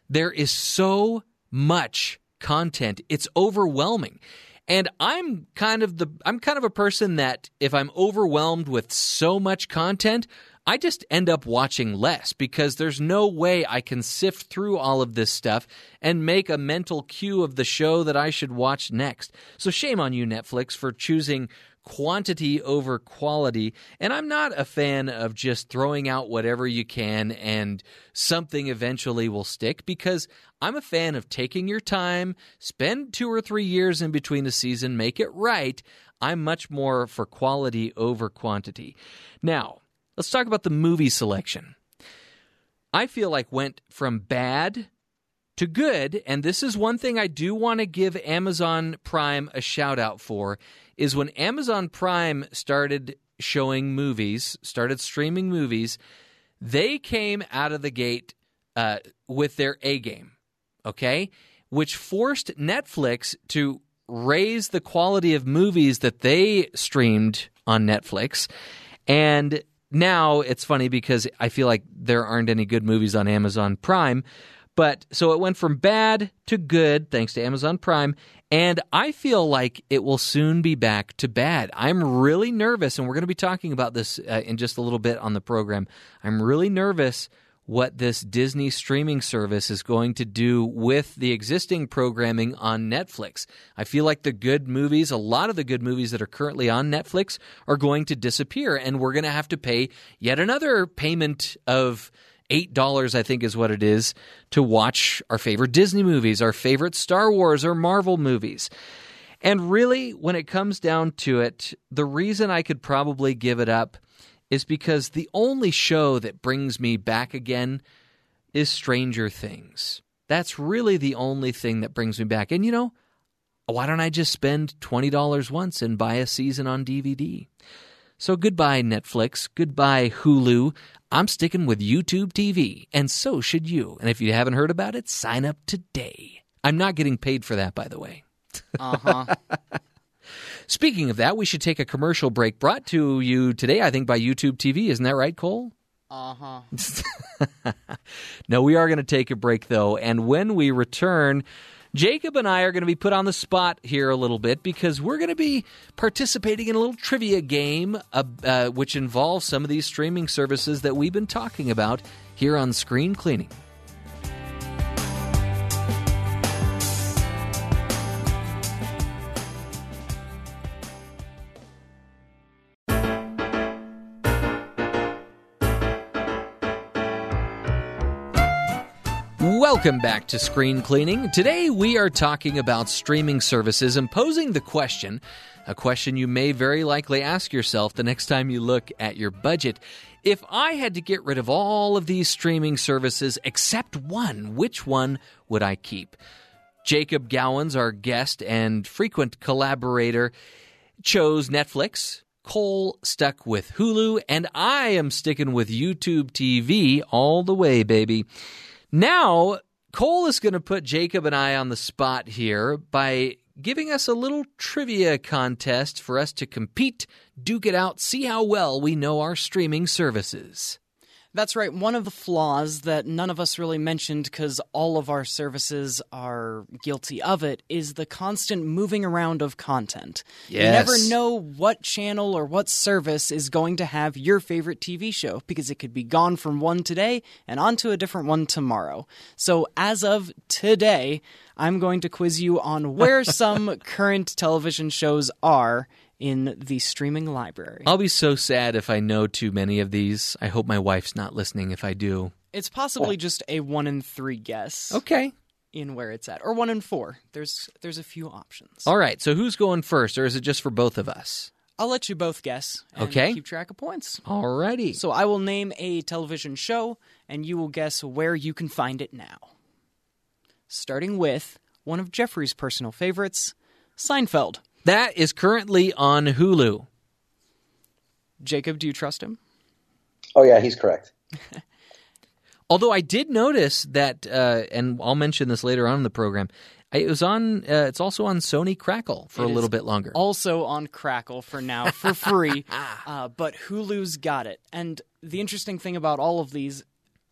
there is so much content. It's overwhelming. And I'm kind of the I'm kind of a person that if I'm overwhelmed with so much content, I just end up watching less because there's no way I can sift through all of this stuff and make a mental queue of the show that I should watch next. So shame on you, Netflix, for choosing quantity over quality. And I'm not a fan of just throwing out whatever you can and something eventually will stick because I'm a fan of taking your time, spend two or three years in between a season, make it right. I'm much more for quality over quantity. Now, let's talk about the movie selection. I feel like went from bad to good, and this is one thing I do want to give Amazon Prime a shout out for is when Amazon Prime started showing movies, started streaming movies, they came out of the gate uh, with their A game, okay? Which forced Netflix to raise the quality of movies that they streamed on Netflix. And now it's funny because I feel like there aren't any good movies on Amazon Prime. But so it went from bad to good thanks to Amazon Prime. And I feel like it will soon be back to bad. I'm really nervous, and we're going to be talking about this uh, in just a little bit on the program. I'm really nervous what this Disney streaming service is going to do with the existing programming on Netflix. I feel like the good movies, a lot of the good movies that are currently on Netflix, are going to disappear, and we're going to have to pay yet another payment of $8, I think is what it is, to watch our favorite Disney movies, our favorite Star Wars or Marvel movies. And really, when it comes down to it, the reason I could probably give it up is because the only show that brings me back again is Stranger Things. That's really the only thing that brings me back. And you know, why don't I just spend $20 once and buy a season on DVD? So goodbye, Netflix. Goodbye, Hulu. I'm sticking with YouTube TV, and so should you. And if you haven't heard about it, sign up today. I'm not getting paid for that, by the way. Uh huh. Speaking of that, we should take a commercial break brought to you today, I think, by YouTube TV. Isn't that right, Cole? Uh huh. no, we are going to take a break, though. And when we return, Jacob and I are going to be put on the spot here a little bit because we're going to be participating in a little trivia game uh, uh, which involves some of these streaming services that we've been talking about here on Screen Cleaning. Welcome back to Screen Cleaning. Today we are talking about streaming services and posing the question, a question you may very likely ask yourself the next time you look at your budget. If I had to get rid of all of these streaming services except one, which one would I keep? Jacob Gowans, our guest and frequent collaborator, chose Netflix. Cole stuck with Hulu, and I am sticking with YouTube TV all the way, baby. Now, Cole is going to put Jacob and I on the spot here by giving us a little trivia contest for us to compete, duke it out, see how well we know our streaming services. That's right. One of the flaws that none of us really mentioned because all of our services are guilty of it is the constant moving around of content. Yes. You never know what channel or what service is going to have your favorite TV show because it could be gone from one today and onto a different one tomorrow. So, as of today, I'm going to quiz you on where some current television shows are in the streaming library. I'll be so sad if I know too many of these. I hope my wife's not listening if I do. It's possibly just a one in three guess. Okay. In where it's at, or one in four. There's there's a few options. All right. So who's going first, or is it just for both of us? I'll let you both guess. And Okay. Keep track of points. All righty. So I will name a television show, and you will guess where you can find it now. Starting with one of Jeffrey's personal favorites, Seinfeld. That is currently on Hulu. Jacob, do you trust him? Oh yeah, he's correct. Although I did notice that, uh, and I'll mention this later on in the program. It was on. Uh, it's also on Sony Crackle for It a little bit longer. Also on Crackle for now for free, uh, but Hulu's got it. And the interesting thing about all of these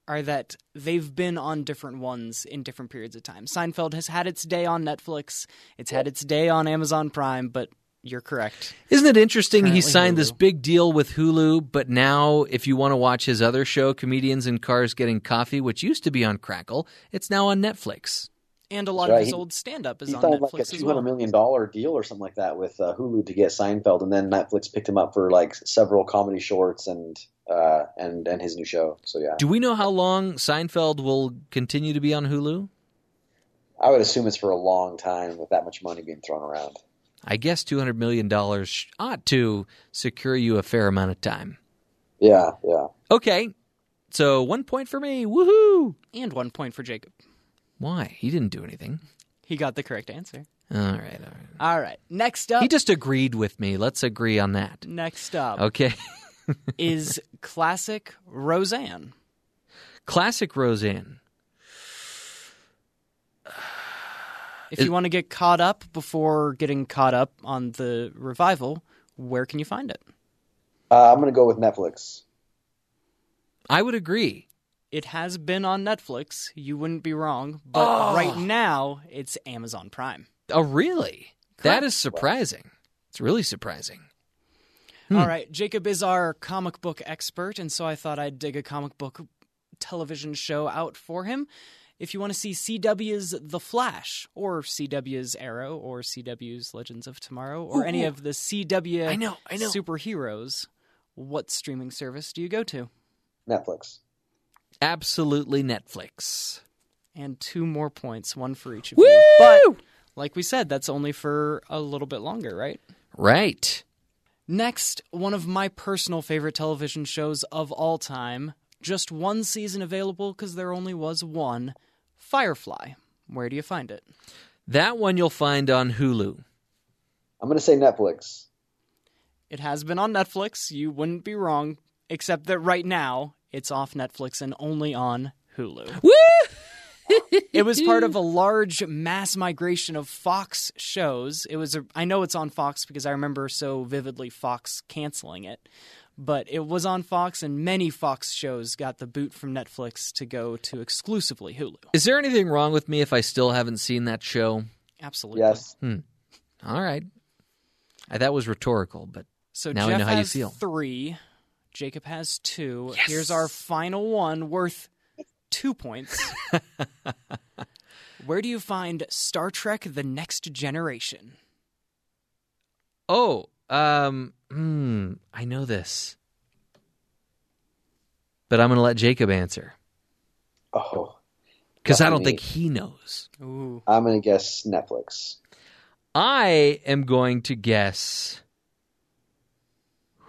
are that they've been on different ones in different periods of time. Seinfeld has had its day on Netflix, it's had its day on Amazon Prime, but You're correct. Isn't it interesting? He signed Hulu. this big deal with Hulu, but now if you want to watch his other show, Comedians in Cars Getting Coffee, which used to be on Crackle, it's now on Netflix. And a lot Right, of his he- old stand-up is He on signed Netflix like a as two well. hundred million dollar deal or something like that with uh, Hulu to get Seinfeld, and then Netflix picked him up for like several comedy shorts and uh, and and his new show. So yeah, Do we know how long Seinfeld will continue to be on Hulu? I would assume it's for a long time with that much money being thrown around. I guess $200 million ought to secure you a fair amount of time. Yeah, yeah. Okay. So one point for me. Woohoo! And one point for Jacob. Why? He didn't do anything. He got the correct answer. All right, all right. All right. Next up. He just agreed with me. Let's agree on that. Next up Okay. is classic Roseanne. Classic Roseanne. If you want to get caught up before getting caught up on the revival, where can you find it? Uh, I'm going to go with Netflix. I would agree. It has been on Netflix. You wouldn't be wrong. But Oh. right now, it's Amazon Prime. Oh, really? That Correct. is surprising. It's really surprising. Hmm. All right. Jacob is our comic book expert, and so I thought I'd dig a comic book television show out for him. If you want to see CW's The Flash, or CW's Arrow, or CW's Legends of Tomorrow, or Ooh, any ooh. of the CW I know, I know. superheroes, what streaming service do you go to? Netflix. Absolutely Netflix. And two more points, one for each of Woo! you. But like we said, that's only for a little bit longer, right? Right. Next, one of my personal favorite television shows of all time. Just one season available because there only was one. Firefly. Where do you find it? That one you'll find on Hulu. I'm going to say Netflix. It has been on Netflix. You wouldn't be wrong, except that right now it's off Netflix and only on Hulu. Woo! it was part of a large mass migration of Fox shows. It was a, I know it's on Fox because I remember so vividly Fox canceling it. But it was on Fox and many Fox shows got the boot from Netflix to go to exclusively Hulu. Is there anything wrong with me if I still haven't seen that show? Absolutely. Yes. Hmm. All right. I, that was rhetorical, but So now Jeff I know how you has feel. three. Jacob has two. Here's our final one worth two points. Where do you find Star Trek The Next Generation? Oh, um, hmm, I know this. But I'm going to let Jacob answer Oh, because I don't think he knows. Ooh. I'm going to guess Netflix. I am going to guess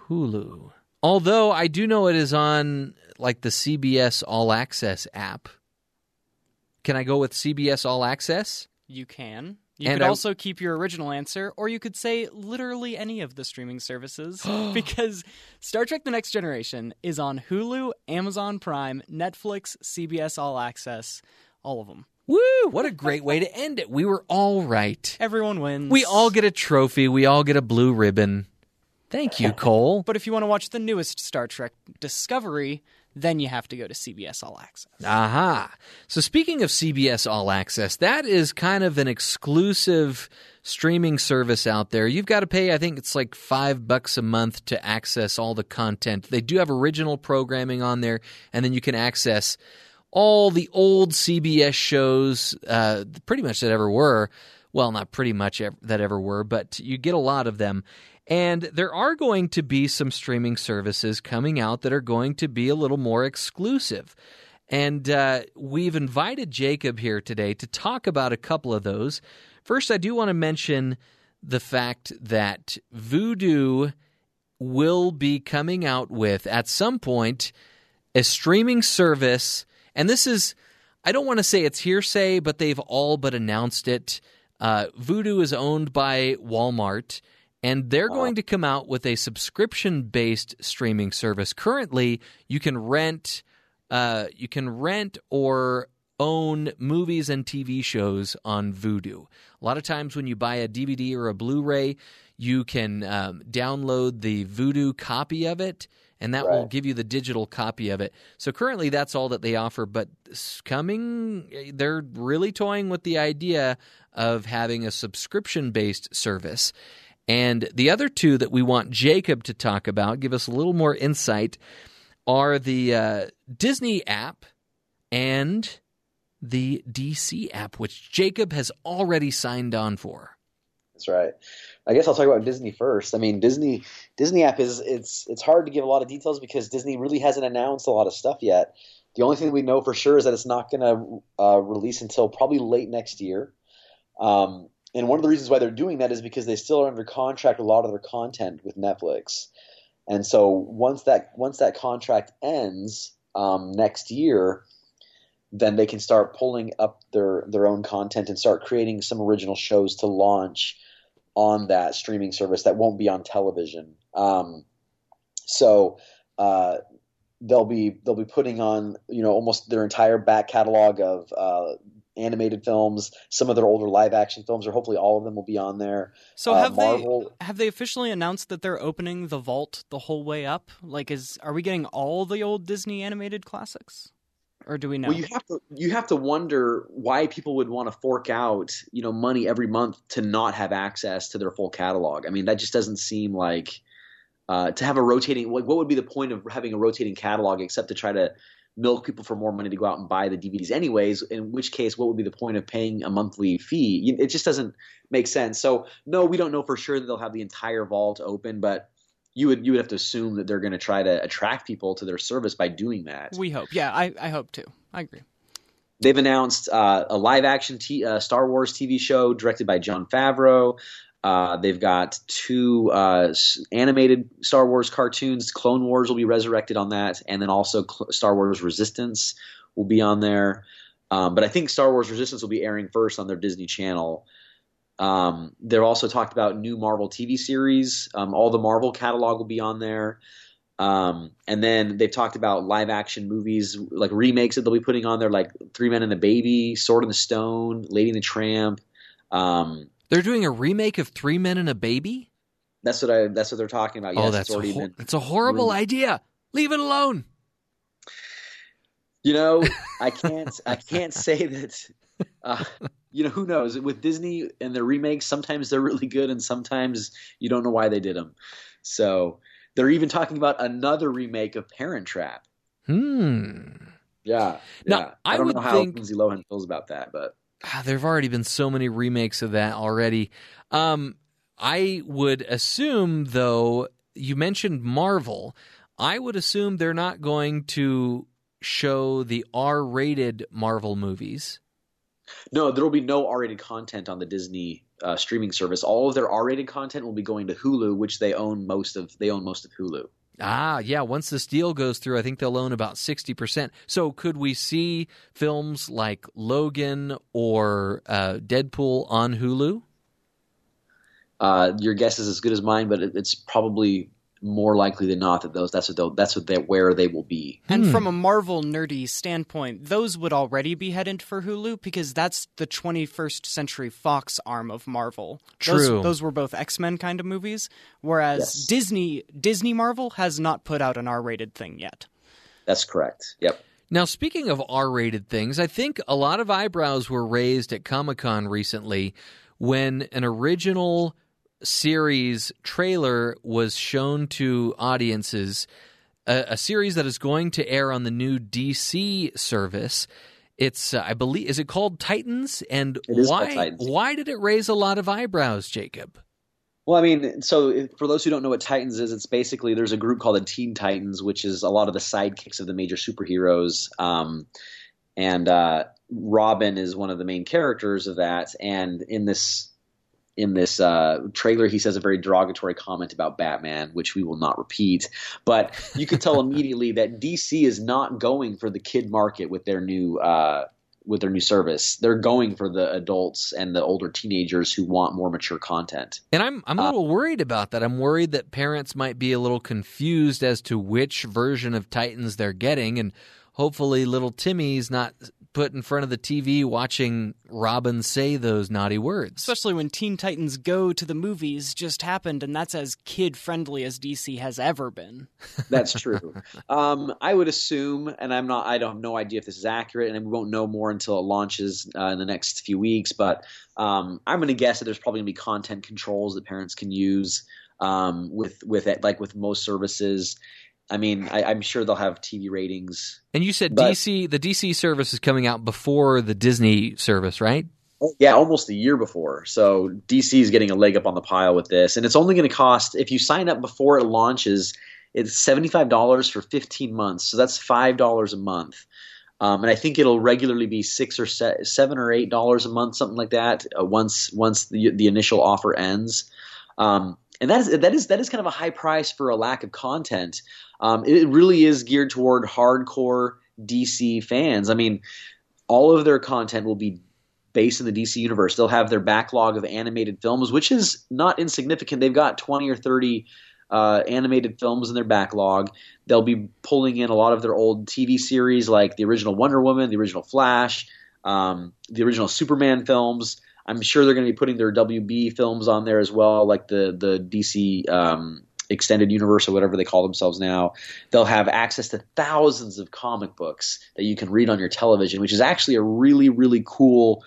Hulu. Although I do know it is on like the CBS All Access app. Can I go with CBS All Access? You can. You And could I- also keep your original answer, or you could say literally any of the streaming services, because Star Trek The Next Generation is on Hulu, Amazon Prime, Netflix, CBS All Access, all of them. Woo! What a great way to end it. We were all right. Everyone wins. We all get a trophy. We all get a blue ribbon. Thank you, Cole. But if you want to watch the newest Star Trek Discovery, then you have to go to CBS All Access. Aha. So speaking of CBS All Access, that is kind of an exclusive streaming service out there. You've got to pay, I think it's like five bucks a month to access all the content. They do have original programming on there, and then you can access all the old CBS shows, uh, pretty much that ever were. Well, not pretty much ev- that ever were, but you get a lot of them. And there are going to be some streaming services coming out that are going to be a little more exclusive. And uh, we've invited Jacob here today to talk about a couple of those. First, I do want to mention the fact that Vudu will be coming out with, at some point, a streaming service. And this is, I don't want to say it's hearsay, but they've all but announced it. Uh, Vudu is owned by Walmart, and they're going to come out with a subscription based streaming service. Currently, you can rent, uh, you can rent or own movies and TV shows on Vudu. A lot of times when you buy a DVD or a Blu-ray, you can um, download the Vudu copy of it, and that will give you the digital copy of it. So currently, that's all that they offer. But coming, they're really toying with the idea of having a subscription-based service. And the other two that we want Jacob to talk about, give us a little more insight, are the uh, Disney app and the DC app, which Jacob has already signed on for. That's right. I guess I'll talk about Disney first. I mean, Disney Disney app is it's it's hard to give a lot of details because Disney really hasn't announced a lot of stuff yet. The only thing we know for sure is that it's not going to uh, release until probably late next year. Um, and one of the reasons why they're doing that is because they still are under contract a lot of their content with Netflix. And so once that once that contract ends um, next year, then they can start pulling up their their own content and start creating some original shows to launch on that streaming service that won't be on television. Um, so uh, they'll be they'll be putting on you know almost their entire back catalog of uh, animated films, some of their older live action films, or hopefully all of them will be on there. So Uh, have Marvel, they have they officially announced that they're opening the vault the whole way up? Like, is are we getting all the old Disney animated classics, or do we know? Well, you have to you have to wonder why people would want to fork out you know money every month to not have access to their full catalog. I mean, that just doesn't seem like uh, to have a rotating. Like, what would be the point of having a rotating catalog except to try to milk people for more money to go out and buy the DVDs anyways? In which case, what would be the point of paying a monthly fee? It just doesn't make sense. So, no, we don't know for sure that they'll have the entire vault open, but. You would you would have to assume that they're going to try to attract people to their service by doing that. we hope. Yeah, I I hope too. I agree. They've announced uh, a live action t- uh, Star Wars TV show directed by Jon Favreau. Uh, they've got two uh, animated Star Wars cartoons. Clone Wars will be resurrected on that, and then also Cl- Star Wars Resistance will be on there. Um, but I think Star Wars Resistance will be airing first on their Disney Channel. Um, they've also talked about new Marvel TV series. Um, all the Marvel catalog will be on there. Um, and then they've talked about live action movies, like remakes that they'll be putting on there, like Three Men and a Baby, Sword in the Stone, Lady and the Tramp. Um, They're doing a remake of Three Men and a Baby? that's what I. That's what they're talking about. oh, Yes, that's it's a, already that's a horrible idea. Leave it alone. You know, I can't. I can't say that. Uh, you know, who knows? With Disney and their remakes, sometimes they're really good, and sometimes you don't know why they did them. So they're even talking about another remake of Parent Trap. Hmm. Yeah. Now, yeah. I don't would know how think- Lindsay Lohan feels about that, but Ah, there have already been so many remakes of that already. Um, I would assume, though, you mentioned Marvel. I would assume they're not going to show the R-rated Marvel movies. No, there will be no R-rated content on the Disney uh, streaming service. All of their R-rated content will be going to Hulu, which they own most of. They own most of Hulu. Ah, yeah. Once this deal goes through, I think they'll own about sixty percent. So, could we see films like Logan or uh, Deadpool on Hulu? Uh, your guess is as good as mine, but it, it's probably more likely than not that those that's what they'll, that's what they where they will be. And hmm. from a Marvel nerdy standpoint, those would already be headed for Hulu because that's the 21st Century Fox arm of Marvel. Those, True. those were both X-Men kind of movies, whereas Yes. Disney Disney Marvel has not put out an R-rated thing yet. That's correct. Yep. Now, speaking of R rated things, I think a lot of eyebrows were raised at Comic Con recently when an original series trailer was shown to audiences, a, a series that is going to air on the new DC service. It's, uh, I believe, is it called Titans? And It is called why? Titans. Why did it raise a lot of eyebrows, Jacob? Well, I mean, so for those who don't know what Titans is, it's basically there's a group called the Teen Titans, which is a lot of the sidekicks of the major superheroes. Um, and uh, Robin is one of the main characters of that. And in this in this uh, trailer, he says a very derogatory comment about Batman, which we will not repeat. But you can tell immediately that DC is not going for the kid market with their new uh, with their new service. They're going for the adults and the older teenagers who want more mature content. And I'm I'm a Uh, little worried about that. I'm worried that parents might be a little confused as to which version of Titans they're getting, and hopefully little Timmy's not put in front of the TV watching Robin say those naughty words. Especially when Teen Titans Go to the movies just happened, and that's as kid friendly as DC has ever been. That's true. um, I would assume, and I'm not. I don't have no idea if this is accurate, and we won't know more until it launches uh, in the next few weeks. But um, I'm going to guess that there's probably going to be content controls that parents can use um, with with it, like with most services. I mean, I, I'm sure they'll have TV ratings. And you said But- DC, the DC service is coming out before the Disney service, right? Yeah, almost a year before. So DC is getting a leg up on the pile with this, and it's only going to cost if you sign up before it launches. It's seventy five dollars for fifteen months, so that's five dollars a month. Um, and I think it'll regularly be six or se- seven or eight dollars a month, something like that. Uh, once once the the initial offer ends, um, and that is that is that is kind of a high price for a lack of content. Um, it really is geared toward hardcore DC fans. I mean, all of their content will be based in the DC universe. They'll have their backlog of animated films, which is not insignificant. They've got 20 or 30 uh, animated films in their backlog. They'll be pulling in a lot of their old TV series, like the original Wonder Woman, the original Flash, um, the original Superman films. I'm sure they're going to be putting their WB films on there as well, like the the DC um, extended universe or whatever they call themselves now. They'll have access to thousands of comic books that you can read on your television, which is actually a really really cool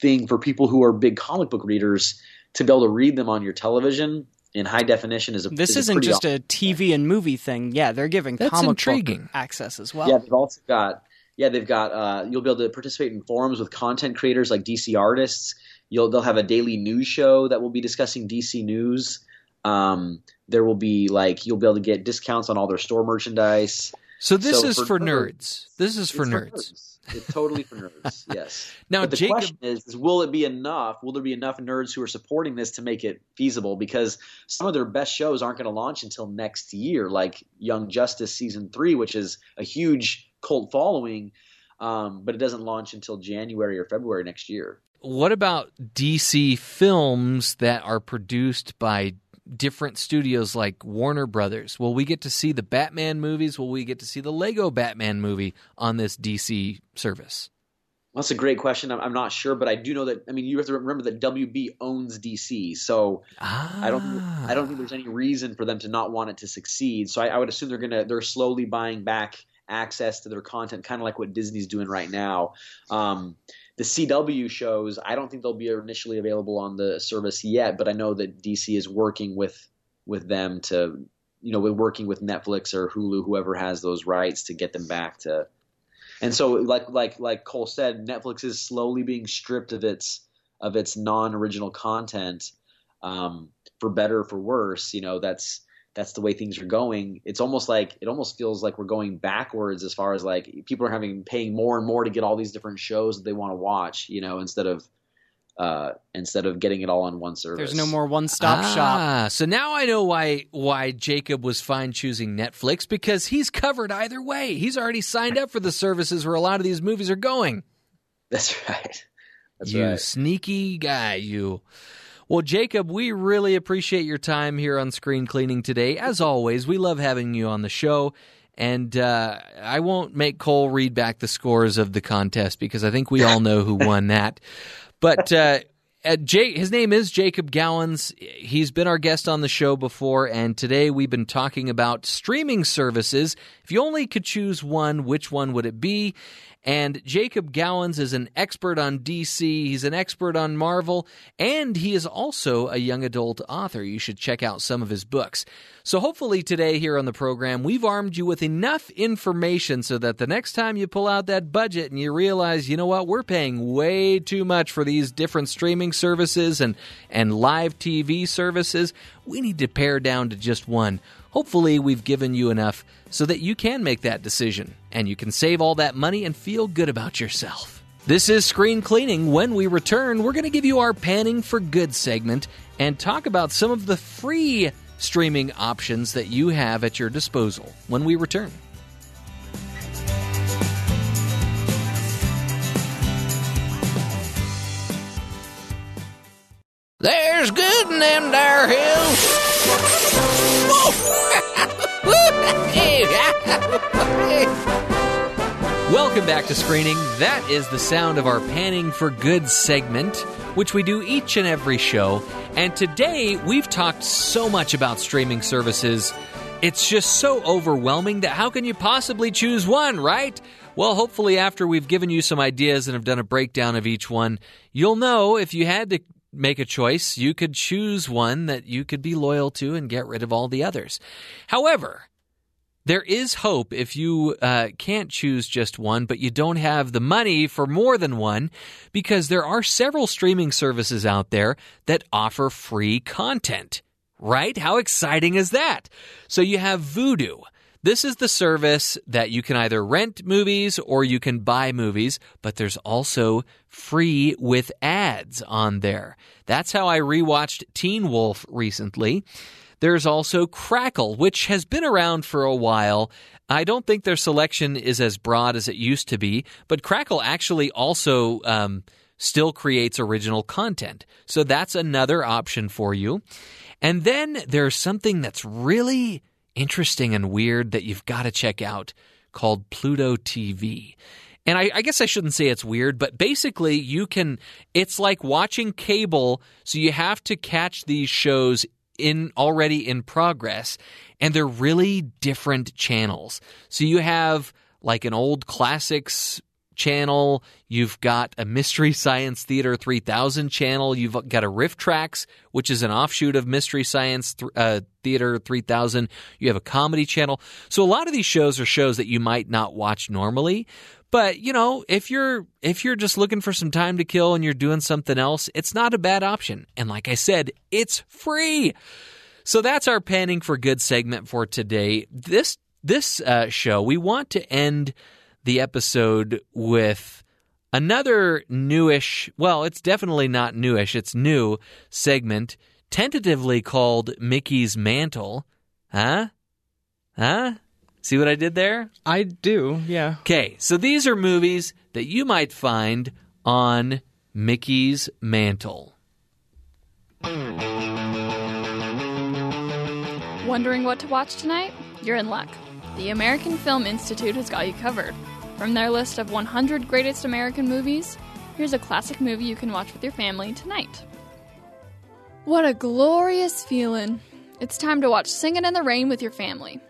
thing for people who are big comic book readers to be able to read them on your television in high definition is a This is isn't just awesome- a TV and movie thing. Yeah, they're giving That's comic intriguing. book access as well. Yeah, they've also got yeah they've got uh, you'll be able to participate in forums with content creators like DC artists. You'll they'll have a daily news show that will be discussing DC news. Um, there will be like you'll be able to get discounts on all their store merchandise. So this So is for for nerds- nerds. This is for It's nerds. It's totally for nerds. Yes. Now, but the Jacob- question is, is, will it be enough? Will there be enough nerds who are supporting this to make it feasible? Because some of their best shows aren't going to launch until next year, like Young Justice season three, which is a huge cult following, um, but it doesn't launch until January or February next year. What about DC films that are produced by different studios like Warner Brothers? Will we get to see the Batman movies? Will we get to see the Lego Batman movie on this DC service? That's a great question. I'm, not sure, but I do know that. I mean, you have to remember that WB owns DC, so I don't. I don't think there's any reason for them to not want it to succeed. So I, I would assume they're gonna. They're slowly buying back access to their content, kind of like what Disney's doing right now. Um, the CW shows, I don't think they'll be initially available on the service yet, but I know that DC is working with with them to, you know, working with Netflix or Hulu, whoever has those rights, to get them back to and so, like like like Cole said, Netflix is slowly being stripped of its of its non-original content, um, for better or for worse. You know, that's that's the way things are going. It's almost like it almost feels like we're going backwards as far as like people are having paying more and more to get all these different shows that they want to watch. You know, instead of uh, instead of getting it all on one service. There's no more one-stop shop. Ah, so now I know why why Jacob was fine choosing Netflix because he's covered either way. He's already signed up for the services where a lot of these movies are going. That's right. That's you right. sneaky guy, you. Well, Jacob, we really appreciate your time here on Screen Cleaning today. As always, we love having you on the show. And uh, I won't make Cole read back the scores of the contest because I think we all know who won that. But uh, uh, his name is Jacob Gowans. He's been our guest on the show before, and today we've been talking about streaming services. If you only could choose one, which one would it be? And Jacob Gowans is an expert on DC. He's an expert on Marvel, and he is also a young adult author. You should check out some of his books. So, hopefully, today here on the program, we've armed you with enough information so that the next time you pull out that budget and you realize, you know what, we're paying way too much for these different streaming services and, and live TV services, we need to pare down to just one. Hopefully, we've given you enough so that you can make that decision and you can save all that money and feel good about yourself. This is Screen Cleaning. When we return, we're going to give you our Panning for Good segment and talk about some of the free streaming options that you have at your disposal when we return. There's good in them there hills. Welcome back to Screening. That is the sound of our Panning for Good segment, which we do each and every show. And today we've talked so much about streaming services. It's just so overwhelming that how can you possibly choose one, right? Well, hopefully, after we've given you some ideas and have done a breakdown of each one, you'll know if you had to make a choice, you could choose one that you could be loyal to and get rid of all the others. However, there is hope if you uh, can't choose just one, but you don't have the money for more than one, because there are several streaming services out there that offer free content. Right? How exciting is that? So you have Vudu. This is the service that you can either rent movies or you can buy movies, but there's also free with ads on there. That's how I rewatched Teen Wolf recently. There's also Crackle, which has been around for a while. I don't think their selection is as broad as it used to be, but Crackle actually also um, still creates original content. So that's another option for you. And then there's something that's really interesting and weird that you've got to check out called Pluto TV. And I, I, guess I shouldn't say it's weird, but basically you can, it's like watching cable. So you have to catch these shows in already in progress and they're really different channels. So you have like an old classics channel, you've got a Mystery Science Theater 3000 channel, you've got a RiffTrax, which is an offshoot of Mystery Science uh, Theater 3000, you have a comedy channel. So a lot of these shows are shows that you might not watch normally, but you know, if you're if you're just looking for some time to kill and you're doing something else, it's not a bad option. And like I said, it's free. So that's our panning for good segment for today. This this uh, show, we want to end the episode with another newish. Well, it's definitely not newish. It's new segment, tentatively called Mickey's Mantle. Huh? Huh? See what I did there? I do, yeah. Okay, so these are movies that you might find on Mickey's Mantle. Wondering what to watch tonight? You're in luck. The American Film Institute has got you covered. From their list of 100 greatest American movies, here's a classic movie you can watch with your family tonight. What a glorious feeling! It's time to watch Singing in the Rain with your family.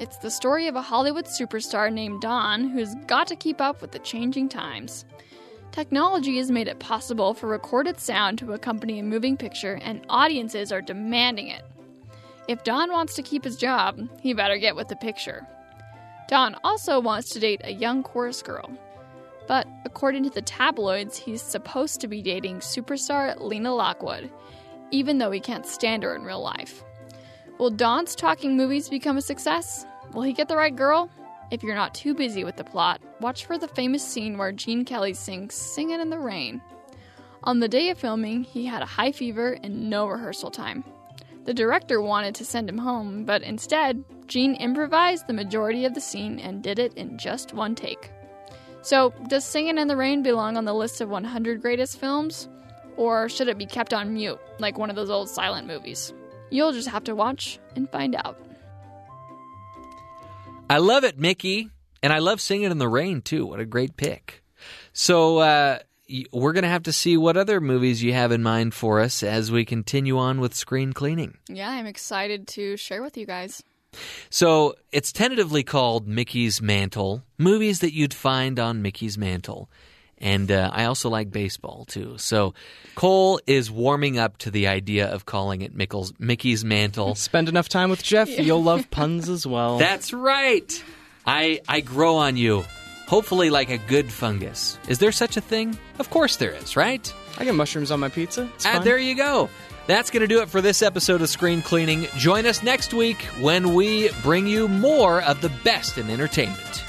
It's the story of a Hollywood superstar named Don who's got to keep up with the changing times. Technology has made it possible for recorded sound to accompany a moving picture, and audiences are demanding it. If Don wants to keep his job, he better get with the picture. Don also wants to date a young chorus girl. But according to the tabloids, he's supposed to be dating superstar Lena Lockwood, even though he can't stand her in real life. Will Don's talking movies become a success? Will he get the right girl? If you're not too busy with the plot, watch for the famous scene where Gene Kelly sings Singin' in the Rain. On the day of filming, he had a high fever and no rehearsal time. The director wanted to send him home, but instead, Gene improvised the majority of the scene and did it in just one take. So, does Singin' in the Rain belong on the list of 100 greatest films? Or should it be kept on mute, like one of those old silent movies? You'll just have to watch and find out. I love it, Mickey. And I love Singing in the Rain, too. What a great pick. So, uh, we're going to have to see what other movies you have in mind for us as we continue on with screen cleaning. Yeah, I'm excited to share with you guys. So, it's tentatively called Mickey's Mantle movies that you'd find on Mickey's Mantle. And uh, I also like baseball too. So Cole is warming up to the idea of calling it Mickle's, Mickey's Mantle. Spend enough time with Jeff, yeah. you'll love puns as well. That's right. I I grow on you. Hopefully, like a good fungus. Is there such a thing? Of course there is, right? I get mushrooms on my pizza. It's ah, there you go. That's going to do it for this episode of Screen Cleaning. Join us next week when we bring you more of the best in entertainment.